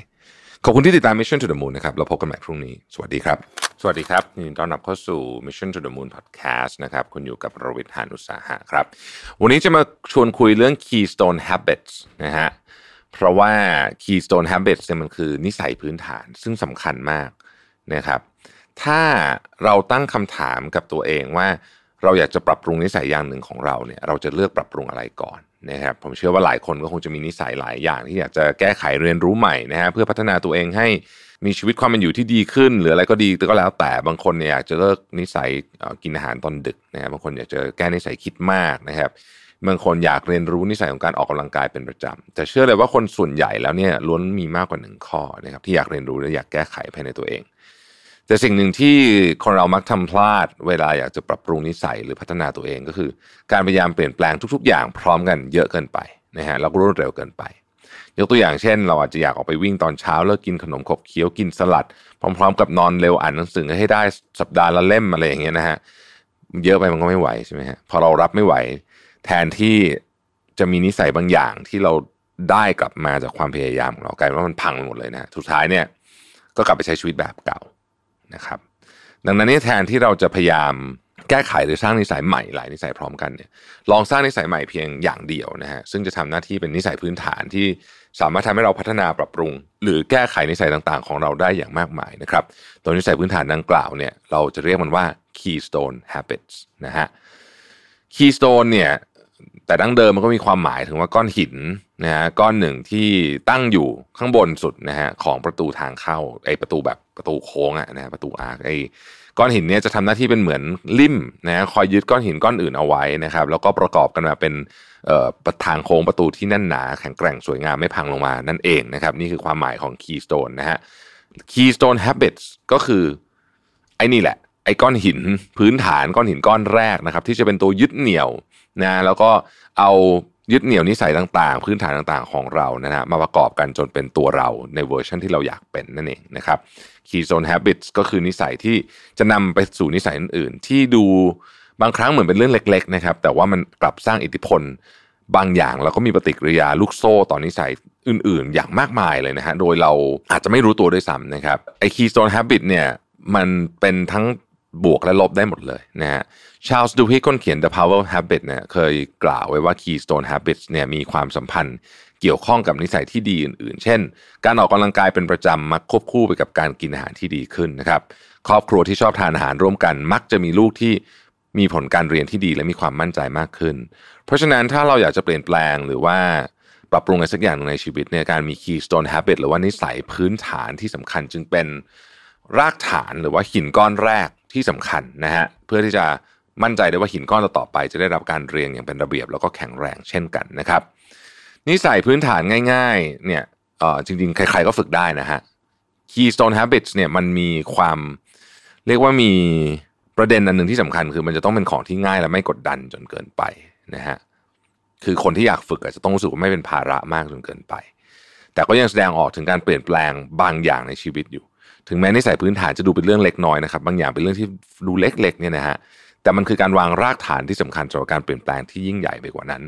ขอบคุณที่ติดตาม Mission to the Moon นะครับเราพบกันใหม่พรุ่งนี้ สวัสดีครับ สวัสดีครับยินดีต้อนรับเข้าสู่ Mission to the Moon Podcast นะครับคุณอยู่กับรวิทยานุสาหะครับ วันนี้จะมาชวนคุยเรื่อง Keystone Habits นะฮะเพราะว่า Keystone Habits เนี่ยมันคือนิสัยพื้นฐานซึ่งสำคัญมากนะครับถ้าเราตั้งคำถามกับตัวเองว่า เราอยากจะปรับปรุงนิสัยอย่างหนึ่งของเราเนี่ยเราจะเลือกปรับปรุงอะไรก่อน นะครับผมเชื่อว่าหลายคนก็คงจะมีนิสัยหลายอย่างที่อยากจะแก้ไขเรียนรู้ใหม่นะฮะเพื่อพัฒนาตัวเองให้มีชีวิตความเป็นอยู่ที่ดีขึ้น หรืออะไรก็ดีก็แล้วแต่บางคนเนี่ยอยากจะเลิกนิสัยกินอาหารตอนดึกนะฮะบางคนอยากจะแก้นิสัยคิดมากนะครับบางคนอยากเรียนรู้นิสัยของการออกกำลังกายเป็นประจำแต่เชื่อเลยว่าคนส่วนใหญ่แล้วเนี่ยล้วนมีมากกว่าหนึ่งข้อนะครับที่อยากเรียนรู้และอยากแก้ไขภายในตัวเอง แต่สิ่งหนึ่งที่คนเรามักทำพลาด เวลาอยากจะปรับปรุงนิสัยหรือพัฒนาตัวเองก็คือ การพยายามเปลี่ยนแปลงทุก ๆ อย่างพร้อมกันเยอะเกินไปนะฮะแล้วก็รวดเร็วเกินไป ยกตัวอย่างเช่น เราอาจจะอยากออกไปวิ่งตอนเช้าเลิกกินขนมขบเคี้ยวกินสลัด พร้อม ๆ กับนอนเร็วอ่านหนังสือให้ได้สัปดาห์ละเล่มอะไรอย่างเงี้ยนะฮะเยอะไปมันก็ไม่ไหวใช่ไหมฮะพอเรารับไม่ไหว แทนที่จะมีนิสัยบางอย่างที่เราได้กลับมาจากความพยายามของเรากลายเป็นว่ามันพังหมดเลยนะสุดท้ายเนี่ย ก็กลับไปใช้ชีวิตแบบเก่า นะครับ ดังนั้นนี่แทนที่เราจะพยายามแก้ไขหรือสร้างนิสัยใหม่หลายนิสัยพร้อมกันเนี่ยลองสร้างนิสัยใหม่เพียงอย่างเดียวนะฮะซึ่งจะทำหน้าที่เป็นนิสัยพื้นฐานที่สามารถทำให้เราพัฒนาปรับปรุง หรือแก้ไขนิสัยต่างๆ ของเราได้อย่างมากมายนะครับตัวนิสัยพื้นฐานดังกล่าวเนี่ยเราจะเรียกมันว่า keystone habits นะฮะ keystone เนี่ย แต่ดั้งเดิมมันก็มีความหมายถึงว่าก้อนหินนะฮะก้อนหนึ่งที่ตั้งอยู่ข้างบนสุดนะฮะของประตูทางเข้าไอประตูแบบประตูโค้งอะนะฮะประตูอาร์คไอก้อนหินเนี้ยจะทำหน้าที่เป็นเหมือนลิ่มนะฮะคอยยึดก้อนหินก้อนอื่นเอาไว้นะครับ แล้วก็ประกอบกันมาเป็นเอ่อประทางโค้งประตูที่แน่นหนา แข็งแกร่งสวยงามไม่พังลงมานั่นเองนะครับ นี่คือความหมายของ keystone นะฮะ keystone habits ก็คือไอ้นี่แหละไอ้ก้อนหินพื้นฐานก้อนหินก้อนแรกนะครับ ที่จะเป็นตัวยึดเหนี่ยว นะแล้วก็เอายึดเหนี่ยวนิสัยต่างๆ พื้นฐานต่างๆของเรานะฮะมาประกอบกันจนเป็นตัวเราในเวอร์ชันที่เราอยากเป็นนั่นเองนะครับ keystone habits ก็คือนิสัยที่จะนำไปสู่นิสัยอื่นๆ ที่ดูบางครั้งเหมือนเป็นเรื่องเล็กๆนะครับแต่ว่ามันกลับสร้างอิทธิพลบางอย่างแล้วก็มีปฏิกิริยาลูกโซ่ต่อนนิสัยอื่นๆ อย่างมากมายเลยนะฮะโดยเราอาจจะไม่รู้ตัวด้วยซ้ำนะครับไอ้ keystone habit เนี่ยมันเป็นทั้ง บวกและลบได้หมดเลยนะฮะชาลส์ดูฮิคนเขียน The Power of Habit เนี่ยเคยกล่าวไว้ว่า Keystone Habits เนี่ยมีความสัมพันธ์เกี่ยวข้องกับนิสัยที่ดีอื่นๆ เช่น การออกกำลังกายเป็นประจำมักควบคู่ไปกับการกินอาหารที่ดีขึ้นนะครับ ครอบครัวที่ชอบทานอาหารร่วมกัน มักจะมีลูกที่มีผลการเรียนที่ดีและมีความมั่นใจมากขึ้น เพราะฉะนั้นถ้าเราอยากจะเปลี่ยนแปลงหรือว่าปรับปรุงอะไรสักอย่างหนึ่งในชีวิตเนี่ยการมี Keystone Habit หรือว่านิสัยพื้นฐานที่สำคัญจึงเป็นรากฐานหรือว่าหินก้อนแรก ที่สำคัญนะฮะเพื่อที่จะมั่นใจได้ว่าหินก้อนต่อไป จะได้รับการเรียงอย่างเป็นระเบียบแล้วก็แข็งแรงเช่นกันนะครับนิสัยพื้นฐานง่าย ๆ เนี่ยเออจริงๆ ใคร ๆ ก็ฝึกได้นะฮะ Keystone Habits เนี่ยมันมีความเรียกว่ามีประเด็นอันหนึ่งที่สำคัญ คือมันจะต้องเป็นของที่ง่ายและไม่กดดันจนเกินไปนะฮะคือคนที่อยากฝึกอาจจะต้องรู้สึกว่าไม่เป็นภาระมากจนเกินไป แต่ก็ยังแสดงออกถึงการเปลี่ยนแปลงบางอย่างในชีวิตอยู่ ถึงแม้นิสัยพื้นฐานจะดูเป็นเรื่องเล็กน้อยนะครับบางอย่างเป็นเรื่องที่ดูเล็กๆเนี่ยนะฮะแต่มันคือการวางรากฐานที่สำคัญสำหรับการเปลี่ยนแปลงที่ยิ่งใหญ่ไปกว่านั้น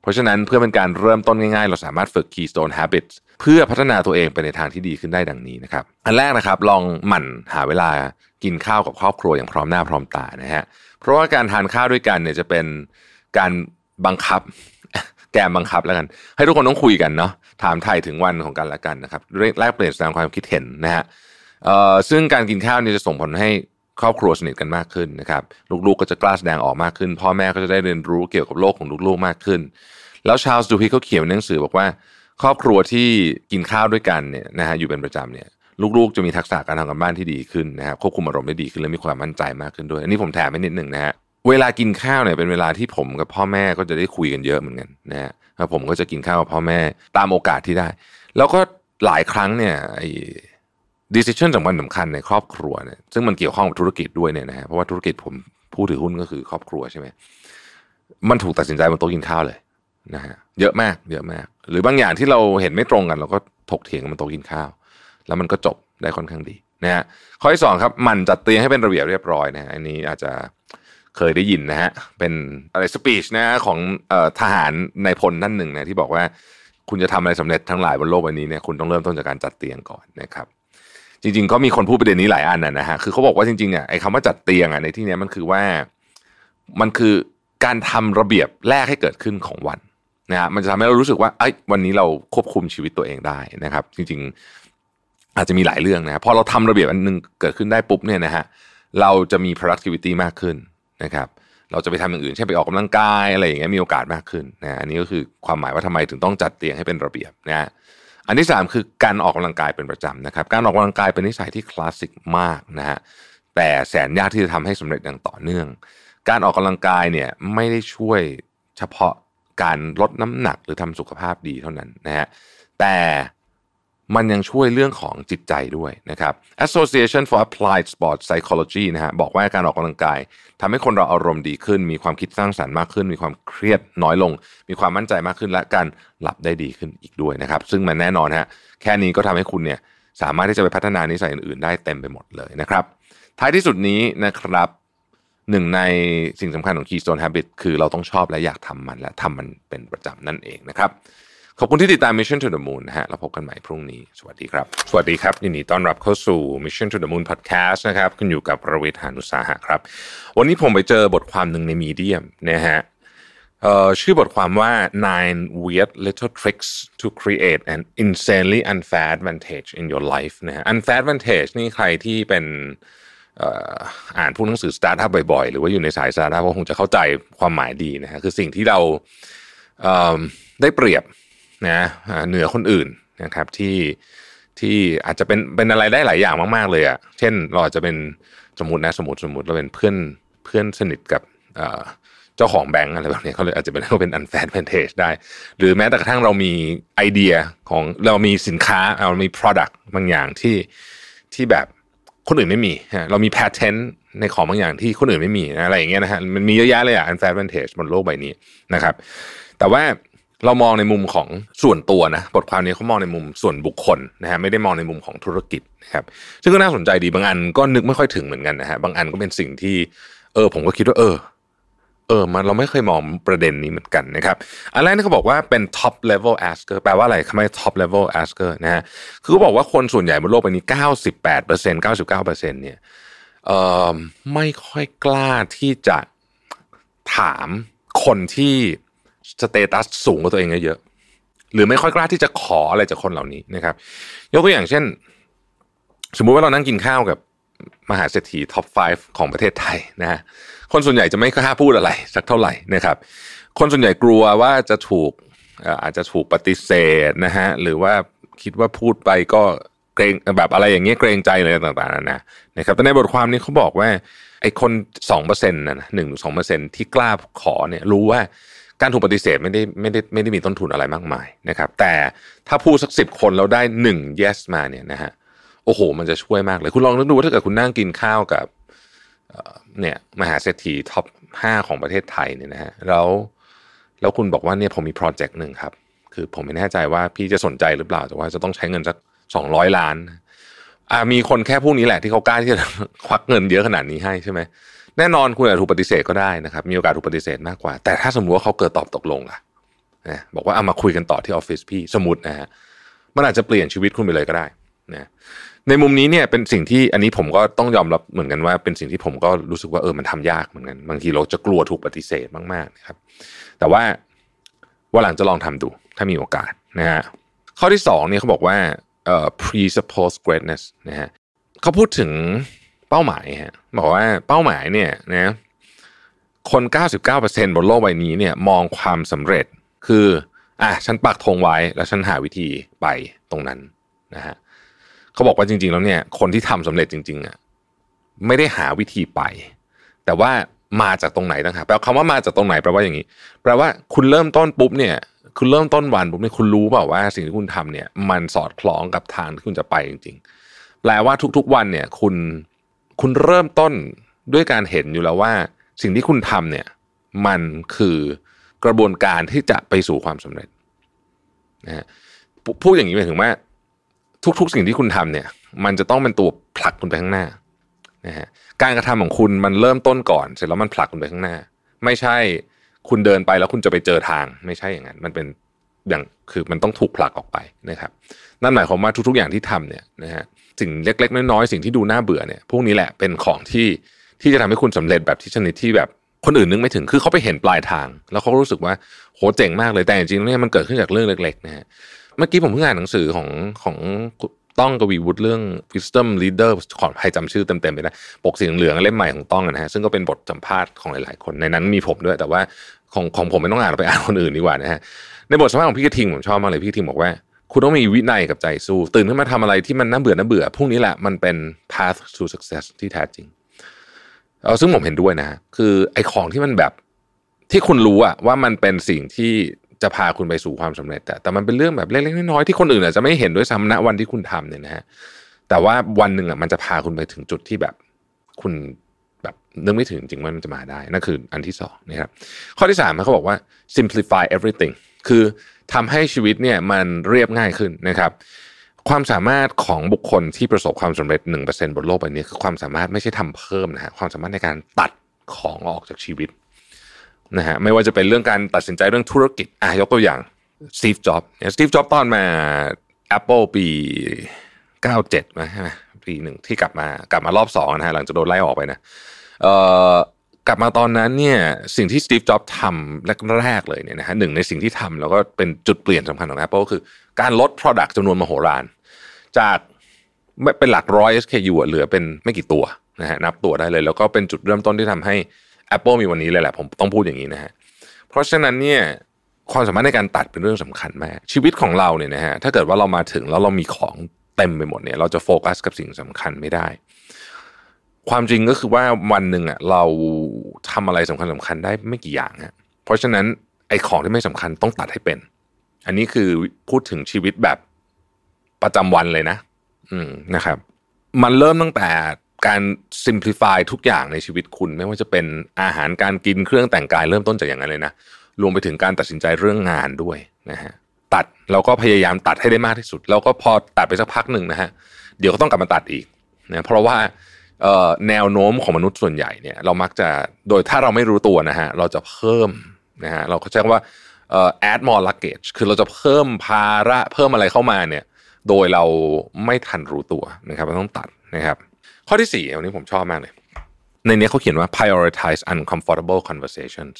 เพราะฉะนั้นเพื่อเป็นการเริ่มต้นง่ายๆ เราสามารถฝึก Keystone Habits เพื่อพัฒนาตัวเองไปในทางที่ดีขึ้นได้ดังนี้นะครับ อันแรกนะครับ ลองหมั่นหาเวลากินข้าวกับครอบครัวอย่างพร้อมหน้าพร้อมตานะฮะเพราะว่าการทานข้าวด้วยกันเนี่ยจะเป็นการบังคับแกมบังคับแล้วกัน ให้ทุกคนต้องคุยกันเนาะถามไทยถึงวันของกันและกันนะครับแลกเปลี่ยนแสดงความคิดเห็นนะฮะ ซึ่งการกินข้าวเนี่ยจะส่งผลให้ครอบครัวสนิทกันมากขึ้นนะครับลูกๆก็จะกล้าแสดงออกมากขึ้น พ่อแม่ก็จะได้เรียนรู้เกี่ยวกับโลกของลูกๆมากขึ้น แล้วชาลส์ดูพีเขาเขียนในหนังสือบอกว่า ครอบครัวที่กินข้าวด้วยกันเนี่ยนะฮะอยู่เป็นประจำเนี่ยลูกๆ จะมีทักษะการทำการบ้านที่ดีขึ้นนะครับควบคุมอารมณ์ได้ดีขึ้นและมีความมั่นใจมากขึ้นด้วยอันนี้ผมแถมไปนิดหนึ่งนะฮะเวลากินข้าวเนี่ยเป็นเวลาที่ผมกับพ่อแม่ก็จะได้คุยกันเยอะเหมือนกันนะฮะแล้วผมก็จะกินข้าวกับพ่อแม่ตามโอกาสที่ได้ แล้วก็หลายครั้งเนี่ยไอ้ decision สำคัญสำคัญในครอบครัวเนี่ยซึ่งมันเกี่ยวข้องกับธุรกิจด้วยเนี่ยนะฮะเพราะว่าธุรกิจผมผู้ถือหุ้นก็คือครอบครัวใช่ไหมมันถูกตัดสินใจบนโต๊ะกินข้าวเลยนะฮะเยอะมากเยอะมาก หรือบางอย่างที่เราเห็นไม่ตรงกัน เราก็ถกเถียงกันบนโต๊ะกินข้าว แล้วมันก็จบได้ค่อนข้างดีนะฮะข้อที่สองครับหมันจัดเตียงให้เป็นระเบียบเรียบร้อยนะฮะอันนี้อาจจะเคยได้ยินนะฮะเป็นอะไรสปีชนะของออทหารในพลท่นหนึ่งนะที่บอกว่า คุณจะทำอะไรสำเร็จทั้งหลายบนโลกใบนี้เนี่ยคุณต้องเริ่มต้นจากการจัดเตียงก่อนนะครับ จริง ๆ ก็มีคนพูดประเด็นนี้หลายอันนะนะฮะคือเขาบอกว่าจริงๆเนี่ยไอ้คำว่าจัดเตียงอะในที่นี้มันคือว่ามันคือการทำระเบียบแรกให้เกิดขึ้นของวันนะฮะมันจะทำให้เรารู้สึกว่าไอ้วันนี้เราควบคุมชีวิตตัวเองได้นะครับ จริง ๆ อาจจะมีหลายเรื่องนะพอเราทำระเบียบอันหนึงเกิดขึ้นได้ปุ๊บเนี่ยนะฮะเราจะมี productivity มากขึ้นนะครับ เราจะไปทำอย่างอื่นเช่นไปออกกำลังกายอะไรอย่างเงี้ยมีโอกาสมากขึ้นนะอันนี้ก็คือความหมายว่าทำไมถึงต้องจัดเตียงให้เป็นระเบียบนะฮะ อันที่สามคือการออกกำลังกายเป็นประจำนะครับ การออกกำลังกายเป็นนิสัยที่คลาสสิกมากนะฮะแต่แสนยากที่จะทำให้สำเร็จอย่างต่อเนื่อง การออกกำลังกายเนี่ยไม่ได้ช่วยเฉพาะการลดน้ำหนักหรือทำสุขภาพดีเท่านั้นนะฮะแต่ มันยังช่วยเรื่องของจิตใจด้วยนะครับ Association for Applied Sports Psychology นะฮะบอกว่าการออกกำลังกายทำให้คนเราอารมณ์ดีขึ้น มีความคิดสร้างสรรค์มากขึ้น มีความเครียดน้อยลง มีความมั่นใจมากขึ้นและการหลับได้ดีขึ้นอีกด้วยนะครับ ซึ่งมันแน่นอนฮะแค่นี้ก็ทำให้คุณเนี่ยสามารถที่จะไปพัฒนานิสัยอื่นๆได้เต็มไปหมดเลยนะครับ ท้ายที่สุดนี้นะครับหนึ่งในสิ่งสำคัญของ Keystone Habit คือเราต้องชอบและอยากทำมันและทำมันเป็นประจำนั่นเองนะครับ ขอบคุณที่ติดตาม Mission to the Moon นะฮะเราพบกันใหม่พรุ่งนี้ สวัสดีครับ สวัสดีครับยินดีต้อนรับเข้าสู่ Mission to the Moon Podcast นะครับคุณอยู่กับประวิทยานุสาหะครับ วันนี้ผมไปเจอบทความหนึ่งในมีเดียมนะฮะเอ่อชื่อบทความว่า nine weird little tricks to create an insanely unfair advantage in your life นะฮะ unfair advantage นี่ใครที่เป็นอ่านพวกหนังสือสตาร์ทอัพบ่อยๆ หรือว่าอยู่ในสายสตาร์ทอัพก็คงจะเข้าใจความหมายดีนะฮะคือสิ่งที่เราได้เปรียบ นะเหนือคนอื่นนะครับที่ที่อาจจะเป็นเป็นอะไรได้หลายอย่างมาก ๆ เลยอะ่ะเช่นเราอาจจะเป็นสมมตินะสมมติสมมติเราเป็นเพื่อนเพื่อนสนิทกับเจ้าของแบงก์อะไรแบบนี้เขาเลยอาจจะเป็นเขาเป็น unfair advantage ได้ หรือแม้แต่กระทั่งเรามีไอเดียของเรามีสินค้าเรามี product บางอย่างที่ที่แบบคนอื่นไม่มี เรามี patent ในของบางอย่างที่คนอื่นไม่มีนะอะไรอย่างเงี้ยนะฮะมันมีเยอะแยะเลยอะ unfair advantage บนโลกใบนี้นะครับ แต่ว่า เรามองในมุมของส่วนตัวนะบทความนี้เขามองในมุมส่วนบุคคลนะฮะไม่ได้มองในมุมของธุรกิจนะครับซึ่งก็น่าสนใจดีบางอันก็นึกไม่ค่อยถึงเหมือนกันนะฮะบางอันก็เป็นสิ่งที่เออผมก็คิดว่าเออเออมันเราไม่เคยมองประเด็นนี้เหมือนกันนะครับอันแรกนี่เขาบอกว่าเป็น top level asker แปลว่าอะไรทำไม top level asker นะฮะคือเขาบอกว่าคนส่วนใหญ่บนโลกใบนี้98% 99%เนี่ยเอ่อไม่ค่อยกล้าที่จะถามคนที่ สเตตัสสูงกว่าตัวเองเยอะหรือไม่ค่อยกล้าที่จะขออะไรจากคนเหล่านี้นะครับ ยกตัวอย่างเช่น สมมุติว่าเรานั่งกินข้าวกับมหาเศรษฐีท็อป 5 ของประเทศไทยนะฮะคนส่วนใหญ่จะไม่กล้าพูดอะไร สักเท่าไหร่นะครับ คนส่วนใหญ่กลัวว่าจะถูกอาจจะถูกปฏิเสธนะฮะหรือว่าคิดว่าพูดไปก็เกรงแบบอะไรอย่างเงี้ยเกรงใจอะไรต่างๆนานานะครับแต่ในบทความนี้เขาบอกว่าไอ้คนสองเปอร์เซ็นต์นะหนึ่งสองเปอร์เซ็นที่กล้าขอเนี่ยรู้ว่า การถูกปฏิเสธไม่ได้ไม่ได้ไม่ได้มีต้นทุนอะไรมากมายนะครับ แต่ถ้าพูดสักสิบคนแล้วได้หนึ่ง yes มาเนี่ยนะฮะโอ้โห มันจะช่วยมากเลย คุณลองนึกดูว่าถ้าเกิดคุณนั่งกินข้าวกับเอ่อเนี่ยมหาเศรษฐีท็อปห้าของประเทศไทยเนี่ยนะฮะแล้วแล้วคุณบอกว่าเนี่ยผมมีโปรเจกต์หนึ่งครับ คือผมไม่แน่ใจว่าพี่จะสนใจหรือเปล่า แต่ว่าจะต้องใช้เงินสักสองร้อยล้านอ่ามีคนแค่พวกนี้แหละที่เขากล้าที่จะควักเงินเยอะขนาดนี้ให้ใช่ไหม แน่นอนคุณอาจถูกปฏิเสธก็ได้นะครับ มีโอกาสถูกปฏิเสธมากกว่า แต่ถ้าสมมติว่าเขาเกิดตอบตกลงล่ะนะบอกว่าเอามาคุยกันต่อที่ออฟฟิศพี่สมมตินะฮะมันอาจจะเปลี่ยนชีวิตคุณไปเลยก็ได้นะในมุมนี้เนี่ยเป็นสิ่งที่อันนี้ผมก็ต้องยอมรับเหมือนกันว่า เป็นสิ่งที่ผมก็รู้สึกว่าเออมันทำยากเหมือนกันบางทีเราจะกลัวถูกปฏิเสธมากๆนะครับ แต่ว่าว่าหลังจะลองทำดู ถ้ามีโอกาสนะฮะข้อที่สองเนี่ยเขาบอกว่าเอ่อ presuppose greatness นะฮะเขาพูดถึง เป้าหมายฮะบอกว่าเป้าหมายเนี่ยนะคน 99%บนโลกใบนี้เนี่ยมองความสำเร็จคืออะฉันปักธงไว้แล้วฉันหาวิธีไปตรงนั้นนะฮะเขาบอกว่าจริง ๆ แล้วเนี่ย คนที่ทำสำเร็จจริง ๆอะไม่ได้หาวิธีไป แต่ว่ามาจากตรงไหนต่างหากแปลคำว่ามาจากตรงไหนแปลว่าอย่างนี้ แปลว่าคุณเริ่มต้นปุ๊บเนี่ยคุณเริ่มต้นวันปุ๊บเนี่ยคุณรู้เปล่าว่าสิ่งที่คุณทำเนี่ย มันสอดคล้องกับทางที่คุณจะไปจริง ๆ แปลว่าทุกๆวันเนี่ย คุณ คุณเริ่มต้นด้วยการเห็นอยู่แล้วว่า สิ่งที่คุณทำเนี่ย มันคือกระบวนการที่จะไปสู่ความสำเร็จนะฮะพูพูดอย่างนี้หมายถึงว่า ทุกๆ สิ่งที่คุณทำเนี่ย มันจะต้องเป็นตัวผลักคุณไปข้างหน้านะฮะการกระทำของคุณมันเริ่มต้นก่อน เสร็จแล้วมันผลักคุณไปข้างหน้า ไม่ใช่คุณเดินไปแล้วคุณจะไปเจอทาง ไม่ใช่อย่างนั้น มันเป็นอย่างคือมันต้องถูกผลักออกไปนะครับ นั่นหมายความว่าทุก ๆอย่างที่ทำเนี่ยนะฮะ สิ่งเล็ก ๆ น้อยๆสิ่งที่ดูน่าเบื่อเนี่ยพวกนี้แหละเป็นของที่ที่จะทำให้คุณสำเร็จแบบที่ชนิดที่แบบคนอื่นนึกไม่ถึงคือเขาไปเห็นปลายทาง แล้วเขารู้สึกว่าโหเจ๋งมากเลยแต่จริงๆเนี่ยมันเกิดขึ้นจากเรื่องเล็กๆนะฮะเมื่อกี้ผมเพิ่งอ่านหนังสือของของต้องกวีวุฒิเรื่อง wisdom leader ขอใครจำชื่อเต็มๆไปได้ปกสีเหลืองเล่มใหม่ของต้องนะฮะซึ่งก็เป็นบทสัมภาษณ์ของหลายๆ คนในนั้นมีผมด้วย แต่ว่าของของผมไม่ต้องอ่านไปอ่านคนอื่นดีกว่านะฮะในบทสัมภาษณ์ของพี่กระทิงผมชอบมากเลยพี่กระทิงบอกว่า คุณต้องมีวินัยกับใจสู้ ตื่นขึ้นมาทำอะไรที่มันน่าเบื่อน่าเบื่อพวกนี้แหละมันเป็น path to success ที่แท้จริงเออซึ่งผมเห็นด้วยนะคือไอ้ของที่มันแบบที่คุณรู้อะว่ามันเป็นสิ่งที่จะพาคุณไปสู่ความสำเร็จแต่แต่มันเป็นเรื่องแบบเล็กๆน้อยๆที่คนอื่นอาจจะไม่เห็นด้วยซ้ำณวันที่คุณทำเนี่ยนะฮะแต่ว่าวันหนึ่งอะมันจะพาคุณไปถึงจุดที่แบบคุณแบบนึกไม่ถึงจริงว่ามันจะมาได้นั่นคืออันที่สองนะครับข้อที่สามเขาบอกว่า simplify everything คือ ทำให้ชีวิตเนี่ยมันเรียบง่ายขึ้นนะครับ ความสามารถของบุคคลที่ประสบความสำเร็จ1%บนโลกใบนี้คือความสามารถไม่ใช่ทำเพิ่มนะฮะความสามารถในการตัดของออกจากชีวิตนะฮะไม่ว่าจะเป็นเรื่องการตัดสินใจเรื่องธุรกิจอะยกตัวอย่างสตีฟจ็อบส์สตีฟจ็อบส์ตอนมา Apple ปี 97นะใช่ไหมปีหนึ่งที่กลับมากลับมารอบสองนะฮะหลังจากโดนไล่ออกไปนะเอ่อ กลับมาตอนนั้นเนี่ยสิ่งที่สตีฟจ็อบส์ทำแรกๆเลยเนี่ยนะฮะหนึ่งในสิ่งที่ทำแล้วก็เป็นจุดเปลี่ยนสำคัญของ Apple คือการลด Product จำนวนมโหฬารจากเป็นหลักร้อย SKU เหลือเป็นไม่กี่ตัวนะฮะนับตัวได้เลย แล้วก็เป็นจุดเริ่มต้นที่ทำให้ Apple มีวันนี้เลยแหละผมต้องพูดอย่างนี้นะฮะเพราะฉะนั้นเนี่ยความสามารถในการตัดเป็นเรื่องสำคัญมาก ชีวิตของเราเนี่ยนะฮะถ้าเกิดว่าเรามาถึงแล้วเรามีของเต็มไปหมดเนี่ยเราจะโฟกัสกับสิ่งสำคัญไม่ได้ ความจริงก็คือว่าวันหนึ่งอะเราทำอะไรสำคัญสำคัญได้ไม่กี่อย่างฮะเพราะฉะนั้นไอ้ของที่ไม่สำคัญต้องตัดให้เป็น อันนี้คือพูดถึงชีวิตแบบประจำวันเลยนะ อืมนะครับ มันเริ่มตั้งแต่การ simplify ทุกอย่างในชีวิตคุณ ไม่ว่าจะเป็นอาหารการกินเครื่องแต่งกายเริ่มต้นจากอย่างนั้นเลยนะรวมไปถึงการตัดสินใจเรื่องงานด้วยนะฮะตัดเราก็พยายามตัดให้ได้มากที่สุด แล้วก็พอตัดไปสักพักหนึ่งนะฮะเดี๋ยวก็ต้องกลับมาตัดอีกนะเพราะว่า แนวโน้มของมนุษย์ส่วนใหญ่เนี่ยเรามักจะโดยถ้าเราไม่รู้ตัวนะฮะเราจะเพิ่มนะฮะเราก็ใช้คำว่า add more luggage คือเราจะเพิ่มภาระเพิ่มอะไรเข้ามาเนี่ยโดยเราไม่ทันรู้ตัวนะครับเราต้องตัดนะครับ ข้อที่สี่วันนี้ผมชอบมากเลย ในนี้เขาเขียนว่า prioritize uncomfortable conversations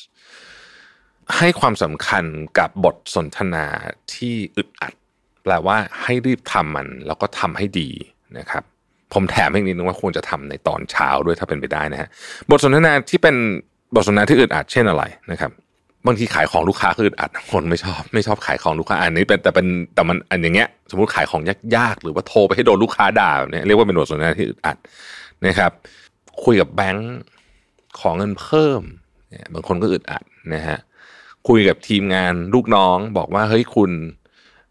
ให้ความสำคัญกับบทสนทนาที่อึดอัด แปลว่าให้รีบทำมัน แล้วก็ทำให้ดีนะครับ ผมแถมให้นิดนึงว่าควรจะทำในตอนเช้าด้วยถ้าเป็นไปได้นะฮะบทสนทนาที่เป็นบทสนทนาที่อึดอัดเช่นอะไรนะครับบางทีขายของลูกค้าคืออึดอัดคนไม่ชอบไม่ชอบขายของลูกค้าอันนี้เป็นแต่เป็นแต่มันอันอย่างเงี้ยสมมติขายของยากๆหรือว่าโทรไปให้โดนลูกค้าด่าเนี่ยเรียกว่าเป็นบทสนทนาที่อึดอัดนะครับ คุยกับแบงค์ของเงินเพิ่มเนี่ยบางคนก็อึดอัดนะฮะคุยกับทีมงานลูกน้องบอกว่าเฮ้ยคุณ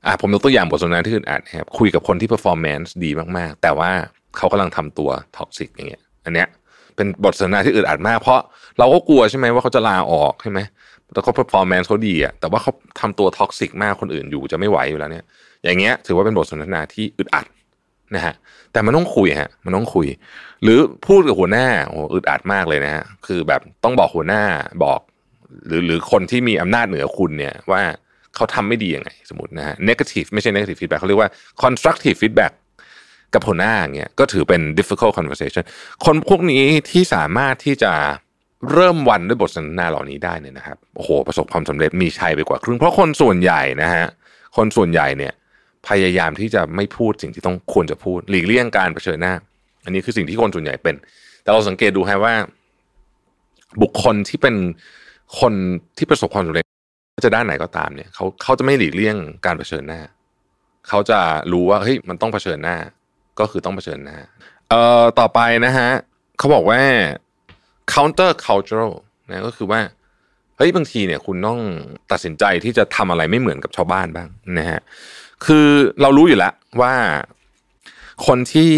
อะผมยกตัวอย่างบทสนทนาที่อึดอัดนะครับคุยกับคนที่ performance ดีมากๆ แต่ว่า เขากำลังทำตัวท็อกซิกอย่างเงี้ย อันเนี้ยเป็นบทสนทนาที่อึดอัดมาก เพราะเราก็กลัวใช่ไหมว่าเขาจะลาออกใช่ไหมแต่เขา performance เขาดีอะแต่ว่าเขาทำตัวท็อกซิกมากคนอื่นอยู่จะไม่ไหวอยู่แล้วเนี่ย อย่างเงี้ย ถือว่าเป็นบทสนทนาที่อึดอัดนะฮะแต่มันต้องคุยฮะมันต้องคุย หรือพูดกับหัวหน้าโอ้อึดอัดมากเลยนะฮะคือแบบต้องบอกหัวหน้าบอก หรือหรือคนที่มีอำนาจเหนือคุณเนี่ยว่าเขาทำไม่ดียังไง สมมตินะฮะ negative ไม่ใช่ negative feedback เขาเรียกว่า constructive feedback กับหัวหน้าอย่างเงี้ยก็ถือเป็น difficult conversation คนพวกนี้ที่สามารถที่จะเริ่มวันด้วยบทสนทนาเหล่านี้ได้เนี่ยนะครับโอ้โหประสบความสำเร็จมีชัยไปกว่าครึ่งเพราะคนส่วนใหญ่นะฮะคนส่วนใหญ่เนี่ยพยายามที่จะไม่พูดสิ่งที่ต้องควรจะพูด หลีกเลี่ยงการเผชิญหน้า อันนี้คือสิ่งที่คนส่วนใหญ่เป็น แต่เราสังเกตดูฮะว่า บุคคลที่เป็นคนที่ประสบความสำเร็จจะด้านไหนก็ตามเนี่ยเขาเขาจะไม่หลีกเลี่ยงการเผชิญหน้า เขาจะรู้ว่าเฮ้ยมันต้องเผชิญหน้า ก็คือต้องเผชิญหน้าเอ่อต่อไปนะฮะเขาบอกว่า counter cultural นะก็คือว่าเฮ้ยบางทีเนี่ยคุณต้องตัดสินใจที่จะทำอะไรไม่เหมือนกับชาวบ้านบ้างนะฮะคือเรารู้อยู่แล้วว่าคนที่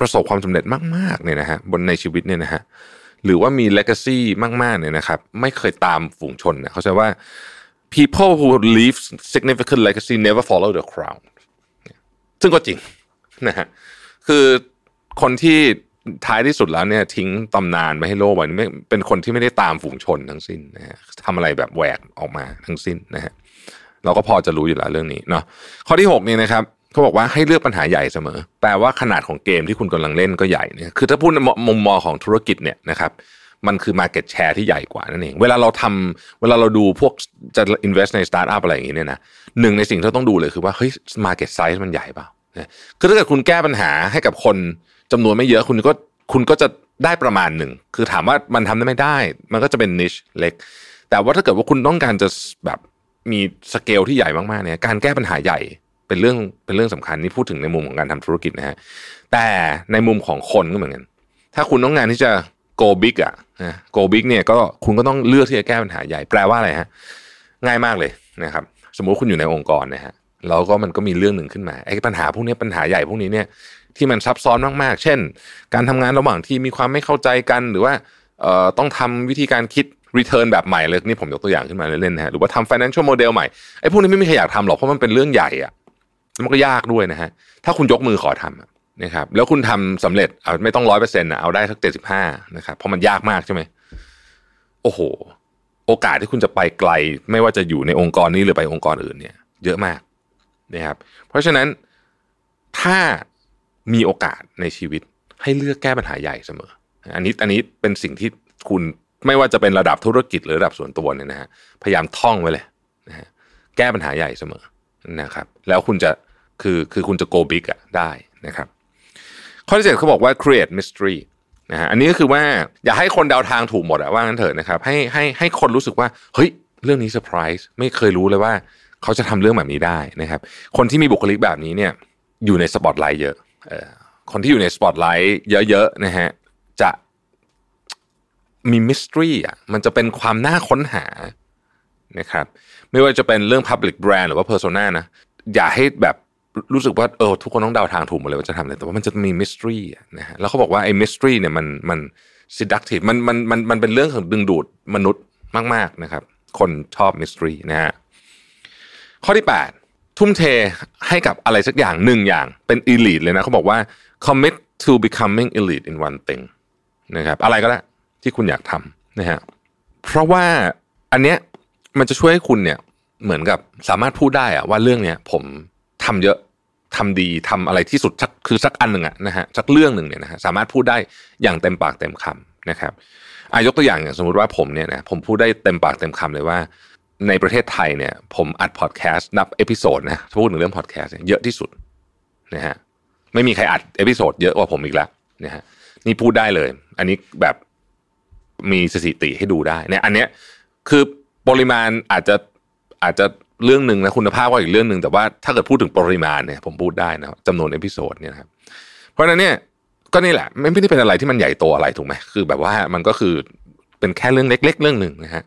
ประสบความสำเร็จมากๆเนี่ยนะฮะบนในชีวิตเนี่ยนะฮะหรือว่ามี legacy มากๆเนี่ยนะครับ ไม่เคยตามฝูงชนเนี่ยเขาใช้ว่า people who leave significant legacy never follow the crowd ซึ่งก็จริง นะฮะคือคนที่ท้ายที่สุดแล้วเนี่ยทิ้งตำนานไปให้โลกไว้ไม่เป็นคนที่ไม่ได้ตามฝูงชนทั้งสิ้นนะฮะทำอะไรแบบแหวกออกมาทั้งสิ้นนะฮะเราก็พอจะรู้อยู่แล้วเรื่องนี้เนาะข้อที่6เนี่ยนะครับเขาบอกว่าให้เลือกปัญหาใหญ่เสมอ แปลว่าขนาดของเกมที่คุณกำลังเล่นก็ใหญ่เนี่ยคือถ้าพูดในมุมมองของธุรกิจเนี่ยนะครับมันคือ Market Share ที่ใหญ่กว่านั่นเอง เวลาเราทำเวลาเราดูพวกจะ invest ในสตาร์ทอัพอะไรอย่างนี้เนี่ยนะหนึ่งในสิ่งที่เราต้องดูเลยคือว่าเฮ้ย Market Size มันใหญ่เปล่า คือถ้าเกิดคุณแก้ปัญหาให้กับคนจำนวนไม่เยอะคุณก็คุณก็จะได้ประมาณหนึ่ง คือถามว่ามันทำได้ไม่ได้ มันก็จะเป็นนิชเล็ก แต่ว่าถ้าเกิดว่าคุณต้องการจะแบบมีสเกลที่ใหญ่มากๆเนี่ยการแก้ปัญหาใหญ่เป็นเรื่องเป็นเรื่องสำคัญนี่พูดถึงในมุมของการทำธุรกิจนะฮะแต่ในมุมของคนก็เหมือนกัน ถ้าคุณต้องงานที่จะ go big อะ go big เนี่ยก็คุณก็ต้องเลือกที่จะแก้ปัญหาใหญ่แปลว่าอะไรฮะง่ายมากเลยนะครับ สมมุติคุณอยู่ในองค์กรนะฮะ แล้วก็มันก็มีเรื่องหนึ่งขึ้นมาไอ้ปัญหาพวกนี้ปัญหาใหญ่พวกนี้เนี่ยที่มันซับซ้อนมากๆ เช่น การทำงานระหว่างที่มีความไม่เข้าใจกัน หรือว่าเอ่อต้องทำวิธีการคิด return แบบใหม่เลยนี่ผมยกตัวอย่างขึ้นมาเล่นๆนะฮะหรือว่าทำ financial model ใหม่ไอ้พวกนี้ไม่มีใครอยากทำหรอกเพราะมันเป็นเรื่องใหญ่อะมันก็ยากด้วยนะฮะถ้าคุณยกมือขอทำนะครับแล้วคุณทำสำเร็จเอาไม่ต้องร้อยเปอร์เซ็นต์นะเอาได้สักเจ็ดสิบห้านะครับเพราะมันยากมากใช่ไหมโอ้โห โอกาสที่คุณจะไปไกล ไม่ว่าจะอยู่ในองค์กรนี้หรือไปองค์กรอื่นเนี่ย เยอะมาก นะครับเพราะฉะนั้นถ้ามีโอกาสในชีวิตให้เลือกแก้ปัญหาใหญ่เสมอ อันนี้อันนี้เป็นสิ่งที่คุณไม่ว่าจะเป็นระดับธุรกิจหรือระดับส่วนตัวเนี่ยนะฮะพยายามท่องไว้เลยนะฮะแก้ปัญหาใหญ่เสมอนะครับ แล้วคุณจะคือคือคุณจะ go big อะได้นะครับ ข้อที่เจ็ดเขาบอกว่า create mystery นะฮะอันนี้ก็คือว่าอย่าให้คนเดาทางถูกหมดอะว่างั้นเถอะนะครับ ให้ให้ให้คนรู้สึกว่า เฮ้ย เรื่องนี้เซอร์ไพรส์ไม่เคยรู้เลยว่า เขาจะทำเรื่องแบบนี้ได้นะครับ คนที่มีบุคลิกแบบนี้เนี่ยอยู่ในสปอตไลท์เยอะคนที่อยู่ในสปอตไลท์เยอะๆนะฮะจะมีมิสทรีอะมันจะเป็นความน่าค้นหานะครับไม่ว่าจะเป็นเรื่อง Public Brand หรือว่า Persona นะอย่าให้แบบรู้สึกว่าเออทุกคนต้องเดาทางถูกหมดเลยว่าจะทำอะไรแต่ว่ามันจะมีมิสทรีนะฮะแล้วเขาบอกว่าไอ้มิสทรีเนี่ยมันมัน seductive มันมันมันมันเป็นเรื่องของดึงดูดมนุษย์มาก ๆนะครับ คนชอบมิสทรีนะฮะ ข้อที่ 8 ทุ่มเทให้กับอะไรสักอย่างหนึ่งอย่างเป็น elite เลยนะเขาบอกว่า commit to becoming elite in one thing นะครับอะไรก็ได้ที่คุณอยากทำนะฮะเพราะว่าอันเนี้ยมันจะช่วยให้คุณเนี่ยเหมือนกับสามารถพูดได้อะว่าเรื่องเนี้ยผมทำเยอะทำดีทำอะไรที่สุดสักคือสักอันหนึ่งอะนะฮะสักเรื่องหนึ่งเนี่ยนะฮะสามารถพูดได้อย่างเต็มปากเต็มคำนะครับอายกตัวอย่างอย่างสมมติว่าผมเนี่ยนะผมพูดได้เต็มปากเต็มคำเลยว่า ในประเทศไทยเนี่ย ผมอัดพอดแคสต์นับ episode นะพูดถึงเรื่องพอดแคสต์เยอะที่สุดนะฮะไม่มีใครอัด episode เยอะกว่าผมอีกแล้วนะฮะนี่พูดได้เลย อันนี้แบบมีสถิติให้ดูได้เนี่ยอันเนี้ยคือปริมาณอาจจะอาจจะเรื่องหนึ่งนะคุณภาพก็อีกเรื่องหนึ่งแต่ว่าถ้าเกิดพูดถึงปริมาณเนี่ยผมพูดได้นะจำนวน episode เนี่ยครับเพราะนั้นเนี่ยก็นี่แหละ ไม่ได้เป็นอะไรที่มันใหญ่โตอะไรถูกไหมคือแบบว่ามันก็คือเป็นแค่เรื่องเล็ก ๆ เรื่องหนึ่งนะฮะ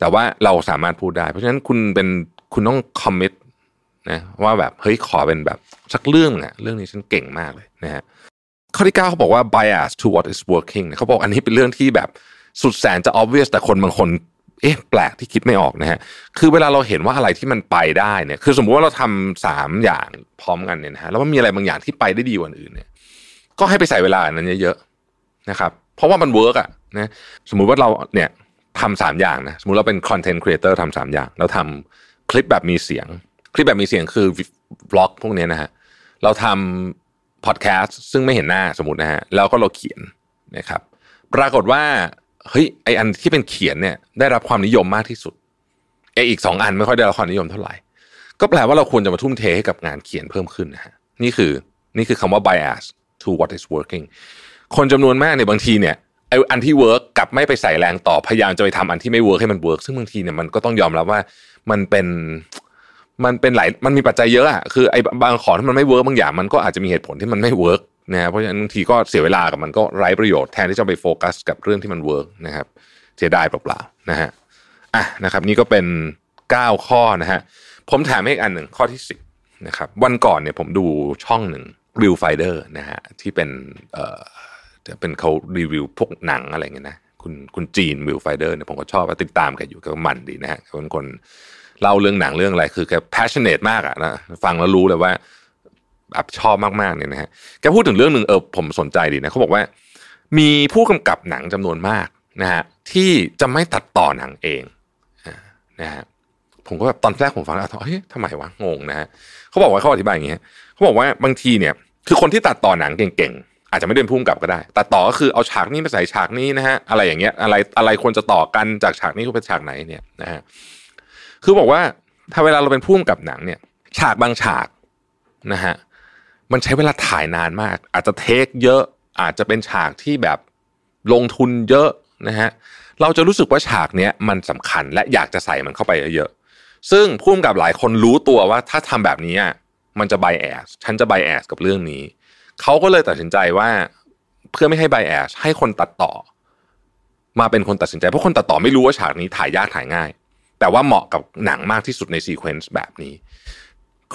แต่ว่าเราสามารถพูดได้ เพราะฉะนั้นคุณเป็นคุณต้อง commit นะว่าแบบเฮ้ยขอเป็นแบบสักเรื่องอะเรื่องนี้ฉันเก่งมากเลยนะฮะข้อที่เก้าเขาบอกว่า bias to what is working เขาบอกอันนี้เป็นเรื่องที่แบบสุดแสนจะ obvious แต่คนบางคนเอ๊ะแปลกที่คิดไม่ออกนะฮะ คือเวลาเราเห็นว่าอะไรที่มันไปได้เนี่ย คือสมมุติว่าเราทำสามอย่างพร้อมกันเนี่ยนะฮะ แล้วมันมีอะไรบางอย่างที่ไปได้ดีกว่าอื่นเนี่ย ก็ให้ไปใส่เวลานั้นเยอะๆนะครับ เพราะว่ามัน work อะนะ สมมุติว่าเราเนี่ย ทำสามอย่างนะสมมติเราเป็น content creator ทำสามอย่างแล้วทำคลิปแบบมีเสียง คลิปแบบมีเสียงคือ vlog พวกนี้นะฮะเราทำพอดแคสต์ซึ่งไม่เห็นหน้าสมมตินะฮะแล้วก็เราเขียนนะครับ ปรากฏว่าเฮ้ยไออันที่เป็นเขียนเนี่ยได้รับความนิยมมากที่สุดไออีกสองอันไม่ค่อยได้รับความนิยมเท่าไหร่ ก็แปลว่าเราควรจะมาทุ่มเทให้กับงานเขียนเพิ่มขึ้นนะฮะนี่คือนี่คือคำว่า bias to what is working คนจำนวนมากเนี่ยบางทีเนี่ย ไออันที่ work กลับไม่ไปใส่แรงต่อพยายามจะไปทำอันที่ไม่ work ให้มัน work ซึ่งบางทีเนี่ยมันก็ต้องยอมรับว่ามันเป็นมันเป็นหลายมันมีปัจจัยเยอะอะคือไอ้บางของที่มันไม่ work บางอย่างมันก็อาจจะมีเหตุผลที่มันไม่ work นะเพราะฉะนั้นบางทีก็เสียเวลากับมันก็ไร้ประโยชน์แทนที่จะไปโฟกัสกับเรื่องที่มัน work นะครับเสียดายเปล่าๆนะฮะอะนะครับ นี่ก็เป็น 9 ข้อนะฮะผมแถมให้อีกอันหนึ่งข้อที่ 10นะครับวันก่อนเนี่ยผมดูช่องหนึ่งวิวไฟเดอร์นะฮะที่เป็น เอ่อเป็นเขารีวิวพวกหนังอะไรเงี้ยนะคุณคุณจีนวิวไฟเดอร์เนี่ยผมก็ชอบติดตามแกอยู่แกมันดีนะฮะเขาเป็นคนเล่าเรื่องหนังเรื่องอะไรคือแก passionate มากอะนะฟังแล้วรู้เลยว่าแบบชอบมากๆเนี่ยนะฮะแกพูดถึงเรื่องหนึ่งเออผมสนใจดีนะเขาบอกว่า มีผู้กำกับหนังจำนวนมากนะฮะที่จะไม่ตัดต่อหนังเองนะฮะผมก็แบบตอนแรกผมฟังแล้วเฮ้ยทำไมวะงงนะฮะเขาบอกว่าเขาอธิบายอย่างเงี้ยเขาบอกว่าบางทีเนี่ย คือคนที่ตัดต่อหนังเก่งๆ อาจจะไม่เดินพุ่งกลับก็ได้ แตัดต่อก็คือเอาฉากนี้มาใส่ฉากนี้นะฮะอะไรอย่างเงี้ยอะไรอะไรควรจะต่อกันจากฉากนี้เป็นฉากไหนเนี่ยนะฮะคือบอกว่าถ้าเวลาเราเป็นพุ่งกับหนังเนี่ย ฉากบางฉากนะฮะมันใช้เวลาถ่ายนานมาก อาจจะเทคเยอะอาจจะเป็นฉากที่แบบลงทุนเยอะนะฮะเราจะรู้สึกว่าฉากเนี้ยมันสำคัญและอยากจะใส่มันเข้าไปเยอะๆซึ่งผู้กำกับหลายคนรู้ตัวว่าถ้าทำแบบนี้มันจะ bias ฉันจะ bias กับเรื่องนี้ เขาก็เลยตัดสินใจว่า เพื่อไม่ให้ bias ให้คนตัดต่อ มาเป็นคนตัดสินใจ เพราะคนตัดต่อไม่รู้ว่าฉากนี้ถ่ายยากถ่ายง่าย แต่ว่าเหมาะกับหนังมากที่สุดใน sequence แบบนี้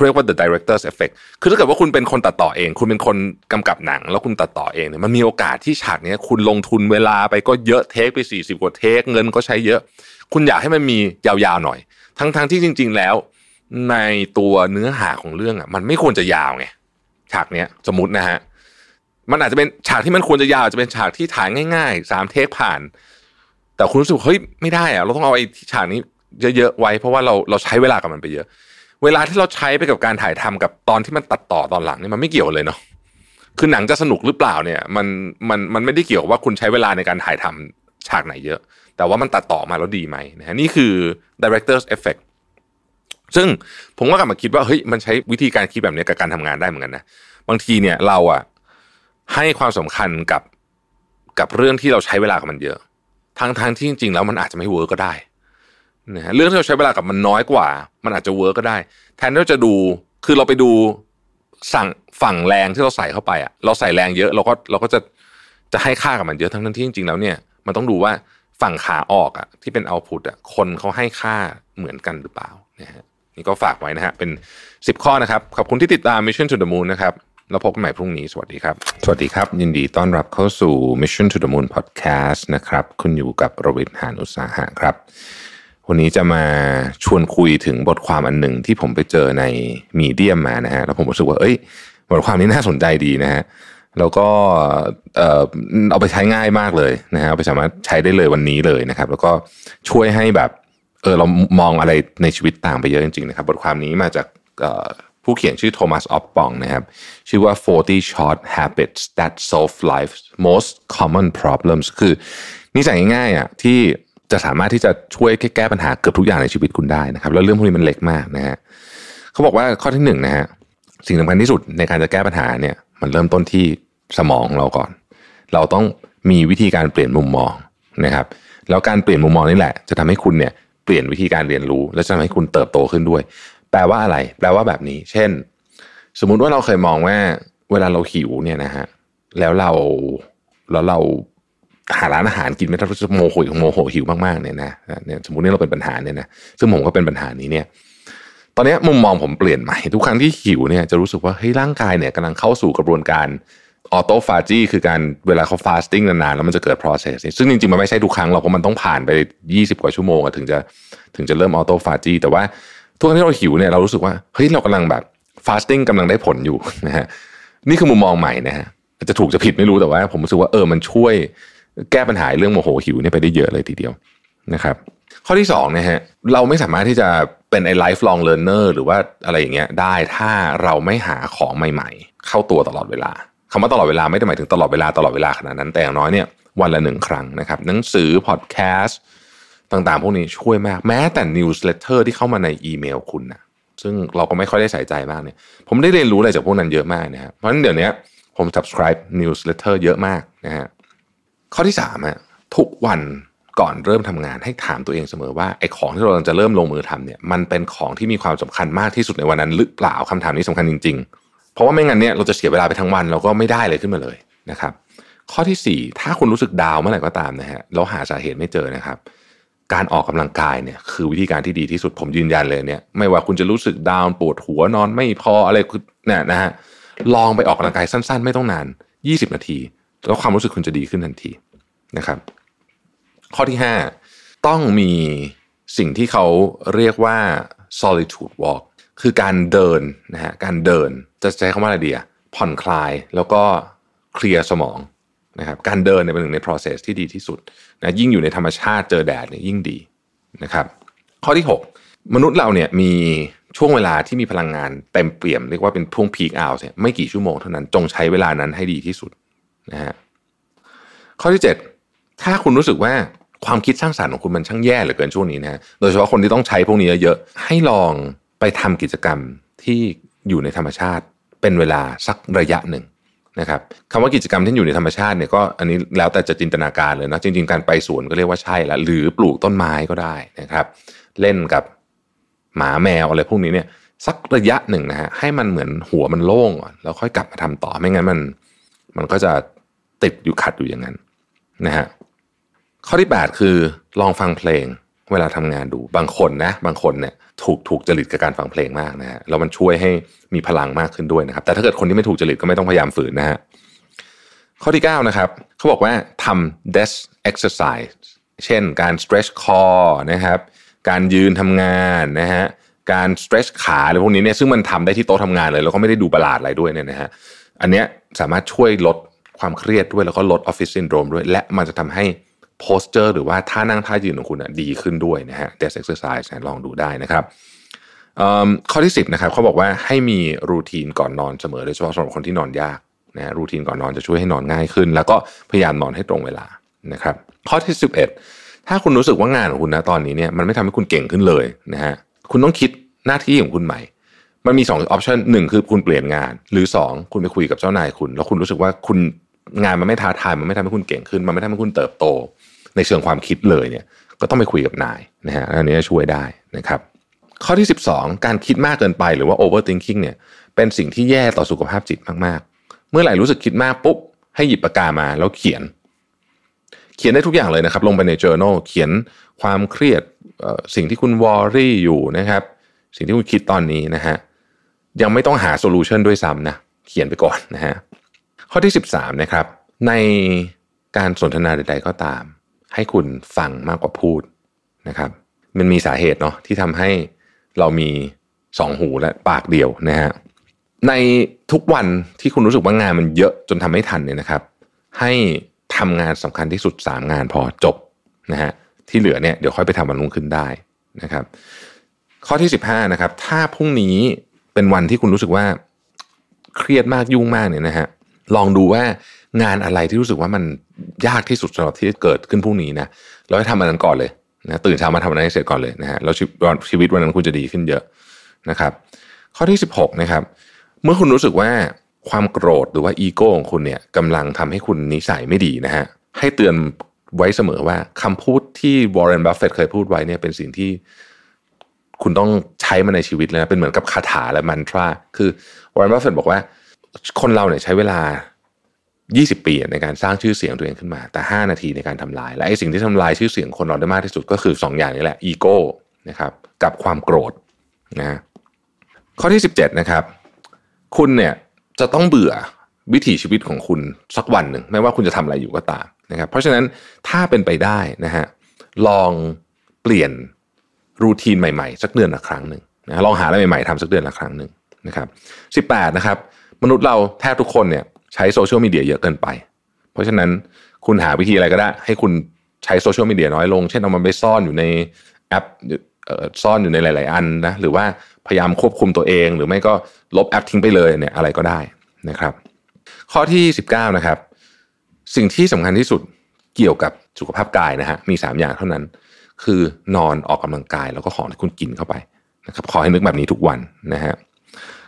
เรียกว่า the director's effect คือถ้าเกิดว่าคุณเป็นคนตัดต่อเอง คุณเป็นคนกำกับหนัง แล้วคุณตัดต่อเองเนี่ยมันมีโอกาสที่ฉากนี้คุณลงทุนเวลาไปก็เยอะเทคไปสี่สิบกว่าเทคเงินก็ใช้เยอะ คุณอยากให้มันมียาวๆหน่อย ทั้งๆที่จริง ๆ แล้ว ในตัวเนื้อหาของเรื่องอะมันไม่ควรจะยาวไง ฉากเนี้ยสมมตินะฮะมันอาจจะเป็นฉากที่มันควรจะยาวจะเป็นฉากที่ถ่ายง่ายๆสามเทคผ่าน แต่คุณรู้สึกเฮ้ยไม่ได้อะเราต้องเอาไอ้ฉากนี้เยอะๆไว้ เพราะว่าเราเราใช้เวลากับมันไปเยอะ เวลาที่เราใช้ไปกับการถ่ายทำกับตอนที่มันตัดต่อตอนหลังนี่มันไม่เกี่ยวเลยเนาะคือหนังจะสนุกหรือเปล่าเนี่ย มันมันมันไม่ได้เกี่ยวว่าคุณใช้เวลาในการถ่ายทำฉากไหนเยอะ แต่ว่ามันตัดต่อมาแล้วดีไหมนะฮะนี่คือ director's effect ซึ่งผมก็กลับมาคิดว่าเฮ้ยมันใช้วิธีการคิดแบบนี้กับการทำงานได้เหมือนกันนะบางทีเนี่ยเราอะให้ความสำคัญกับกับเรื่องที่เราใช้เวลากับมันเยอะ ทั้งทางที่จริงๆแล้วมันอาจจะไม่เวิร์กก็ได้นะฮะเรื่องที่เราใช้เวลากับมันน้อยกว่า มันอาจจะเวิร์กก็ได้ แทนที่เราจะดูคือเราไปดูสั่งฝั่งแรงที่เราใส่เข้าไปอะเราใส่แรงเยอะเราก็เราก็จะจะให้ค่ากับมันเยอะทั้งที่จริงๆแล้วเนี่ยมันต้องดูว่าฝั่งขาออกอะที่เป็นเอาพุตอะคนเขาให้ค่าเหมือนกันหรือเปล่านะฮะ นี่ก็ฝากไว้นะฮะเป็นสิบข้อนะครับ ขอบคุณที่ติดตาม Mission to the Moon นะครับแล้วพบกันใหม่พรุ่งนี้ สวัสดีครับ สวัสดีครับ ยินดีต้อนรับเข้าสู่ Mission to the Moon Podcast นะครับ คุณอยู่กับโรบิทหานอุตสาหะครับ วันนี้จะมาชวนคุยถึงบทความอันหนึ่งที่ผมไปเจอในมีเดียมานะฮะแล้วผมรู้สึกว่า เอ้ย บทความนี้น่าสนใจดีนะฮะแล้วก็เออเอาไปใช้ง่ายมากเลยนะฮะเอาไปสามารถใช้ได้เลยวันนี้เลยนะครับ แล้วก็ช่วยให้แบบ เออเรามองอะไรในชีวิตต่างไปเยอะจริงๆนะครับ บทความนี้มาจากผู้เขียนชื่อโทมัสออฟปองนะครับ ชื่อว่า 40 short habits that solve life's most common problems คือนิสัยง่ายๆอะที่จะสามารถที่จะช่วยแก้ปัญหาเกือบทุกอย่างในชีวิตคุณได้นะครับ แล้วเรื่องพวกนี้มันเล็กมากนะฮะเขาบอกว่าข้อที่หนึ่งนะฮะสิ่งสำคัญที่สุดในการจะแก้ปัญหาเนี่ย มันเริ่มต้นที่สมองเราก่อน เราต้องมีวิธีการเปลี่ยนมุมมองนะครับ แล้วการเปลี่ยนมุมมองนี่แหละ จะทำให้คุณเนี่ย ปลี่ยนวิธีการเรียนรู้ และจะทำให้คุณเติบโตขึ้นด้วย แปลว่าอะไร แปลว่าแบบนี้ เช่น สมมุติว่าเราเคยมองว่า เวลาเราหิวเนี่ยนะฮะแล้วเราแล้วเราหาร้านอาหารกินไม่ได้จะโมโหโมโหหิวมากๆเนี่ยนะเนี่ยสมมตินี่เราเป็นปัญหาเนี่ยนะซึ่งผมก็เป็นปัญหานี้เนี่ย ตอนนี้มุมมองผมเปลี่ยนใหม่ ทุกครั้งที่หิวเนี่ยจะรู้สึกว่าเฮ้ยร่างกายเนี่ยกำลังเข้าสู่กระบวนการ autophagy คือการเวลาเขา fasting นานๆ แล้วมันจะเกิด process ซึ่งจริงๆ มันไม่ใช่ทุกครั้งหรอกเพราะมันต้องผ่านไป 20 กว่าชั่วโมงถึงจะถึงจะเริ่ม autophagy แต่ว่าทุกครั้งที่เราหิวเนี่ยเรารู้สึกว่าเฮ้ยเรากำลังแบบฟาสติ้งกำลังได้ผลอยู่นะฮะนี่คือมุมมองใหม่นะฮะจะถูกจะผิดไม่รู้แต่ว่า ผมรู้สึกว่าเออมันช่วยแก้ปัญหาเรื่องโมโหหิวเนี่ยไปได้เยอะเลยทีเดียวนะครับ ข้อที่สองนะฮะเราไม่สามารถที่จะเป็นไอ้ lifelong learner หรือว่าอะไรอย่างเงี้ยได้ถ้าเราไม่หาของใหม่ ๆ เข้าตัวตลอดเวลา คำว่าตลอดเวลาไม่ได้หมายถึงตลอดเวลาตลอดเวลาขนาดนั้นแต่อย่างน้อยเนี่ยวันละหนึ่งครั้งนะครับหนังสือพอดแคสต์ต่างๆ พวกนี้ช่วยมาก แม้แต่ newsletter ที่เข้ามาในอีเมลคุณนะซึ่งเราก็ไม่ค่อยได้ใส่ใจมากเนี่ย ผมได้เรียนรู้อะไรจากพวกนั้นเยอะมากนะครับเพราะฉะนั้นเดี๋ยวนี้ผม subscribe newsletter เยอะมากนะฮะข้อที่สามอะทุกวันก่อนเริ่มทำงานให้ถามตัวเองเสมอว่าไอ้ของที่เราจะเริ่มลงมือทำเนี่ยมันเป็นของที่มีความสำคัญมากที่สุดในวันนั้นหรือเปล่าคำถามนี้สำคัญจริง เพราะว่าไม่งั้นเนี่ยเราจะเสียเวลาไปทั้งวันเราก็ไม่ได้เลยขึ้นมาเลยนะครับ ข้อที่ 4 ถ้าคุณรู้สึกดาวเมื่อไหร่ก็ตามนะฮะเราหาสาเหตุไม่เจอนะครับ การออกกำลังกายเนี่ยคือวิธีการที่ดีที่สุดผมยืนยันเลยเนี่ย ไม่ว่าคุณจะรู้สึกดาวปวดหัวนอนไม่พออะไรคือเนี่ยนะฮะลองไปออกกำลังกายสั้น ๆ ไม่ต้องนาน 20 นาที แล้วความรู้สึกคุณจะดีขึ้นทันทีนะครับ ข้อที่ 5 ต้องมีสิ่งที่เขาเรียกว่า solitude walk คือการเดินนะฮะการเดินจะใช้คำว่าอะไรดีอะผ่อนคลายแล้วก็เคลียร์สมองนะครับการเดินเป็นหนึ่งใน process ที่ดีที่สุดนะยิ่งอยู่ในธรรมชาติเจอแดดเนี่ยยิ่งดีนะครับ ข้อที่มนุษย์เราเนี่ยมีช่วงเวลาที่มีพลังงานเต็มเปี่ยมเรียกว่าเป็นช่วงพีคเอาเนี่ยไม่กี่ชั่วโมงเท่านั้นจงใช้เวลานั้นให้ดีที่สุดนะฮะข้อที่ 7 ถ้าคุณรู้สึกว่าความคิดสร้างสารรค์ของคุณมันช่างแย่เหลือเกินช่วงนี้นะฮะโดยเฉพาะคนที่ต้องใช้พวกนี้เยอะๆให้ลอง ไปทำกิจกรรมที่อยู่ในธรรมชาติ เป็นเวลาสักระยะหนึ่งนะครับคำว่ากิจกรรมที่อยู่ในธรรมชาติเนี่ยก็อันนี้แล้วแต่จะจินตนาการเลยนะจริง ๆ การไปสวนก็เรียกว่าใช่ละหรือปลูกต้นไม้ก็ได้นะครับ เล่นกับหมาแมวอะไรพวกนี้เนี่ยสักระยะหนึ่งนะฮะให้มันเหมือนหัวมันโล่งก่อนแล้วค่อยกลับมาทำต่อไม่งั้นมัน มันก็จะติดอยู่ขัดอยู่อย่างนั้นนะฮะข้อที่ 8 คือลองฟังเพลง เวลาทำงานดูบางคนนะบางคนเนี่ยถูกถูกจริตกับการฟังเพลงมากนะฮะแล้วมันช่วยให้มีพลังมากขึ้นด้วยนะครับ แต่ถ้าเกิดคนที่ไม่ถูกจริตก็ไม่ต้องพยายามฝืนนะฮะข้อที่9นะครับเขาบอกว่าทำ desk exercise เช่นการ stretch core นะครับการยืนทำงานนะฮะการ stretch ขาอะไรพวกนี้เนี่ยซึ่งมันทำได้ที่โต๊ะทำงานเลย แล้วก็ไม่ได้ดูประหลาดอะไรด้วยเนี่ยนะฮะอันเนี้ยสามารถช่วยลดความเครียดด้วยแล้วก็ลด office syndrome ด้วย และมันจะทำให้ posture หรือว่าท่านั่งท่ายืนของคุณดีขึ้นด้วยนะฮะ desk exercise ลองดูได้นะครับข้อที่ 10นะครับเขาบอกว่าให้มีรูทีนก่อนนอนเสมอโดยเฉพาะสำหรับคนที่นอนยากนะรูทีนก่อนนอนจะช่วยให้นอนง่ายขึ้น แล้วก็พยายามนอนให้ตรงเวลานะครับ ข้อที่ 11 ถ้าคุณรู้สึกว่างานของคุณนะตอนนี้เนี่ยมันไม่ทำให้คุณเก่งขึ้นเลยนะฮะคุณต้องคิดหน้าที่ของคุณใหม่ มันมี2ออปชันหนึ่งคือคุณเปลี่ยนงาน หรือ 2 คุณไปคุยกับเจ้านายคุณ แล้วคุณรู้สึกว่าคุณงานมันไม่ท้าทายมันไม่ทำให้คุณเก่งขึ้น มันไม่ทำให้คุณเติบโต ในเชิงความคิดเลยเนี่ยก็ต้องไปคุยกับนายนะฮะอันนี้ช่วยได้นะครับ ข้อที่ 12 การคิดมากเกินไปหรือว่า overthinking เนี่ยเป็นสิ่งที่แย่ต่อสุขภาพจิตมากๆ เมื่อไหร่รู้สึกคิดมากปุ๊บให้หยิบปากกามาแล้วเขียน เขียนได้ทุกอย่างเลยนะครับ ลงไปใน journal เขียนความเครียดสิ่งที่คุณวอรี่อยู่นะครับ สิ่งที่คุณคิดตอนนี้นะฮะยังไม่ต้องหาโซลูชันด้วยซ้ำนะเขียนไปก่อนนะฮะข้อที่ 13นะครับในการสนทนาใด ๆ ก็ตาม ให้คุณฟังมากกว่าพูดนะครับ มันมีสาเหตุเนาะที่ทำให้เรามีสองหูและปากเดียวนะฮะในทุกวันที่คุณรู้สึกว่างานมันเยอะจนทำไม่ทันเนี่ยนะครับ ให้ทำงานสำคัญที่สุด 3 งานพอจบนะฮะที่เหลือเนี่ยเดี๋ยวค่อยไปทำวันรุ่งขึ้นได้นะครับ ข้อที่ 15นะครับ ถ้าพรุ่งนี้เป็นวันที่คุณรู้สึกว่าเครียดมากยุ่งมากเนี่ยนะฮะลองดูว่า งานอะไรที่รู้สึกว่ามันยากที่สุดสำหรับที่เกิดขึ้นพรุ่งนี้นะเราให้ทำอันนั้นก่อนเลยนะตื่นเช้ามาทำอันนั้นเสร็จก่อนเลยนะฮะแล้วชีวิตวันนั้นคุณจะดีขึ้นเยอะนะครับ ข้อที่ 16 นะครับ เมื่อคุณรู้สึกว่าความโกรธหรือว่าอีโก้ของคุณเนี่ยกำลังทำให้คุณนิสัยไม่ดีนะฮะให้เตือนไว้เสมอว่าคำพูดที่ Warren Buffett เคยพูดไว้เนี่ยเป็นสิ่งที่คุณต้องใช้มาในชีวิตเลยนะเป็นเหมือนกับคาถาและมนตราคือ Warren Buffett บอกว่า คนเราเนี่ยใช้เวลา 20 ปีในการสร้างชื่อเสียงตัวเองขึ้นมา แต่ 5 นาทีในการทำลาย และไอ้สิ่งที่ทำลายชื่อเสียงคนเราได้มากที่สุดก็คือ 2 อย่างนี้แหละอีโก้นะครับกับความโกรธนะข้อที่ 17นะครับคุณเนี่ยจะต้องเบื่อวิถีชีวิตของคุณสักวันหนึ่งไม่ว่าคุณจะทำอะไรอยู่ก็ตามนะครับเพราะฉะนั้นถ้าเป็นไปได้นะฮะลองเปลี่ยนรูทีนใหม่ๆ สักเดือนละครั้งหนึ่งนะลองหาอะไรใหม่ๆทำสักเดือนละครั้งหนึ่งนะครับสิบแปดนะครับ มนุษย์เราแทบทุกคนเนี่ย ใช้โซเชียลมีเดียเยอะเกินไป เพราะฉะนั้นคุณหาวิธีอะไรก็ได้ ให้คุณใช้โซเชียลมีเดียน้อยลง เช่นเอามันไปซ่อนอยู่ในแอปซ่อนอยู่ในหลาย ๆ อันนะหรือว่าพยายามควบคุมตัวเอง หรือไม่ก็ลบแอปทิ้งไปเลยเนี่ยอะไรก็ได้นะครับ ข้อที่ 19 นะครับ สิ่งที่สำคัญที่สุดเกี่ยวกับสุขภาพกายนะฮะมี 3 อย่างเท่านั้น คือนอนออกกำลังกายแล้วก็ของที่คุณกินเข้าไปนะครับขอให้นึกแบบนี้ทุกวันนะฮะ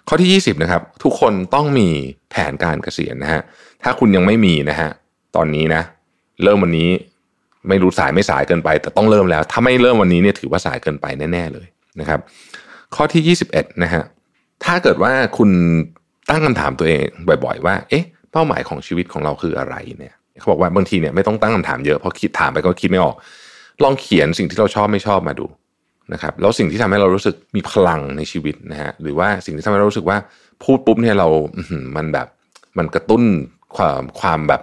ข้อที่ 20นะครับทุกคนต้องมีแผนการเกษียณนะฮะถ้าคุณยังไม่มีนะฮะตอนนี้นะ เริ่มวันนี้ไม่รู้สายไม่สายเกินไป แต่ต้องเริ่มแล้ว ถ้าไม่เริ่มวันนี้เนี่ยถือว่าสายเกินไปแน่ๆเลยนะครับ ข้อที่ 21นะฮะถ้าเกิดว่าคุณตั้งคำถามตัวเองบ่อย ๆ ว่า เอ๊ะ เป้าหมายของชีวิตของเราคืออะไรเนี่ยเขาบอกว่าบางทีเนี่ยไม่ต้องตั้งคำถามเยอะเพราะคิดถามไปก็คิดไม่ออก ลองเขียนสิ่งที่เราชอบไม่ชอบมาดู นะครับแล้วสิ่งที่ทำให้เรารู้สึกมีพลังในชีวิตนะฮะหรือว่าสิ่งที่ทำให้เรารู้สึกว่าพูดปุ๊บเนี่ยเรา มันแบบมันกระตุ้นความความแบบ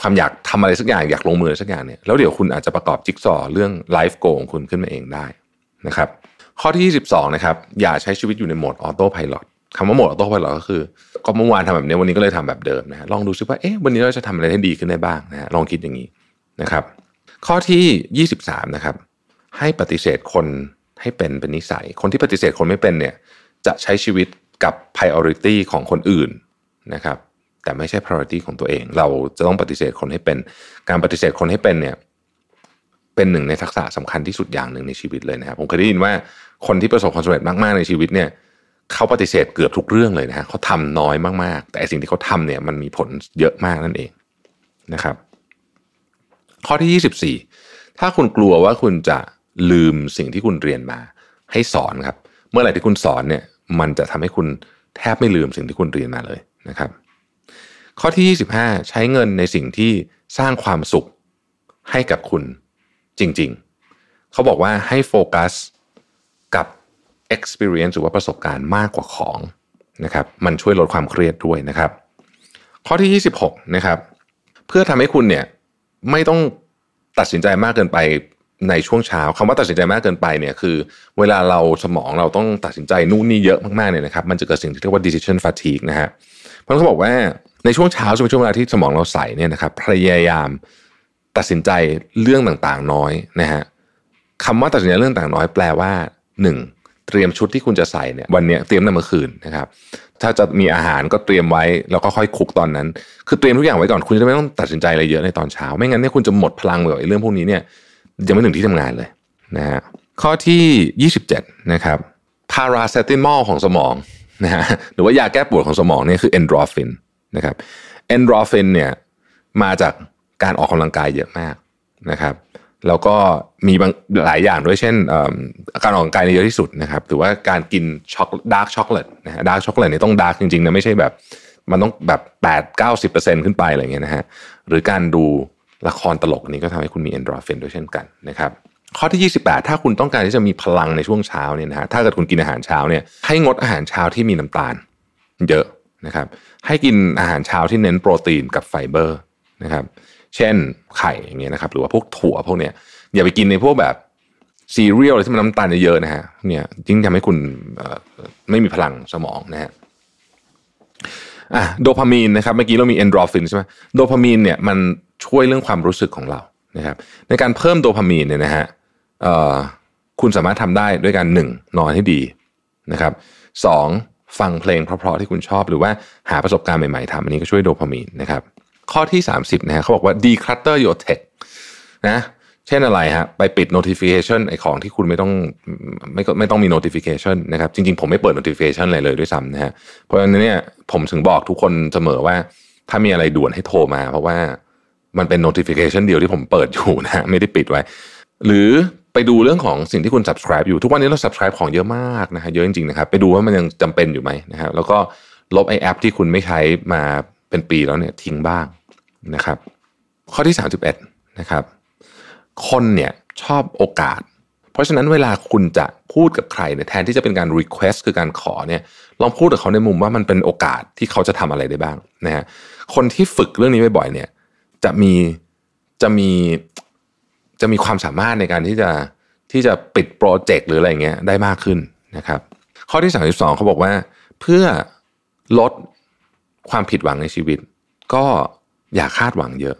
ความอยากทำอะไรสักอย่างอยากลงมือสักอย่างเนี่ยแล้วเดี๋ยวคุณอาจจะประกอบจิ๊กซอเรื่องไลฟ์โกของคุณขึ้นมาเองได้นะครับข้อที่ 22 นะครับ อย่าใช้ชีวิตอยู่ในโหมดออโต้พายロคำว่าโหมดออโต้พายロก็คือ ก็เมื่อวานทำแบบนี้วันนี้ก็เลยทำแบบเดิมนะฮะลองดูซิว่าเอ๊ะวันนี้เราจะทำอะไรให้ดีขึ้นได้บ้างนะฮะลองคิดอย่างนี้นะครับ ข้อที่ 23 นะครับ ให้ปฏิเสธคนให้เป็นเป็นนิสัย คนที่ปฏิเสธคนไม่เป็นเนี่ยจะใช้ชีวิตกับ priority ของคนอื่นนะครับแต่ไม่ใช่ priority ของตัวเอง เราจะต้องปฏิเสธคนให้เป็น การปฏิเสธคนให้เป็นเนี่ยเป็นหนึ่งในทักษะสำคัญที่สุดอย่างหนึ่งในชีวิตเลยนะครับผมเคยได้ยินว่าคนที่ประสบความสำเร็จมากๆในชีวิตเนี่ยเขาปฏิเสธเกือบทุกเรื่องเลยนะฮะเขาทำน้อยมากๆ แต่สิ่งที่เขาทำเนี่ยมันมีผลเยอะมากนั่นเองนะครับ ข้อที่ 24 ถ้าคุณกลัวว่าคุณจะ ลืมสิ่งที่คุณเรียนมา ให้สอนครับ เมื่อไหร่ที่คุณสอนเนี่ย มันจะทำให้คุณแทบไม่ลืมสิ่งที่คุณเรียนมาเลยนะครับ ข้อที่ 25 ใช้เงินในสิ่งที่สร้างความสุขให้กับคุณจริง ๆ เขาบอกว่าให้โฟกัสกับ experience หรือว่าประสบการณ์มากกว่าของนะครับ มันช่วยลดความเครียดด้วยนะครับ ข้อที่ 26 นะครับ เพื่อทำให้คุณเนี่ยไม่ต้องตัดสินใจมากเกินไป ในช่วงเช้าคำว่าตัดสินใจมากเกินไปเนี่ยคือ เวลาเราสมองเราต้องตัดสินใจนู่นนี่เยอะมากๆเนี่ยนะครับมันจะเกิดสิ่งที่เรียกว่า decision fatigue นะฮะเพราะเขาบอกว่าในช่วงเช้าช่วงช่วงเวลาที่สมองเราใส่เนี่ยนะครับพยายามตัดสินใจเรื่องต่างๆ น้อยนะฮะคำว่าตัดสินใจเรื่องต่างน้อยแปลว่า 1. เตรียมชุดที่คุณจะใส่เนี่ยวันนี้เตรียมตั้งเมื่อคืนนะครับถ้าจะมีอาหารก็เตรียมไว้แล้วก็ค่อย cook ตอนนั้น คือเตรียมทุกอย่างไว้ก่อนคุณจะไม่ต้องตัดสินใจอะไรเยอะในตอนเช้า ไม่งั้นเนี่ยคุณจะหมดพลังไปกับเรื่องพวกนี้เนี่ย ยังไม่ถึงที่ทำงานเลยนะฮะข้อที่ 27 นะครับพาราเซติมอลของสมองนะฮะหรือว่ายาแก้ปวดของสมองเนี่ยคือเอนโดรฟินนะครับเอนโดรฟินเนี่ยมาจากการออกกำลังกายเยอะมากนะครับแล้วก็มีบางหลายอย่างด้วยเช่นการออกกำลังกายในเยอะที่สุดนะครับหรือว่าการกินช็อก dark chocolate นะฮะ dark chocolate เนี่ยต้อง dark จริงๆนะไม่ใช่แบบมันต้องแบบ8 9 0 ขึ้นไปอะไรเงี้ยนะฮะหรือการดู ละครตลกอันนี้ก็ทำให้คุณมีเอนโดรฟินด้วยเช่นกันนะครับข้อที่ 28 ถ้าคุณต้องการที่จะมีพลังในช่วงเช้าเนี่ยนะฮะถ้าเกิดคุณกินอาหารเช้าเนี่ยให้งดอาหารเช้าที่มีน้ำตาล เยอะนะครับให้กินอาหารเช้าที่เน้นโปรตีนกับไฟเบอร์นะครับเช่นไข่อย่างเงี้ยนะครับหรือว่าพวกถั่วพวกเนี้ยอย่าไปกินในพวกแบบซีเรียลอะไรที่มันน้ำตาลเยอะนะฮะเนี่ยยิ่งทำให้คุณไม่มีพลังสมองนะฮะอะโดพามีนนะครับเมื่อกี้เรามีเอนโดรฟินใช่ไหมโดพามีนเนี่ยมัน ช่วยเรื่องความรู้สึกของเรานะครับในการเพิ่มโดพามีนเนี่ยนะฮะคุณสามารถทำได้ด้วยการหนึ่งนอนให้ดีนะครับสองฟังเพลงเพราะๆที่คุณชอบหรือว่าหาประสบการณ์ใหม่ๆทำอันนี้ก็ช่วยโดพามีนนะครับข้อที่ 30นะฮะเขาบอกว่า declutter your tech นะเช่นอะไรฮะไปปิด notification ไอของที่คุณไม่ต้องไม่ไม่ต้องมี notification นะครับจริงๆ ผมไม่เปิด notification อะไรเลยด้วยซ้ำนะฮะเพราะฉะนั้นเนี่ยผมถึงบอกทุกคนเสมอว่า ถ้ามีอะไรด่วนให้โทรมา เพราะว่า มันเป็น notification เดียวที่ผมเปิดอยู่นะไม่ได้ปิดไว้ หรือไปดูเรื่องของสิ่งที่คุณ subscribe อยู่ทุกวันนี้เรา subscribe ของเยอะมากนะฮะเยอะจริงๆนะครับ ไปดูว่ามันยังจำเป็นอยู่ไหมนะครับแล้วก็ลบไอแอปที่คุณไม่ใช้มาเป็นปีแล้วเนี่ยทิ้งบ้างนะครับ ข้อที่ 31นะครับ คนเนี่ยชอบโอกาส เพราะฉะนั้นเวลาคุณจะพูดกับใครเนี่ยแทนที่จะเป็นการ request คือการขอเนี่ยลองพูดกับเขาในมุมว่ามันเป็นโอกาสที่เขาจะทำอะไรได้บ้างนะฮะคนที่ฝึกเรื่องนี้บ่อยๆเนี่ย จะมีจะมีจะมีความสามารถในการที่จะที่จะปิดโปรเจกต์หรืออะไรเงี้ยได้มากขึ้นนะครับ ข้อที่ 32เขาบอกว่าเพื่อลดความผิดหวังในชีวิต ก็อย่าคาดหวังเยอะ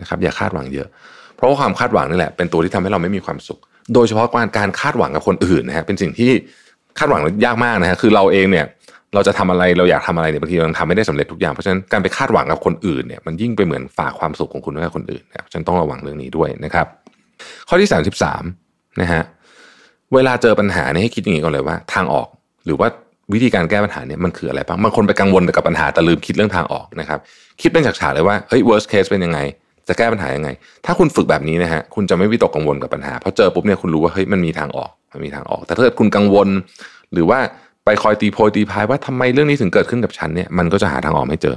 นะครับ อย่าคาดหวังเยอะ เพราะว่าความคาดหวังนี่แหละเป็นตัวที่ทำให้เราไม่มีความสุข โดยเฉพาะการการคาดหวังกับคนอื่นนะฮะเป็นสิ่งที่คาดหวังยากมากนะฮะคือเราเองเนี่ย เราจะทำอะไรเราอยากทำอะไรเนี่ยบางทีเราทำไม่ได้สำเร็จทุกอย่างเพราะฉะนั้นการไปคาดหวังกับคนอื่นเนี่ยมันยิ่งไปเหมือนฝากความสุขของคุณไว้กับคนอื่นนะฉันต้องระวังเรื่องนี้ด้วยนะครับ ข้อที่ 33นะฮะเวลาเจอปัญหาเนี่ยให้คิดอย่างนี้ก่อนเลยว่า ทางออกหรือว่าวิธีการแก้ปัญหาเนี่ยมันคืออะไรบ้างบางคนไปกังวลกับปัญหาแต่ลืมคิดเรื่องทางออกนะครับ คิดเป็นฉากๆเลยว่าเฮ้ย worst case เป็นยังไง จะแก้ปัญหายังไง ถ้าคุณฝึกแบบนี้นะฮะคุณจะไม่วิตกกังวลกับปัญหาเพราะเจอปุ๊บเนี่ยคุณรู้ว่าเฮ้ยมันมีทางออกมันมีทางออก แต่ถ้าเกิดคุณกังวล หรือว่า ไปคอยตีโพยตีพายว่าทำไมเรื่องนี้ถึงเกิดขึ้นกับฉันเนี่ยมันก็จะหาทางออกไม่เจอ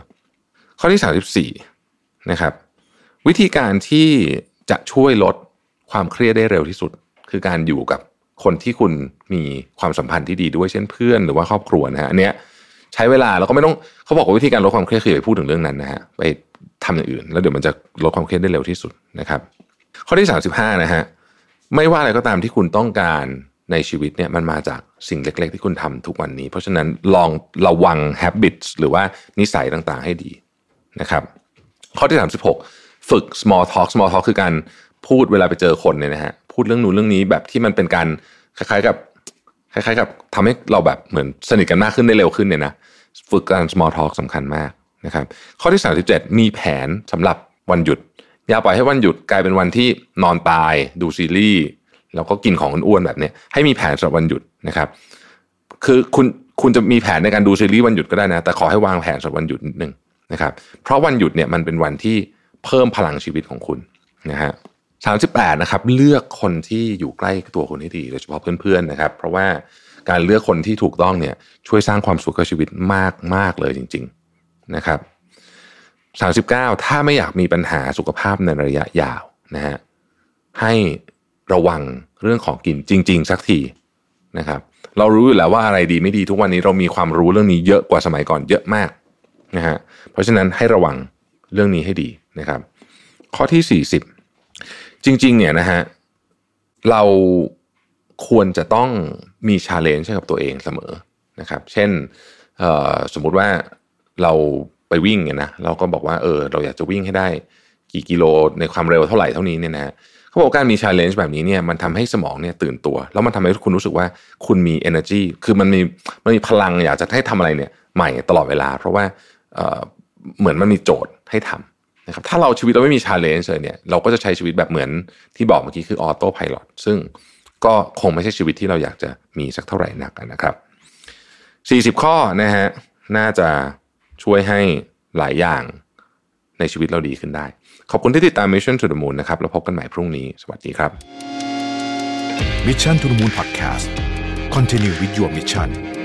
ข้อที่สามสิบสี่นะครับ วิธีการที่จะช่วยลดความเครียดได้เร็วที่สุด คือการอยู่กับคนที่คุณมีความสัมพันธ์ที่ดีด้วยเช่นเพื่อนหรือว่าครอบครัวนะฮะอันเนี้ยใช้เวลาแล้วก็ไม่ต้องเขาบอกว่าวิธีการลดความเครียดคือไปพูดถึงเรื่องนั้นนะฮะไปทำอย่างอื่น แล้วเดี๋ยวมันจะลดความเครียดได้เร็วที่สุดนะครับ ข้อที่ 35นะฮะไม่ว่าอะไรก็ตามที่คุณต้องการในชีวิตเนี่ยมันมาจาก สิ่งเล็ก ๆ ที่คุณทำทุกวันนี้ เพราะฉะนั้นลองระวัง habits หรือว่านิสัยต่างๆ ให้ดีนะครับ ข้อที่ 36 ฝึก small talk small talk คือการพูดเวลาไปเจอคนเนี่ยนะฮะพูดเรื่องนู้นเรื่องนี้แบบที่มันเป็นการคล้ายๆกับคล้ายๆกับทำให้เราแบบเหมือนสนิทกันมากขึ้นได้เร็วขึ้นเนี่ยนะฝึกการ small talk สำคัญมากนะครับ ข้อที่ 37 มีแผนสำหรับวันหยุด อย่าปล่อยให้วันหยุดกลายเป็นวันที่นอนตาย ดูซีรีส์ แล้วก็กินของอ้วนๆแบบนี้ให้มีแผนสำหรับวันหยุดนะครับ คือคุณคุณจะมีแผนในการดูซีรีส์วันหยุดก็ได้นะ แต่ขอให้วางแผนสำหรับวันหยุดนิดนึงนะครับ เพราะวันหยุดเนี่ยมันเป็นวันที่เพิ่มพลังชีวิตของคุณนะฮะสามสิบแปดนะครับเลือกคนที่อยู่ใกล้ตัวคุณให้ดีโดยเฉพาะเพื่อนๆนะครับ เพราะว่าการเลือกคนที่ถูกต้องเนี่ยช่วยสร้างความสุขกับชีวิตมากมากเลยจริง ๆนะครับสามสิบเก้าถ้าไม่อยากมีปัญหาสุขภาพในระยะยาวนะฮะให้ ระวังเรื่องของกินจริง ๆ สักทีนะครับ เรารู้อยู่แล้วว่าอะไรดีไม่ดีทุกวันนี้เรามีความรู้เรื่องนี้เยอะกว่าสมัยก่อนเยอะมากนะฮะเพราะฉะนั้นให้ระวังเรื่องนี้ให้ดีนะครับ ข้อที่ 40 จริง ๆ เนี่ยนะฮะเราควรจะต้องมีชาเลนจ์ให้กับตัวเองเสมอนะครับ เช่นสมมุติว่าเราไปวิ่งเนี่ยนะเราก็บอกว่าเออเราอยากจะวิ่งให้ได้กี่กิโลในความเร็วเท่าไหร่เท่านี้เนี่ยนะ เขาบอกการมี challenge แบบนี้เนี่ยมันทำให้สมองเนี่ยตื่นตัว แล้วมันทำให้คุณรู้สึกว่าคุณมี energy คือมันมีมันมีพลังอยากจะให้ทำอะไรเนี่ยใหม่ตลอดเวลา เพราะว่าเหมือนมันมีโจทย์ให้ทำนะครับถ้าเราชีวิตเราไม่มี challenge เลยเนี่ยเราก็จะใช้ชีวิตแบบเหมือนที่บอกเมื่อกี้คือ autopilot ซึ่งก็คงไม่ใช่ชีวิตที่เราอยากจะมีสักเท่าไหร่นักนะครับ 40 ข้อนะฮะน่าจะช่วยให้หลายอย่างในชีวิตเราดีขึ้นได้ ขอบคุณที่ติดตาม Mission to the Moon นะครับแล้วพบกันใหม่พรุ่งนี้ สวัสดีครับ Mission to the Moon Podcast Continue with your mission